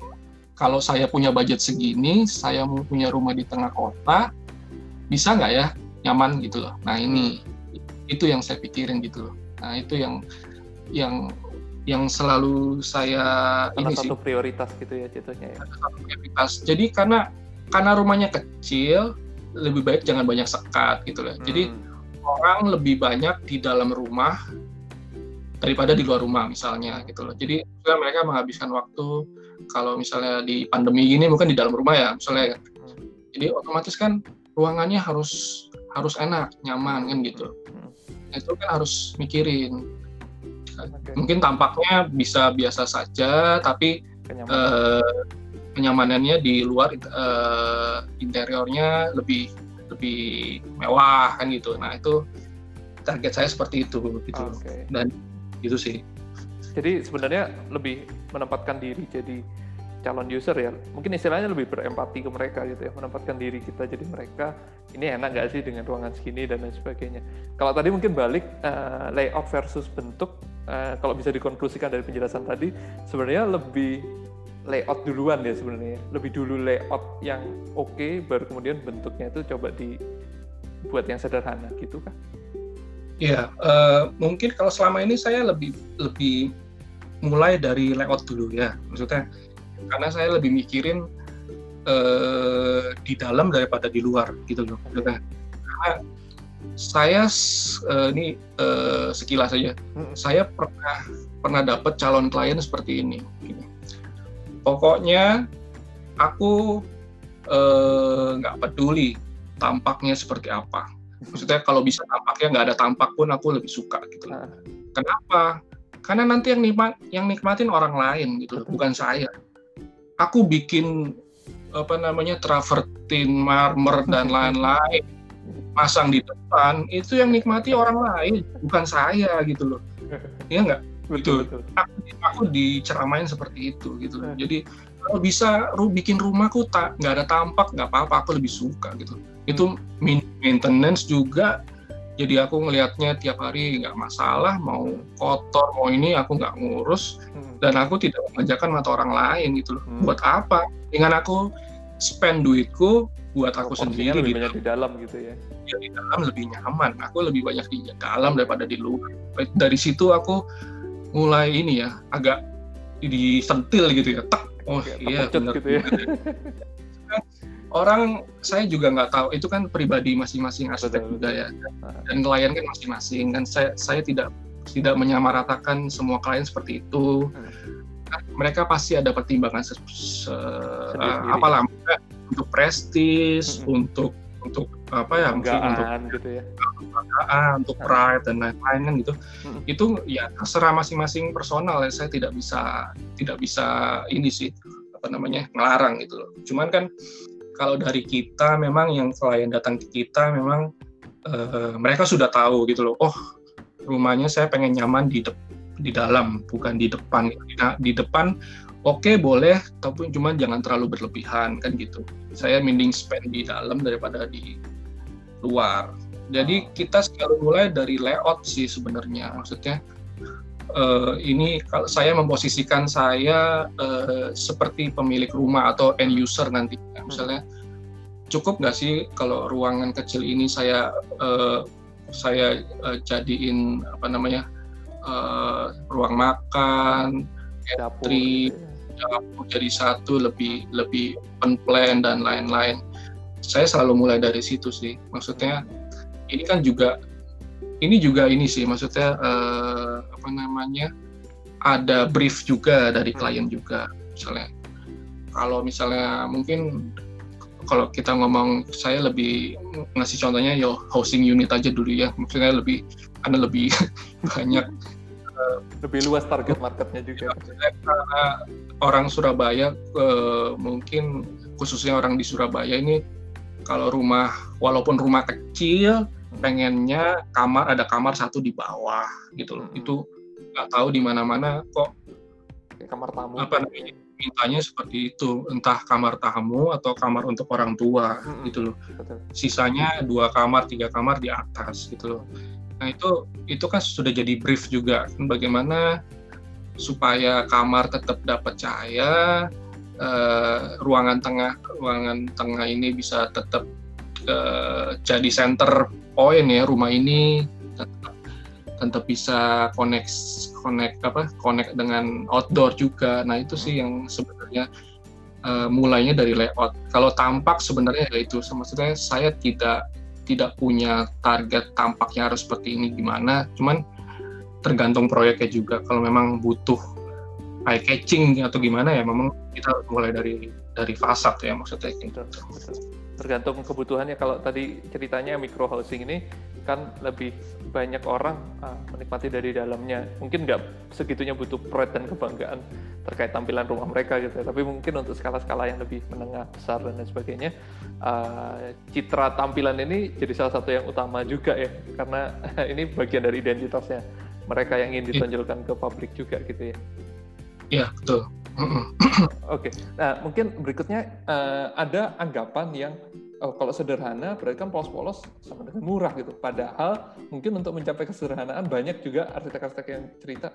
kalau saya punya budget segini, saya mau punya rumah di tengah kota, bisa nggak ya nyaman gitu loh. Nah ini itu yang saya pikirin gitu loh. Nah itu yang yang yang selalu saya Salah ini satu sih. prioritas gitu ya jatuhnya ya. Satu prioritas. Jadi karena karena rumahnya kecil lebih baik jangan banyak sekat gitu loh. Hmm. jadi orang lebih banyak di dalam rumah daripada di luar rumah misalnya gitu loh. Jadi mereka menghabiskan waktu kalau misalnya di pandemi gini mungkin di dalam rumah ya misalnya hmm. jadi otomatis kan ruangannya harus harus enak nyaman kan gitu hmm. itu kan harus mikirin okay. mungkin tampaknya bisa biasa saja tapi kenyamanan. uh, kenyamanannya di luar uh, interiornya lebih lebih mewah kan gitu nah itu target saya seperti itu gitu okay. dan itu sih jadi sebenarnya lebih menempatkan diri jadi calon user ya mungkin istilahnya lebih berempati ke mereka gitu ya menempatkan diri kita jadi mereka ini enak nggak sih dengan ruangan segini dan lain sebagainya. Kalau tadi mungkin balik uh, layout versus bentuk uh, kalau bisa dikonklusikan dari penjelasan tadi sebenarnya lebih layout duluan ya sebenarnya. Lebih dulu layout yang oke okay, baru kemudian bentuknya itu coba dibuat yang sederhana gitu kan Iya, uh, mungkin kalau selama ini saya lebih lebih mulai dari layout dulu ya. Maksudnya karena saya lebih mikirin uh, di dalam daripada di luar gitu loh karena saya uh, ini uh, sekilas saja hmm. saya pernah pernah dapat calon klien seperti ini gitu. pokoknya aku nggak uh, peduli tampaknya seperti apa maksudnya kalau bisa tampaknya nggak ada tampak pun aku lebih suka gitu loh. Hmm. kenapa karena nanti yang nikmat yang nikmatin orang lain gitu bukan saya aku bikin apa namanya travertin marmer dan lain-lain pasang di depan itu yang nikmati orang lain bukan saya gitu loh ya enggak betul, gitu. betul. Aku, aku diceramain seperti itu gitu loh. jadi kalau bisa ru bikin rumahku tak nggak ada tampak nggak apa-apa aku lebih suka gitu itu hmm. maintenance juga jadi aku ngelihatnya tiap hari nggak masalah mau kotor mau ini aku nggak ngurus. Hmm. dan aku tidak mengajarkan mata orang lain gitu loh. Hmm. buat apa? Dengan aku spend duitku buat aku sendiri lebih banyak di dalam gitu ya. Ya di dalam lebih nyaman. Aku lebih banyak di dalam daripada di luar. Dari situ aku mulai ini ya agak disentil gitu ya. Tak oh iya benar gitu ya. orang saya juga nggak tahu. Itu kan pribadi masing-masing arsitek juga ya. dan klien kan masing-masing. Kan saya saya tidak tidak menyamaratakan semua klien seperti itu. Hmm. mereka pasti ada pertimbangan se, se, uh, apalah untuk prestis hmm. untuk untuk apa ya? Mungkin untuk gitu ya. untuk pride dan lain-lain kan gitu. Hmm. itu ya terserah masing-masing personal ya. Saya tidak bisa tidak bisa ini sih apa namanya ngelarang gitu loh. Cuman kan kalau dari kita memang yang klien datang ke kita memang uh, mereka sudah tahu gitu loh oh rumahnya saya pengen nyaman di de di dalam bukan di depan. Nah, di depan oke okay, boleh tapi cuma jangan terlalu berlebihan kan gitu. Saya mending spend di dalam daripada di luar. Jadi kita selalu mulai dari layout sih sebenarnya maksudnya uh, ini kalau saya memposisikan saya uh, seperti pemilik rumah atau end user nanti misalnya cukup nggak sih kalau ruangan kecil ini saya uh, saya uh, jadiin apa namanya uh, ruang makan, entry, dapur jadi satu lebih lebih open plan dan lain-lain. Saya selalu mulai dari situ sih. Maksudnya ini kan juga ini juga ini sih maksudnya uh, apa namanya ada brief juga dari klien juga. Misalnya kalau misalnya mungkin kalau kita ngomong saya lebih ngasih contohnya yo housing unit aja dulu ya. Maksudnya lebih karena lebih banyak uh, lebih luas target marketnya juga. Karena orang Surabaya uh, mungkin khususnya orang di Surabaya ini kalau rumah walaupun rumah kecil pengennya kamar ada kamar satu di bawah gitu loh. Hmm. Itu nggak tahu di mana-mana kok kamar tamu. Apa namanya? Mintanya seperti itu, entah kamar tamu atau kamar untuk orang tua hmm. gitu loh. Betul. Sisanya dua kamar, tiga kamar di atas gitu loh. Nah itu itu kan sudah jadi brief juga bagaimana supaya kamar tetap dapat cahaya, eh, ruangan tengah ruangan tengah ini bisa tetap eh, jadi center poin ya rumah ini tetap, tetap bisa connect connect apa connect dengan outdoor juga. Nah itu sih yang sebenarnya uh, mulainya dari layout. Kalau tampak sebenarnya ya itu. Maksudnya saya tidak tidak punya target tampaknya harus seperti ini gimana. Cuman tergantung proyeknya juga. Kalau memang butuh eye catching atau gimana ya memang kita mulai dari dari fasad ya maksudnya. Gitu. Tergantung kebutuhannya. Kalau tadi ceritanya micro housing ini kan lebih banyak orang uh, menikmati dari dalamnya. Mungkin nggak segitunya butuh pride dan kebanggaan terkait tampilan rumah mereka gitu ya. tapi mungkin untuk skala-skala yang lebih menengah besar dan lain sebagainya uh, citra tampilan ini jadi salah satu yang utama juga ya. Karena ini bagian dari identitasnya. Mereka yang ingin ditonjolkan ke publik juga gitu ya. Iya betul Oke, okay. nah mungkin berikutnya uh, ada anggapan yang oh, kalau sederhana berarti kan polos-polos sama dengan murah gitu. Padahal mungkin untuk mencapai kesederhanaan banyak juga arsitek-arsitek yang cerita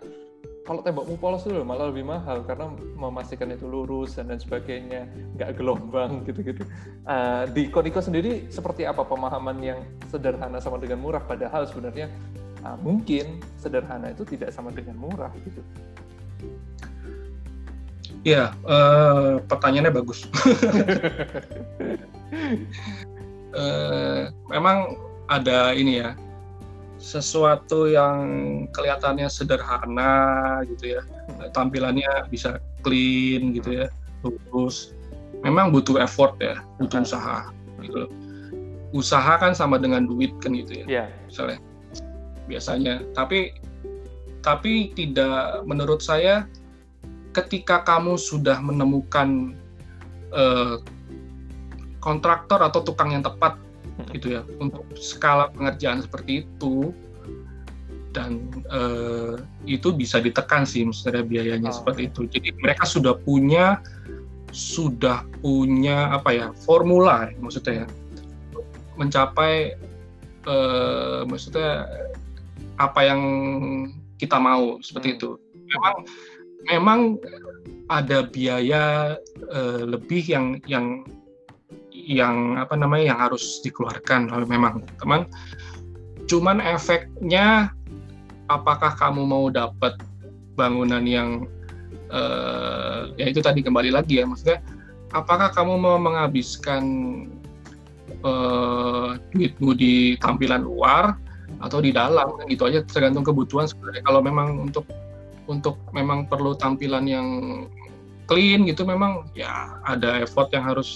kalau tembokmu polos itu malah lebih mahal karena memastikan itu lurus dan lain sebagainya, nggak gelombang gitu-gitu. Uh, di Koniko sendiri seperti apa pemahaman yang sederhana sama dengan murah? Padahal sebenarnya uh, mungkin sederhana itu tidak sama dengan murah gitu. Iya, uh, pertanyaannya bagus. uh, memang ada ini ya, sesuatu yang kelihatannya sederhana gitu ya, tampilannya bisa clean gitu ya, lurus. Memang butuh effort ya, butuh usaha. Gitu. Usaha kan sama dengan duit kan gitu ya, yeah. misalnya biasanya. Tapi tapi tidak menurut saya ketika kamu sudah menemukan uh, kontraktor atau tukang yang tepat hmm. gitu ya untuk skala pengerjaan seperti itu dan uh, itu bisa ditekan sih misalnya biayanya oh. seperti itu jadi mereka sudah punya sudah punya apa ya formula maksudnya ya mencapai uh, maksudnya apa yang kita mau seperti hmm. itu. Memang memang ada biaya uh, lebih yang yang yang apa namanya yang harus dikeluarkan kalau memang teman. Cuman efeknya apakah kamu mau dapat bangunan yang uh, ya itu tadi kembali lagi ya maksudnya apakah kamu mau menghabiskan uh, duitmu di tampilan luar atau di dalam? Kan gitu aja tergantung kebutuhan sebenarnya. Kalau memang untuk untuk memang perlu tampilan yang clean gitu memang ya ada effort yang harus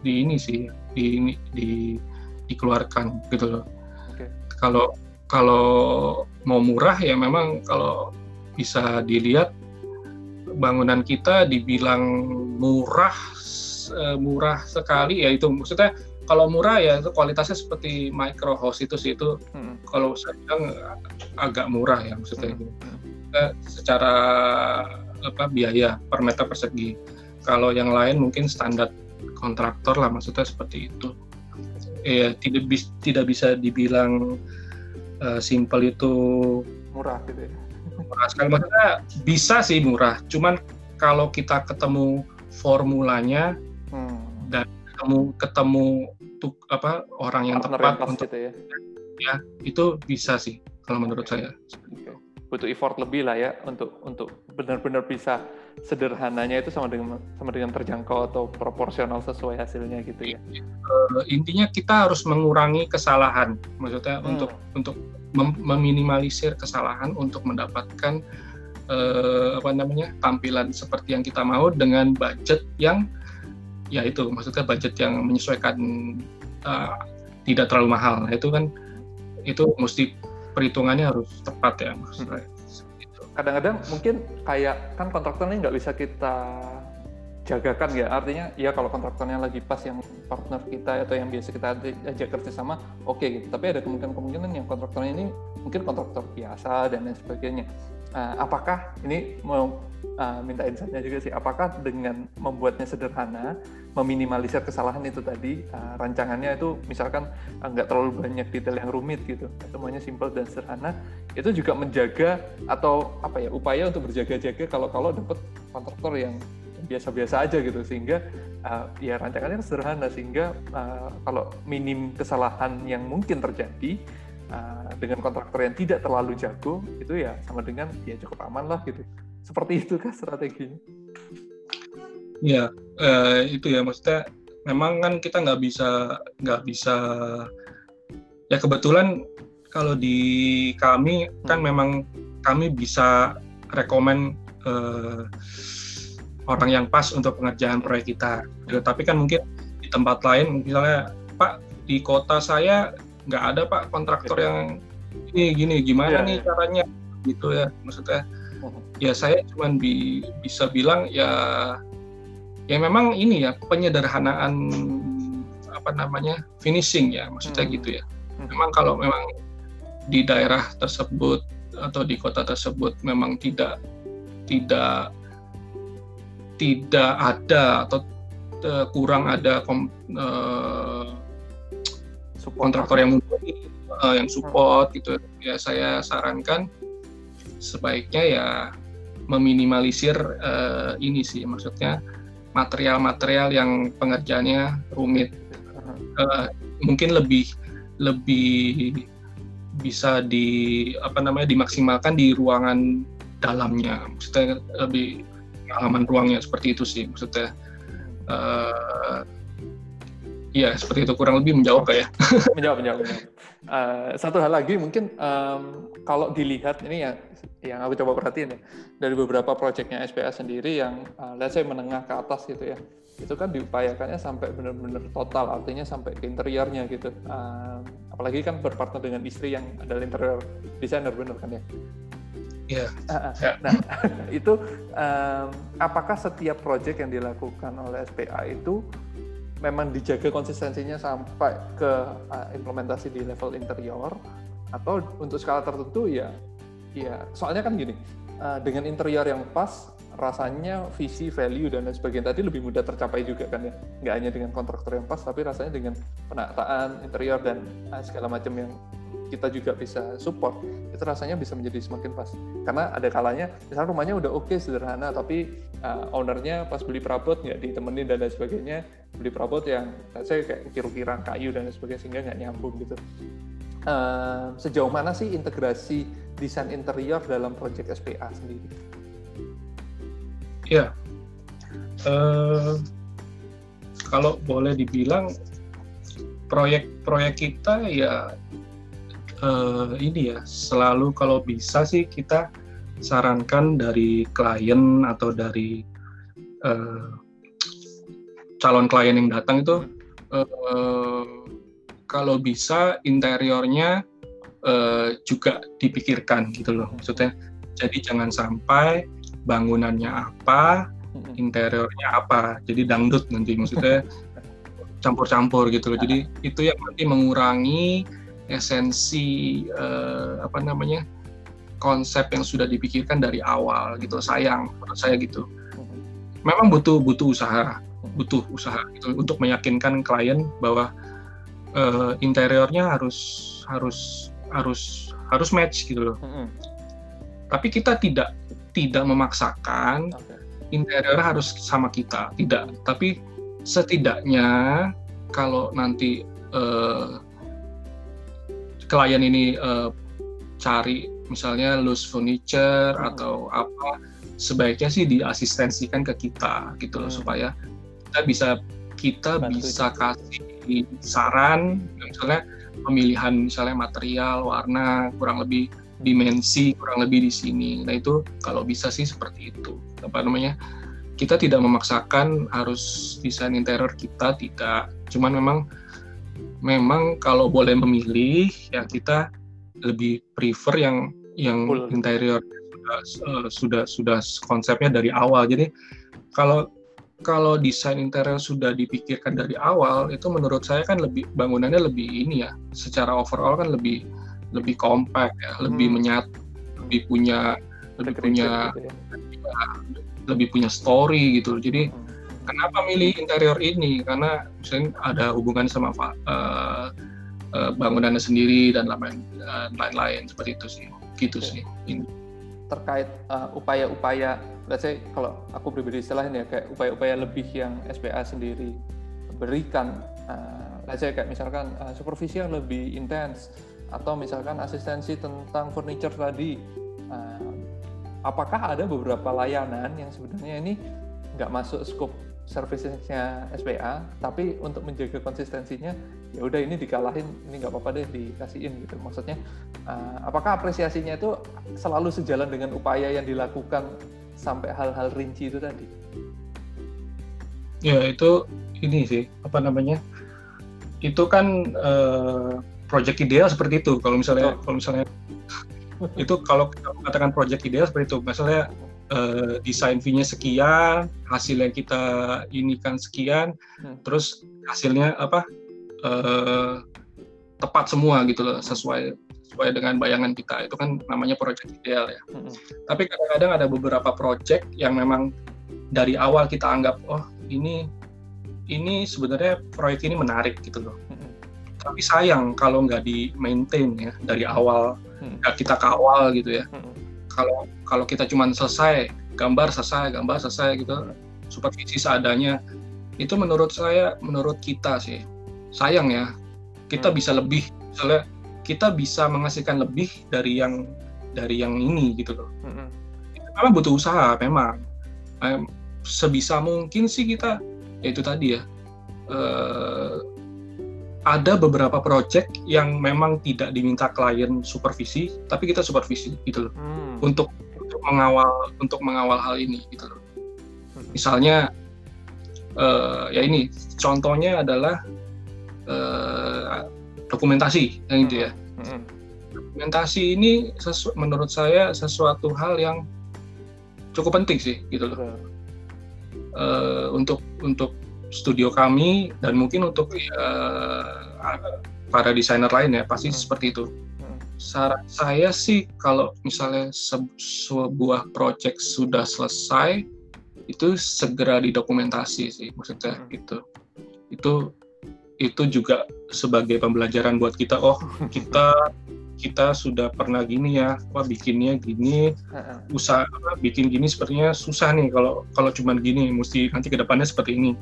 di ini sih di di dikeluarkan gitu loh okay. kalau kalau mau murah ya memang kalau bisa dilihat bangunan kita dibilang murah eh, murah sekali ya itu maksudnya kalau murah ya itu kualitasnya seperti micro house itu sih itu hmm. kalau saya bilang agak murah ya maksudnya hmm. itu secara apa biaya per meter persegi kalau yang lain mungkin standar kontraktor lah maksudnya seperti itu ya tidak bis, tidak bisa dibilang uh, simple itu murah gitu ya murah sekali maksudnya bisa sih murah cuman kalau kita ketemu formulanya hmm. dan ketemu ketemu untuk apa orang yang tepat untuk gitu ya. ya itu bisa sih kalau menurut okay. saya. Butuh effort lebih lah ya untuk untuk benar-benar bisa sederhananya itu sama dengan sama dengan terjangkau atau proporsional sesuai hasilnya gitu ya. Uh, intinya kita harus mengurangi kesalahan, maksudnya hmm. untuk untuk mem meminimalisir kesalahan untuk mendapatkan uh, apa namanya tampilan seperti yang kita mau dengan budget yang ya itu maksudnya budget yang menyesuaikan uh, tidak terlalu mahal nah, itu kan itu mesti perhitungannya harus tepat ya maksudnya hmm. kadang-kadang mungkin kayak kan kontraktor ini nggak bisa kita jagakan ya. Artinya ya kalau kontraktornya lagi pas yang partner kita atau yang biasa kita ajak kerja sama oke okay, gitu. Tapi ada kemungkinan-kemungkinan yang kontraktornya ini mungkin kontraktor biasa dan lain sebagainya. Uh, apakah ini mau uh, minta insightnya juga sih apakah dengan membuatnya sederhana meminimalisir kesalahan itu tadi uh, rancangannya itu misalkan nggak uh, terlalu banyak detail yang rumit gitu semuanya simple dan sederhana itu juga menjaga atau apa ya upaya untuk berjaga-jaga kalau kalau dapat kontraktor yang biasa-biasa aja gitu sehingga uh, ya rancangannya sederhana sehingga uh, kalau minim kesalahan yang mungkin terjadi uh, dengan kontraktor yang tidak terlalu jago itu ya sama dengan ya cukup aman lah gitu. Seperti itu kan strateginya ya uh, itu ya maksudnya memang kan kita nggak bisa nggak bisa ya kebetulan kalau di kami kan hmm. memang kami bisa rekomend uh, orang yang pas untuk pengerjaan proyek kita. Ya, tapi kan mungkin di tempat lain misalnya Pak di kota saya nggak ada pak kontraktor yang ini gini gimana yeah, nih yeah. caranya gitu ya maksudnya uh-huh. ya saya cuma bi bisa bilang ya ya memang ini ya penyederhanaan apa namanya finishing ya maksudnya hmm. gitu ya hmm. memang kalau memang di daerah tersebut atau di kota tersebut memang tidak tidak tidak ada atau uh, kurang ada kom, uh, kontraktor yang mumpuni uh, yang support gitu ya saya sarankan sebaiknya ya meminimalisir uh, ini sih maksudnya material-material yang pengerjaannya rumit uh, mungkin lebih lebih bisa di apa namanya dimaksimalkan di ruangan dalamnya maksudnya lebih pengalaman ruangnya seperti itu sih maksudnya uh, Iya, seperti itu kurang lebih menjawab ya. menjawab. menjawab. Uh, satu hal lagi mungkin um, kalau dilihat ini ya yang aku coba perhatiin ya dari beberapa proyeknya SPA sendiri yang uh, let's say menengah ke atas gitu ya itu kan diupayakannya sampai benar-benar total artinya sampai ke interiornya gitu uh, apalagi kan berpartner dengan istri yang adalah interior designer benar kan ya Iya. Yeah. Nah, itu um, apakah setiap proyek yang dilakukan oleh SPA itu memang dijaga konsistensinya sampai ke uh, implementasi di level interior atau untuk skala tertentu ya ya soalnya kan gini uh, dengan interior yang pas rasanya visi value dan lain sebagainya tadi lebih mudah tercapai juga kan ya. Nggak hanya dengan kontraktor yang pas tapi rasanya dengan penataan interior dan uh, segala macam yang kita juga bisa support itu rasanya bisa menjadi semakin pas. Karena ada kalanya misalnya rumahnya udah oke okay, sederhana tapi uh, ownernya pas beli perabot nggak ditemenin dan lain sebagainya beli perabot yang saya kayak kira-kira kayu dan lain sebagainya sehingga nggak nyambung gitu uh, sejauh mana sih integrasi desain interior dalam proyek SPA sendiri? Ya, uh, kalau boleh dibilang proyek-proyek kita ya uh, ini ya selalu kalau bisa sih kita sarankan dari klien atau dari uh, calon klien yang datang itu uh, kalau bisa interiornya uh, juga dipikirkan gitu loh. Maksudnya jadi jangan sampai bangunannya apa interiornya apa jadi dangdut nanti maksudnya campur-campur gitu loh. Jadi itu yang nanti mengurangi esensi uh, apa namanya konsep yang sudah dipikirkan dari awal gitu sayang menurut saya gitu. Memang butuh butuh usaha butuh usaha gitu untuk meyakinkan klien bahwa uh, interiornya harus harus harus harus match gitu loh tapi kita tidak tidak memaksakan okay. interior harus sama kita tidak tapi setidaknya kalau nanti uh, klien ini uh, cari misalnya loose furniture hmm. atau apa sebaiknya sih diasistensikan ke kita gitu loh hmm. supaya kita bisa kita Bantu bisa itu. kasih saran misalnya pemilihan misalnya material warna kurang lebih dimensi kurang lebih di sini. Nah itu kalau bisa sih seperti itu. Apa namanya? Kita tidak memaksakan harus desain interior kita tidak. Cuman memang memang kalau boleh memilih ya kita lebih prefer yang yang interior uh, sudah sudah konsepnya dari awal. Jadi kalau kalau desain interior sudah dipikirkan dari awal itu menurut saya kan lebih bangunannya lebih ini ya secara overall kan lebih lebih compact ya, hmm. lebih menyatu, lebih punya lebih punya gitu ya. lebih punya story gitu. Jadi hmm kenapa milih interior ini karena misalnya ada hubungan sama uh, uh, bangunannya sendiri dan lain-lain seperti itu sih gitu Oke. sih ini terkait upaya-upaya let's say kalau aku pribadi istilahnya ya kayak upaya-upaya lebih yang SPA sendiri berikan uh, let's say kayak misalkan uh, supervisi yang lebih intens atau misalkan asistensi tentang furniture tadi uh, apakah ada beberapa layanan yang sebenarnya ini nggak masuk scope servicesnya SPA, tapi untuk menjaga konsistensinya, ya udah ini dikalahin, ini nggak apa-apa deh dikasihin gitu. Maksudnya, uh, apakah apresiasinya itu selalu sejalan dengan upaya yang dilakukan sampai hal-hal rinci itu tadi? Ya itu ini sih apa namanya? Itu kan uh, project ideal seperti itu. Kalau misalnya, oh. kalau misalnya itu kalau kita katakan project ideal seperti itu, misalnya uh, desain fee-nya sekian, hasil yang kita ini kan sekian, hmm. terus hasilnya apa uh, tepat semua gitu loh, sesuai sesuai dengan bayangan kita. Itu kan namanya project ideal ya. Hmm. Tapi kadang-kadang ada beberapa project yang memang dari awal kita anggap oh ini ini sebenarnya proyek ini menarik gitu loh. Hmm. Tapi sayang kalau nggak di maintain ya dari awal, hmm. nggak kita kawal gitu ya. Hmm kalau kalau kita cuma selesai gambar selesai gambar selesai gitu supervisi seadanya itu menurut saya menurut kita sih sayang ya kita hmm. bisa lebih misalnya kita bisa menghasilkan lebih dari yang dari yang ini gitu loh hmm. memang butuh usaha memang sebisa mungkin sih kita ya itu tadi ya eh, ada beberapa project yang memang tidak diminta klien supervisi tapi kita supervisi gitu loh hmm untuk untuk mengawal untuk mengawal hal ini gitu loh. Misalnya uh, ya ini contohnya adalah uh, dokumentasi yang itu ya. dokumentasi ini sesu, menurut saya sesuatu hal yang cukup penting sih gitu loh uh, untuk untuk studio kami dan mungkin untuk uh, para desainer lain ya pasti hmm. seperti itu hmm. saran saya sih kalau misalnya se sebuah project sudah selesai itu segera didokumentasi sih maksudnya hmm. itu itu itu juga sebagai pembelajaran buat kita oh kita kita sudah pernah gini ya apa bikinnya gini usaha bikin gini sepertinya susah nih kalau kalau cuman gini mesti nanti ke depannya seperti ini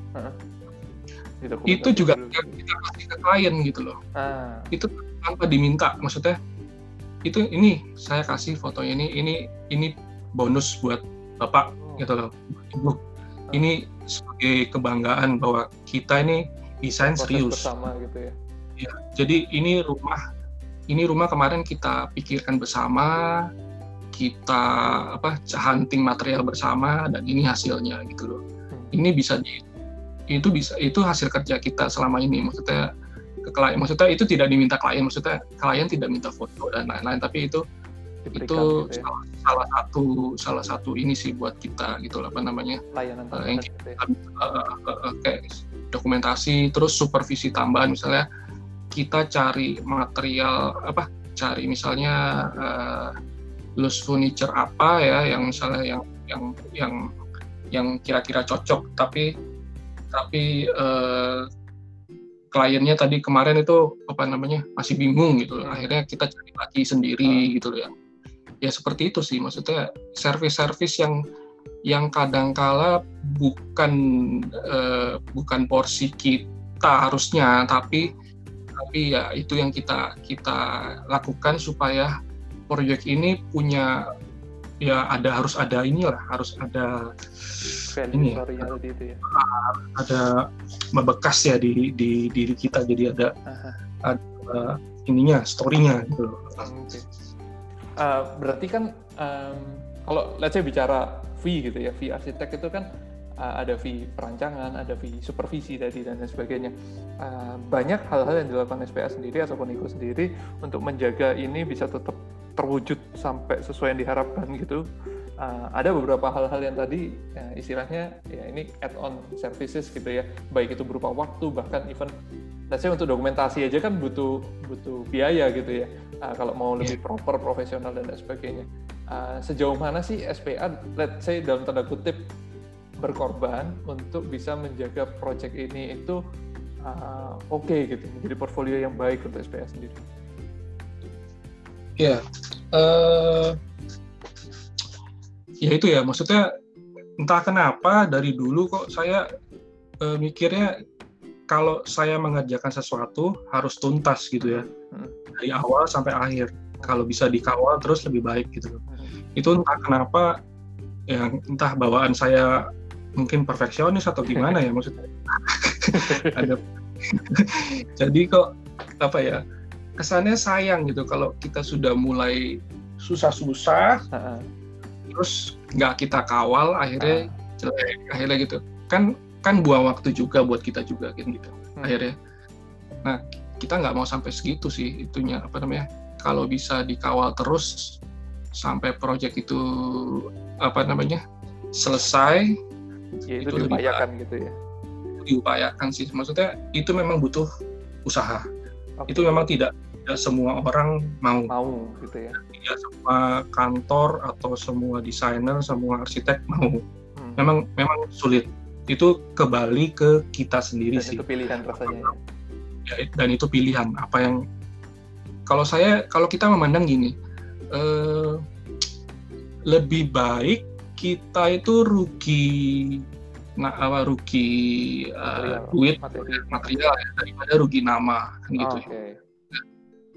itu juga kita, kita kasih ke klien gitu loh uh. itu tanpa diminta maksudnya itu ini saya kasih fotonya ini ini ini bonus buat bapak oh. gitu loh ibu uh. ini sebagai kebanggaan bahwa kita ini desain serius bersama gitu ya ya jadi ini rumah ini rumah kemarin kita pikirkan bersama, kita apa hunting material bersama dan ini hasilnya gitu loh. Hmm. Ini bisa di itu bisa itu hasil kerja kita selama ini maksudnya ke klien maksudnya itu tidak diminta klien maksudnya klien tidak minta foto dan lain-lain tapi itu Diberikan itu gitu ya. salah, salah satu salah satu ini sih buat kita gitu apa namanya layanan uh, yang kita, uh, uh, uh, uh, kayak dokumentasi terus supervisi tambahan misalnya kita cari material apa cari misalnya uh, loose furniture apa ya yang misalnya yang yang yang yang kira-kira cocok tapi tapi uh, kliennya tadi kemarin itu apa namanya masih bingung gitu akhirnya kita cari lagi sendiri hmm. gitu ya ya seperti itu sih maksudnya service-service yang yang kadangkala bukan uh, bukan porsi kita harusnya tapi tapi ya itu yang kita kita lakukan supaya proyek ini punya ya ada harus ada inilah harus ada ini ya, itu ya ada membekas ya di di diri kita jadi ada Aha. ada ininya storynya gitu okay. Uh, berarti kan um, kalau let's say bicara fee gitu ya fee arsitek itu kan uh, ada fee perancangan, ada fee supervisi tadi dan lain sebagainya. Uh, banyak hal-hal yang dilakukan SPA sendiri ataupun IKO sendiri untuk menjaga ini bisa tetap terwujud sampai sesuai yang diharapkan gitu. Uh, ada beberapa hal-hal yang tadi ya, istilahnya ya ini add-on services gitu ya, baik itu berupa waktu bahkan even let's say untuk dokumentasi aja kan butuh butuh biaya gitu ya. Uh, kalau mau lebih iya. proper, profesional dan lain sebagainya. Uh, sejauh mana sih SPA, let's say dalam tanda kutip berkorban untuk bisa menjaga project ini itu uh, oke okay gitu menjadi portfolio yang baik untuk SPA sendiri. Ya, uh, ya itu ya maksudnya entah kenapa dari dulu kok saya uh, mikirnya kalau saya mengerjakan sesuatu harus tuntas gitu ya hmm. dari awal sampai akhir. Kalau bisa dikawal terus lebih baik gitu. Hmm. Itu entah kenapa ya entah bawaan saya mungkin perfeksionis atau gimana ya maksudnya ada jadi kok apa ya kesannya sayang gitu kalau kita sudah mulai susah-susah terus nggak kita kawal akhirnya jelek akhirnya gitu kan kan buang waktu juga buat kita juga kan gitu hmm. akhirnya. Nah kita nggak mau sampai segitu sih itunya apa namanya kalau bisa dikawal terus sampai project itu apa namanya selesai ya itu, itu diupayakan gitu ya. Diupayakan sih maksudnya itu memang butuh usaha. Okay. itu memang tidak tidak semua orang mau. Mau gitu ya. Tidak semua kantor atau semua desainer semua arsitek mau. Hmm. memang memang sulit itu kembali ke kita sendiri dan sih itu pilihan rasanya ya, dan itu pilihan apa yang kalau saya kalau kita memandang gini eh, lebih baik kita itu rugi nah apa rugi uh, duit material, material ya, daripada rugi nama kan gitu oh, okay. ya.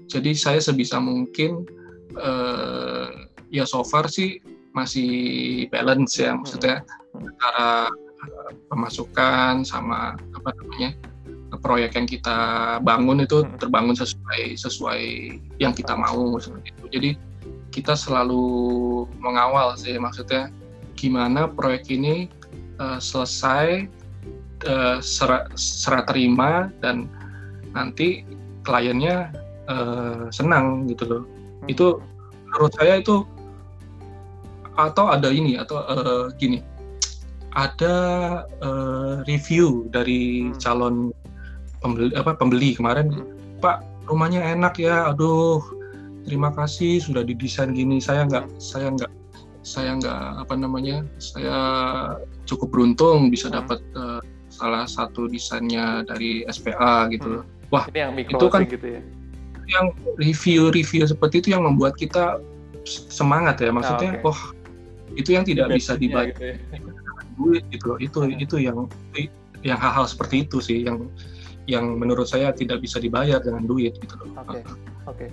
Jadi saya sebisa mungkin uh, ya so far sih masih balance ya maksudnya hmm. antara pemasukan sama apa namanya proyek yang kita bangun itu hmm. terbangun sesuai sesuai yang kita mau seperti itu. Jadi kita selalu mengawal sih maksudnya gimana proyek ini uh, selesai uh, serah, serah terima dan nanti kliennya uh, senang gitu loh hmm. itu menurut saya itu atau ada ini atau uh, gini ada uh, review dari hmm. calon pembeli apa pembeli kemarin hmm. Pak rumahnya enak ya aduh terima kasih sudah didesain gini saya nggak hmm. saya nggak saya nggak apa namanya saya cukup beruntung bisa hmm. dapat uh, salah satu desainnya dari SPA gitu hmm. wah Ini yang itu kan gitu ya yang review-review seperti itu yang membuat kita semangat ya maksudnya oh, okay. oh itu yang tidak bisa dibayar gitu ya. duit gitu itu hmm. itu yang yang hal-hal seperti itu sih yang yang menurut saya tidak bisa dibayar dengan duit gitu loh. Oke. Okay. Oke. Okay.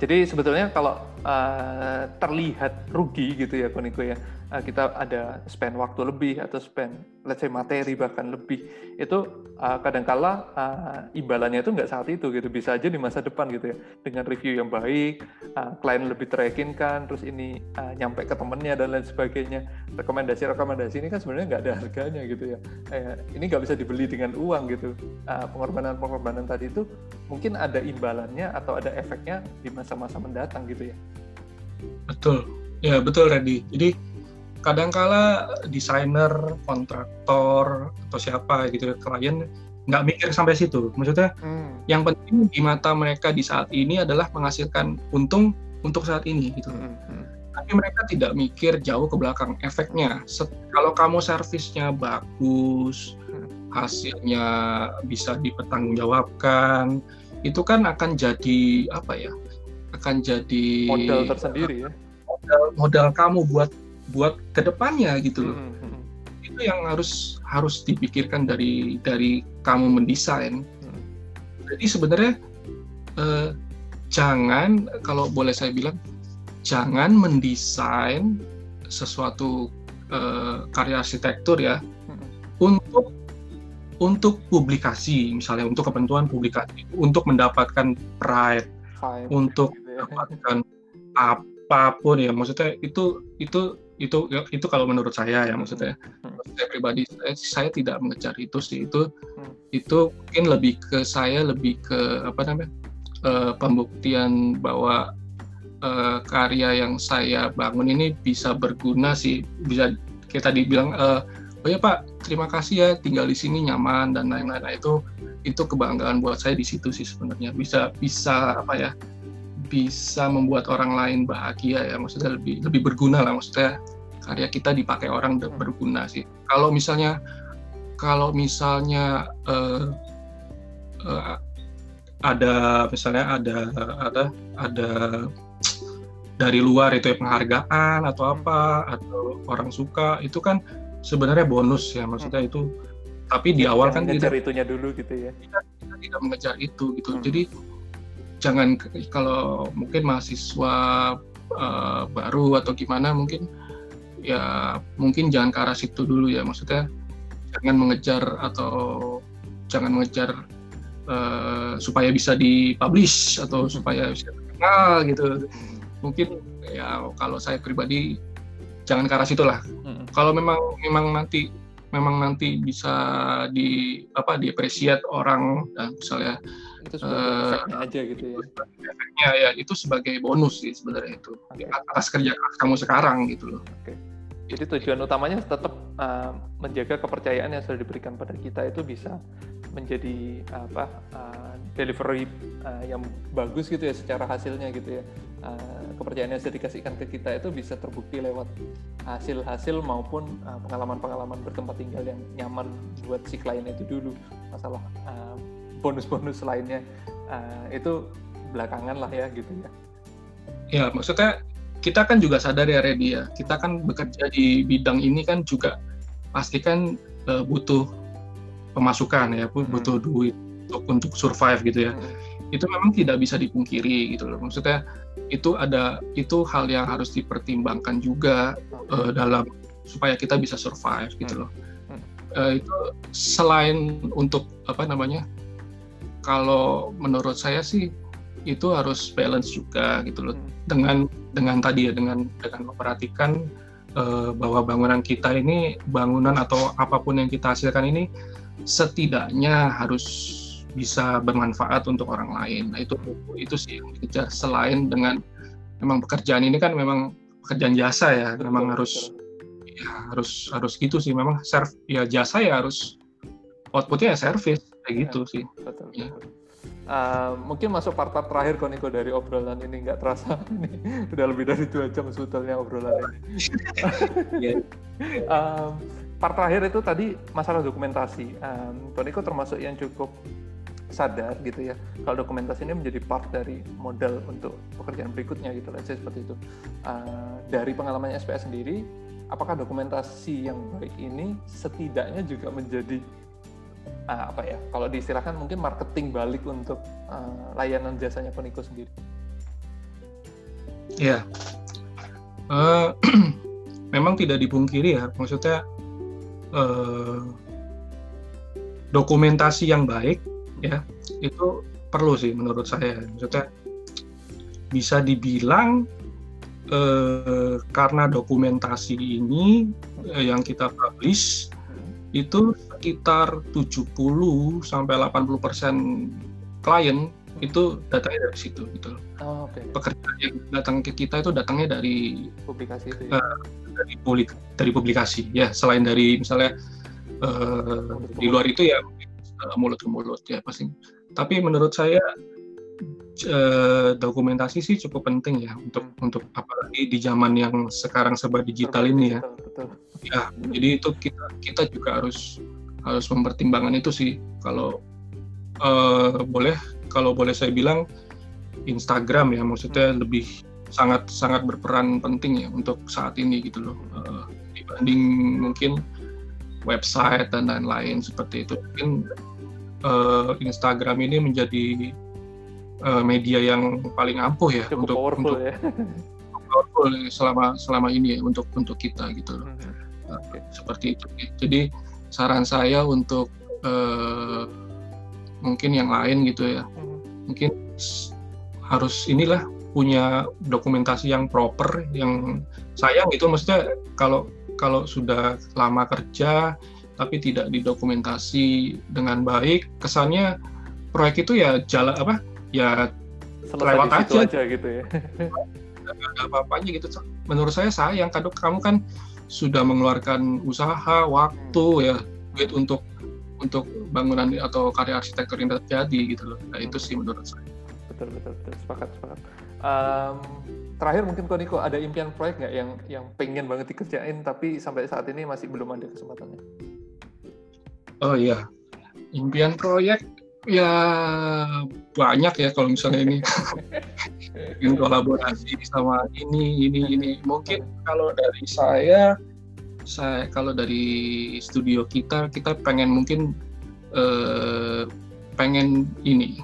Jadi sebetulnya kalau uh, terlihat rugi gitu ya Koniko ya, uh, kita ada spend waktu lebih atau spend let's say materi bahkan lebih itu uh, kadangkala uh, imbalannya itu nggak saat itu gitu bisa aja di masa depan gitu ya. Dengan review yang baik uh, klien lebih teryakinkan terus ini uh, nyampe ke temennya dan lain sebagainya. Rekomendasi rekomendasi ini kan sebenarnya nggak ada harganya gitu ya. Eh, ini nggak bisa dibeli dengan uang gitu. Uh, pengorbanan pengorbanan tadi itu mungkin ada imbalannya atau ada efeknya di masa-masa mendatang gitu ya. Betul. Ya betul Randy jadi kadangkala desainer, kontraktor atau siapa gitu klien nggak mikir sampai situ. Maksudnya hmm. yang penting di mata mereka di saat ini adalah menghasilkan untung untuk saat ini gitu. Hmm. Hmm. Tapi mereka tidak mikir jauh ke belakang efeknya. Set, kalau kamu servisnya bagus, hmm. hasilnya bisa dipertanggungjawabkan, itu kan akan jadi apa ya? Akan jadi modal tersendiri ya. Modal, modal kamu buat buat ke depannya gitu loh. Mm -hmm. Itu yang harus harus dipikirkan dari dari kamu mendesain. Mm. Jadi sebenarnya eh, jangan kalau boleh saya bilang jangan mendesain sesuatu eh, karya arsitektur ya mm. untuk untuk publikasi misalnya untuk kepentingan publikasi untuk mendapatkan pride Fine. untuk gitu ya. mendapatkan apa pun ya maksudnya itu itu itu itu kalau menurut saya ya maksudnya. Hmm. saya pribadi saya, saya tidak mengejar itu sih. Itu hmm. itu mungkin lebih ke saya lebih ke apa namanya uh, pembuktian bahwa uh, karya yang saya bangun ini bisa berguna sih. Bisa kita dibilang uh, oh ya pak terima kasih ya tinggal di sini nyaman dan lain-lain. Nah, itu itu kebanggaan buat saya di situ sih sebenarnya. Bisa bisa apa ya bisa membuat orang lain bahagia ya. Maksudnya lebih lebih berguna lah. Maksudnya karya kita dipakai orang hmm. berguna sih. Kalau misalnya kalau misalnya uh, uh, ada misalnya ada ada ada dari luar itu ya penghargaan atau apa atau orang suka itu kan sebenarnya bonus ya. Maksudnya hmm. itu tapi di awal kan tidak itunya dulu gitu ya. Kita, kita tidak mengejar itu gitu. Hmm. jadi jangan kalau mungkin mahasiswa uh, baru atau gimana mungkin ya mungkin jangan ke arah situ dulu ya. Maksudnya jangan mengejar atau jangan mengejar uh, supaya bisa dipublish atau supaya bisa terkenal gitu. Mungkin ya kalau saya pribadi jangan ke arah situ lah. Hmm. kalau memang memang nanti memang nanti bisa di apa diapresiat orang dan misalnya itu sebagai uh, efeknya aja gitu ya. efeknya ya itu sebagai bonus sih sebenarnya itu. Okay. atas kerja kamu sekarang gitu loh. Okay. jadi tujuan utamanya tetap uh, menjaga kepercayaan yang sudah diberikan pada kita itu bisa menjadi apa uh, delivery uh, yang bagus gitu ya secara hasilnya gitu ya. Uh, kepercayaan yang sudah dikasihkan ke kita itu bisa terbukti lewat hasil-hasil maupun pengalaman-pengalaman uh, bertempat tinggal yang nyaman buat si klien itu dulu. Masalah uh, bonus-bonus lainnya uh, itu belakangan lah ya gitu ya. Ya maksudnya kita kan juga sadar ya Redi ya kita kan bekerja di bidang ini kan juga pasti kan uh, butuh pemasukan ya hmm. butuh duit untuk untuk survive gitu ya. Hmm. Itu memang tidak bisa dipungkiri gitu loh. Maksudnya itu ada itu hal yang harus dipertimbangkan juga uh, dalam supaya kita bisa survive gitu loh. Uh, itu selain untuk apa namanya kalau menurut saya sih itu harus balance juga gitu loh hmm. dengan dengan tadi ya dengan dengan memperhatikan uh, bahwa bangunan kita ini bangunan atau apa pun yang kita hasilkan ini setidaknya harus bisa bermanfaat untuk orang lain. Nah itu itu sih yang dikejar selain dengan memang pekerjaan ini kan memang pekerjaan jasa ya betul, memang harus betul. ya harus harus gitu sih memang serv ya jasa ya harus outputnya ya service kayak ya, gitu sih betul, ya. Uh, mungkin masuk part-part terakhir Koniko dari obrolan ini nggak terasa ini udah lebih dari dua jam sebetulnya obrolan ini. yeah. um, part terakhir itu tadi masalah dokumentasi. Um, Koniko termasuk yang cukup sadar gitu ya kalau dokumentasi ini menjadi part dari modal untuk pekerjaan berikutnya gitu lah seperti itu uh, dari pengalaman SPS sendiri apakah dokumentasi yang baik ini setidaknya juga menjadi uh, apa ya kalau diistilahkan mungkin marketing balik untuk uh, layanan jasanya Koniko sendiri. Ya uh, memang tidak dipungkiri ya maksudnya uh, dokumentasi yang baik ya itu perlu sih menurut saya. Maksudnya bisa dibilang eh, karena dokumentasi ini eh, yang kita publish itu sekitar 70 sampai 80 persen klien itu datangnya dari situ gitu Oh, okay. Pekerjaan yang datang ke kita itu datangnya dari publikasi itu ya? uh, dari publik dari publikasi ya selain dari misalnya uh, di luar itu ya uh, mulut ke mulut ya pasti. Tapi menurut saya uh, dokumentasi sih cukup penting ya untuk hmm. untuk apalagi di zaman yang sekarang serba digital ini ya. Betul, betul. Ya, jadi itu kita kita juga harus harus mempertimbangkan itu sih kalau uh, boleh kalau boleh saya bilang Instagram ya maksudnya hmm. lebih sangat sangat berperan penting ya untuk saat ini gitu loh uh, dibanding mungkin website dan lain-lain seperti itu mungkin uh, Instagram ini menjadi uh, media yang paling ampuh ya Cukup untuk powerful untuk ya. powerful selama selama ini ya untuk untuk kita gitu loh. Hmm. Okay. seperti itu. Jadi saran saya untuk uh, mungkin yang lain gitu ya. Hmm. Mungkin harus inilah punya dokumentasi yang proper yang sayang gitu maksudnya kalau kalau sudah lama kerja tapi tidak didokumentasi dengan baik kesannya proyek itu ya jalan apa ya Selesai lewat aja. aja gitu ya ada apa-apanya gitu menurut saya sayang kadang kamu kan sudah mengeluarkan usaha waktu hmm. ya duit untuk untuk bangunan atau karya arsitektur yang terjadi gitu loh. Nah itu sih menurut saya. Betul betul betul. Sepakat sepakat. Um, terakhir mungkin kok Niko ada impian proyek nggak yang yang pengen banget dikerjain tapi sampai saat ini masih belum ada kesempatannya? Oh iya, impian proyek ya banyak ya kalau misalnya ini. Ingin kolaborasi sama ini ini ini. Mungkin kalau dari saya saya kalau dari studio kita kita pengen mungkin eh, pengen ini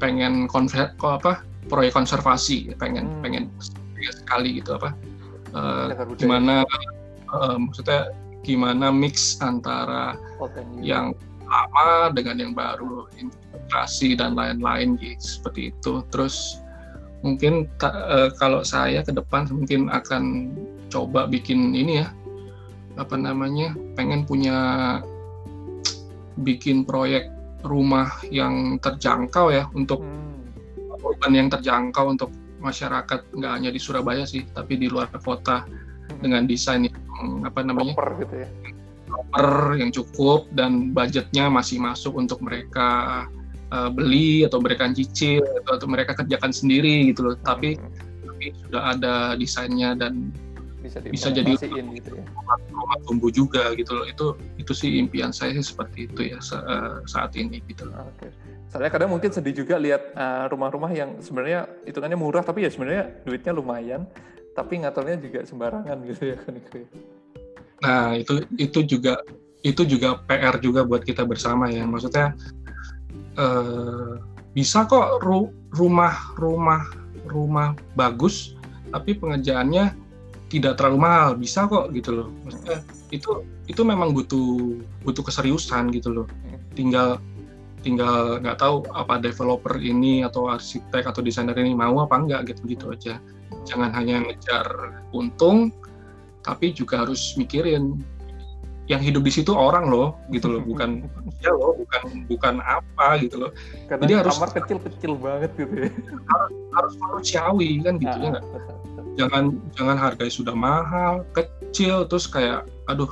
pengen konver kok apa proyek konservasi. Pengen hmm. pengen sekali gitu apa. Eh, gimana eh, maksudnya gimana mix antara yang lama dengan yang baru integrasi dan lain-lain gitu seperti itu terus mungkin ta, uh, kalau saya ke depan mungkin akan coba bikin ini ya apa namanya pengen punya bikin proyek rumah yang terjangkau ya untuk hmm. yang terjangkau untuk masyarakat nggak hanya di Surabaya sih tapi di luar kota hmm. dengan desain yang apa namanya proper gitu ya proper yang cukup dan budgetnya masih masuk untuk mereka uh, beli atau mereka cicil atau, atau mereka kerjakan sendiri gitu loh tapi hmm. tapi sudah ada desainnya dan bisa, bisa jadi gitu ya. rumah tumbuh juga gitu loh itu itu sih impian saya sih seperti itu ya eh, saat ini gitu loh. Okay. Saya kadang mungkin sedih juga lihat uh, rumah-rumah yang sebenarnya hitungannya murah tapi ya sebenarnya duitnya lumayan tapi ngaturnya juga sembarangan gitu ya kan itu. Ya. Nah, itu itu juga itu juga PR juga buat kita bersama ya. Maksudnya eh, bisa kok ru rumah rumah rumah bagus tapi pengerjaannya tidak terlalu mahal. Bisa kok gitu loh. Maksudnya itu itu memang butuh butuh keseriusan gitu loh. Tinggal tinggal nggak tahu apa developer ini atau arsitek atau desainer ini mau apa enggak gitu gitu aja. Jangan hanya ngejar untung tapi juga harus mikirin yang hidup di situ orang loh gitu loh. Bukan ya loh. bukan bukan apa gitu loh. Karena jadi harus kamar kecil-kecil banget gitu ya. Harus harus manusiawi kan gitu ya nggak? Jangan jangan harganya sudah mahal kecil terus kayak aduh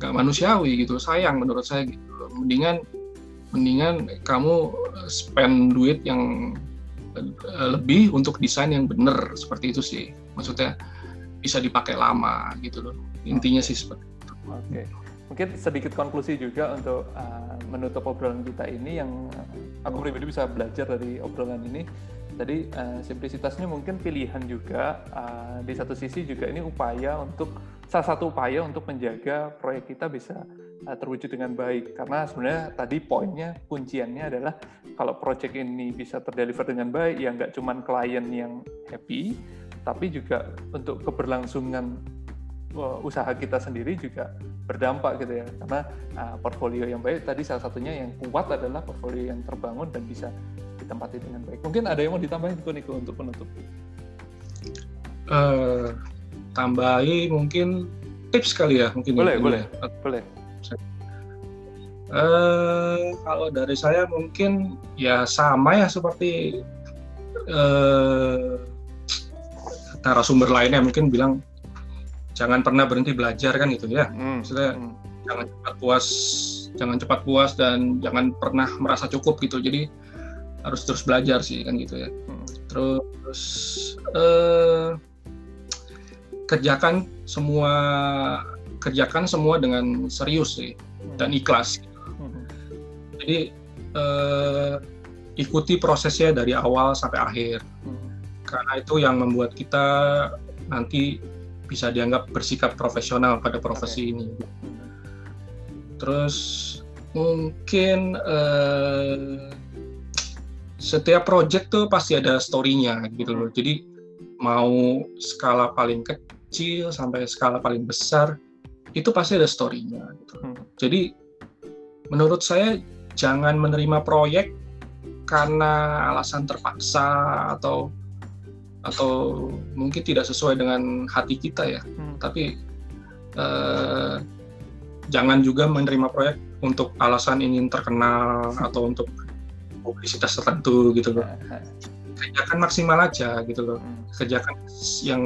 nggak manusiawi gitu. Sayang menurut saya gitu mendingan mendingan kamu spend duit yang eh, lebih untuk desain yang benar seperti itu sih. Maksudnya bisa dipakai lama gitu loh intinya sih seperti itu. Oke. Okay mungkin sedikit konklusi juga untuk uh, menutup obrolan kita ini yang aku pribadi bisa belajar dari obrolan ini. Tadi uh, simplisitasnya mungkin pilihan juga uh, di satu sisi juga ini upaya untuk salah satu upaya untuk menjaga proyek kita bisa uh, terwujud dengan baik karena sebenarnya tadi poinnya kunciannya adalah kalau proyek ini bisa terdeliver dengan baik ya nggak cuma klien yang happy tapi juga untuk keberlangsungan usaha kita sendiri juga berdampak gitu ya. Karena uh, portfolio yang baik tadi salah satunya yang kuat adalah portfolio yang terbangun dan bisa ditempati dengan baik. Mungkin ada yang mau ditambahin tuh Niko untuk penutup? Uh, tambahi mungkin tips kali ya mungkin boleh ya. boleh. boleh. Uh, kalau dari saya mungkin ya sama ya seperti uh, narasumber lainnya mungkin bilang jangan pernah berhenti belajar kan gitu ya hmm. maksudnya hmm. jangan cepat puas jangan cepat puas dan jangan pernah merasa cukup gitu jadi harus terus belajar sih kan gitu ya hmm. terus eh, kerjakan semua kerjakan semua dengan serius sih hmm. dan ikhlas hmm. jadi eh, ikuti prosesnya dari awal sampai akhir hmm. Karena itu yang membuat kita nanti bisa dianggap bersikap profesional pada profesi ini. Terus mungkin uh, setiap project tuh pasti ada story-nya gitu loh. Jadi mau skala paling kecil sampai skala paling besar itu pasti ada story-nya gitu. Hmm. Jadi menurut saya jangan menerima proyek karena alasan terpaksa atau atau mungkin tidak sesuai dengan hati kita ya. Hmm. Tapi eh, jangan juga menerima proyek untuk alasan ingin terkenal atau untuk publisitas tertentu gitu loh. Kerjakan maksimal aja gitu loh. Hmm. Kerjakan yang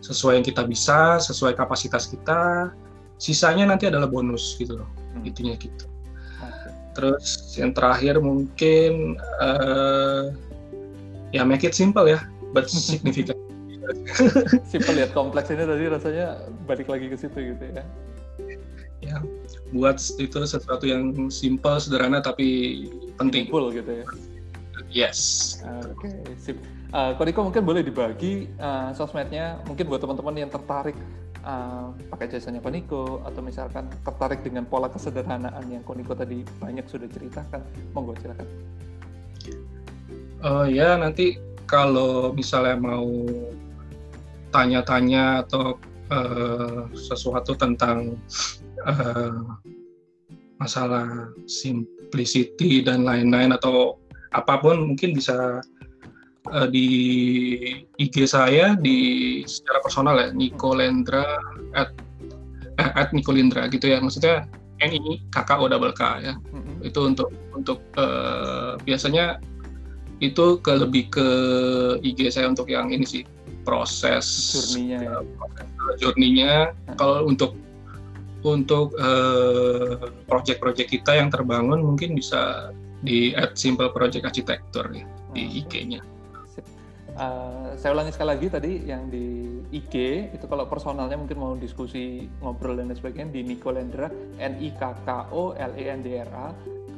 sesuai yang kita bisa, sesuai kapasitas kita. Sisanya nanti adalah bonus gitu loh. Hmm. Intinya gitu. Terus yang terakhir mungkin uh, ya make it simple ya but significant. Simple lihat kompleks ini tadi rasanya balik lagi ke situ gitu ya. Ya, buat itu sesuatu yang simple, sederhana tapi penting. Full gitu ya. Yes. Oke, okay, sip. Uh, Koniko mungkin boleh dibagi uh, sosmednya, mungkin buat teman-teman yang tertarik uh, pakai jasanya Koniko atau misalkan tertarik dengan pola kesederhanaan yang Koniko tadi banyak sudah ceritakan, monggo silakan. Oh uh, ya nanti kalau misalnya mau tanya-tanya atau uh, sesuatu tentang uh, masalah simplicity dan lain-lain atau apa pun mungkin bisa uh, di IG saya di secara personal ya Niko Lendra at eh, at Niko Lendra gitu ya maksudnya N ini kakak O double K ya mm-hmm. itu untuk untuk uh, biasanya itu ke lebih ke IG saya untuk yang ini sih proses journey-nya ya. journey-nya hmm. kalau untuk untuk uh, project-project kita yang terbangun mungkin bisa di at simple project architecture ya hmm. di IG-nya. Uh, saya ulangi sekali lagi tadi yang di IG itu kalau personalnya mungkin mau diskusi ngobrol dan sebagainya di Nico Lendra N I K K O L E N D R A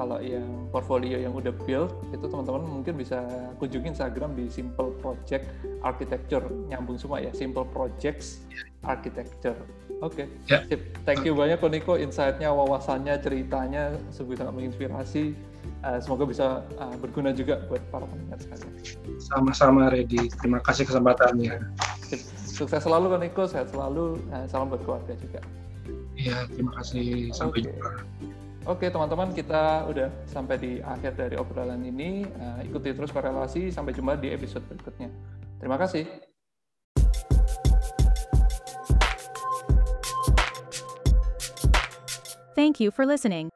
kalau yang portfolio yang udah build itu teman-teman mungkin bisa kunjungi Instagram di Simple Project Architecture nyambung semua ya Simple Projects Architecture oke okay. Ya. yeah. thank you banyak Koniko insight-nya wawasannya ceritanya sungguh sangat menginspirasi uh, semoga bisa uh, berguna juga buat para pendengar sekalian sama-sama Redi terima kasih kesempatannya Sip. sukses selalu Koniko sehat selalu uh, salam buat keluarga juga Iya, terima kasih. Sampai okay. jumpa. Oke teman-teman kita udah sampai di akhir dari obrolan ini. Uh, ikuti terus korelasi. Sampai jumpa di episode berikutnya. Terima kasih. Thank you for listening.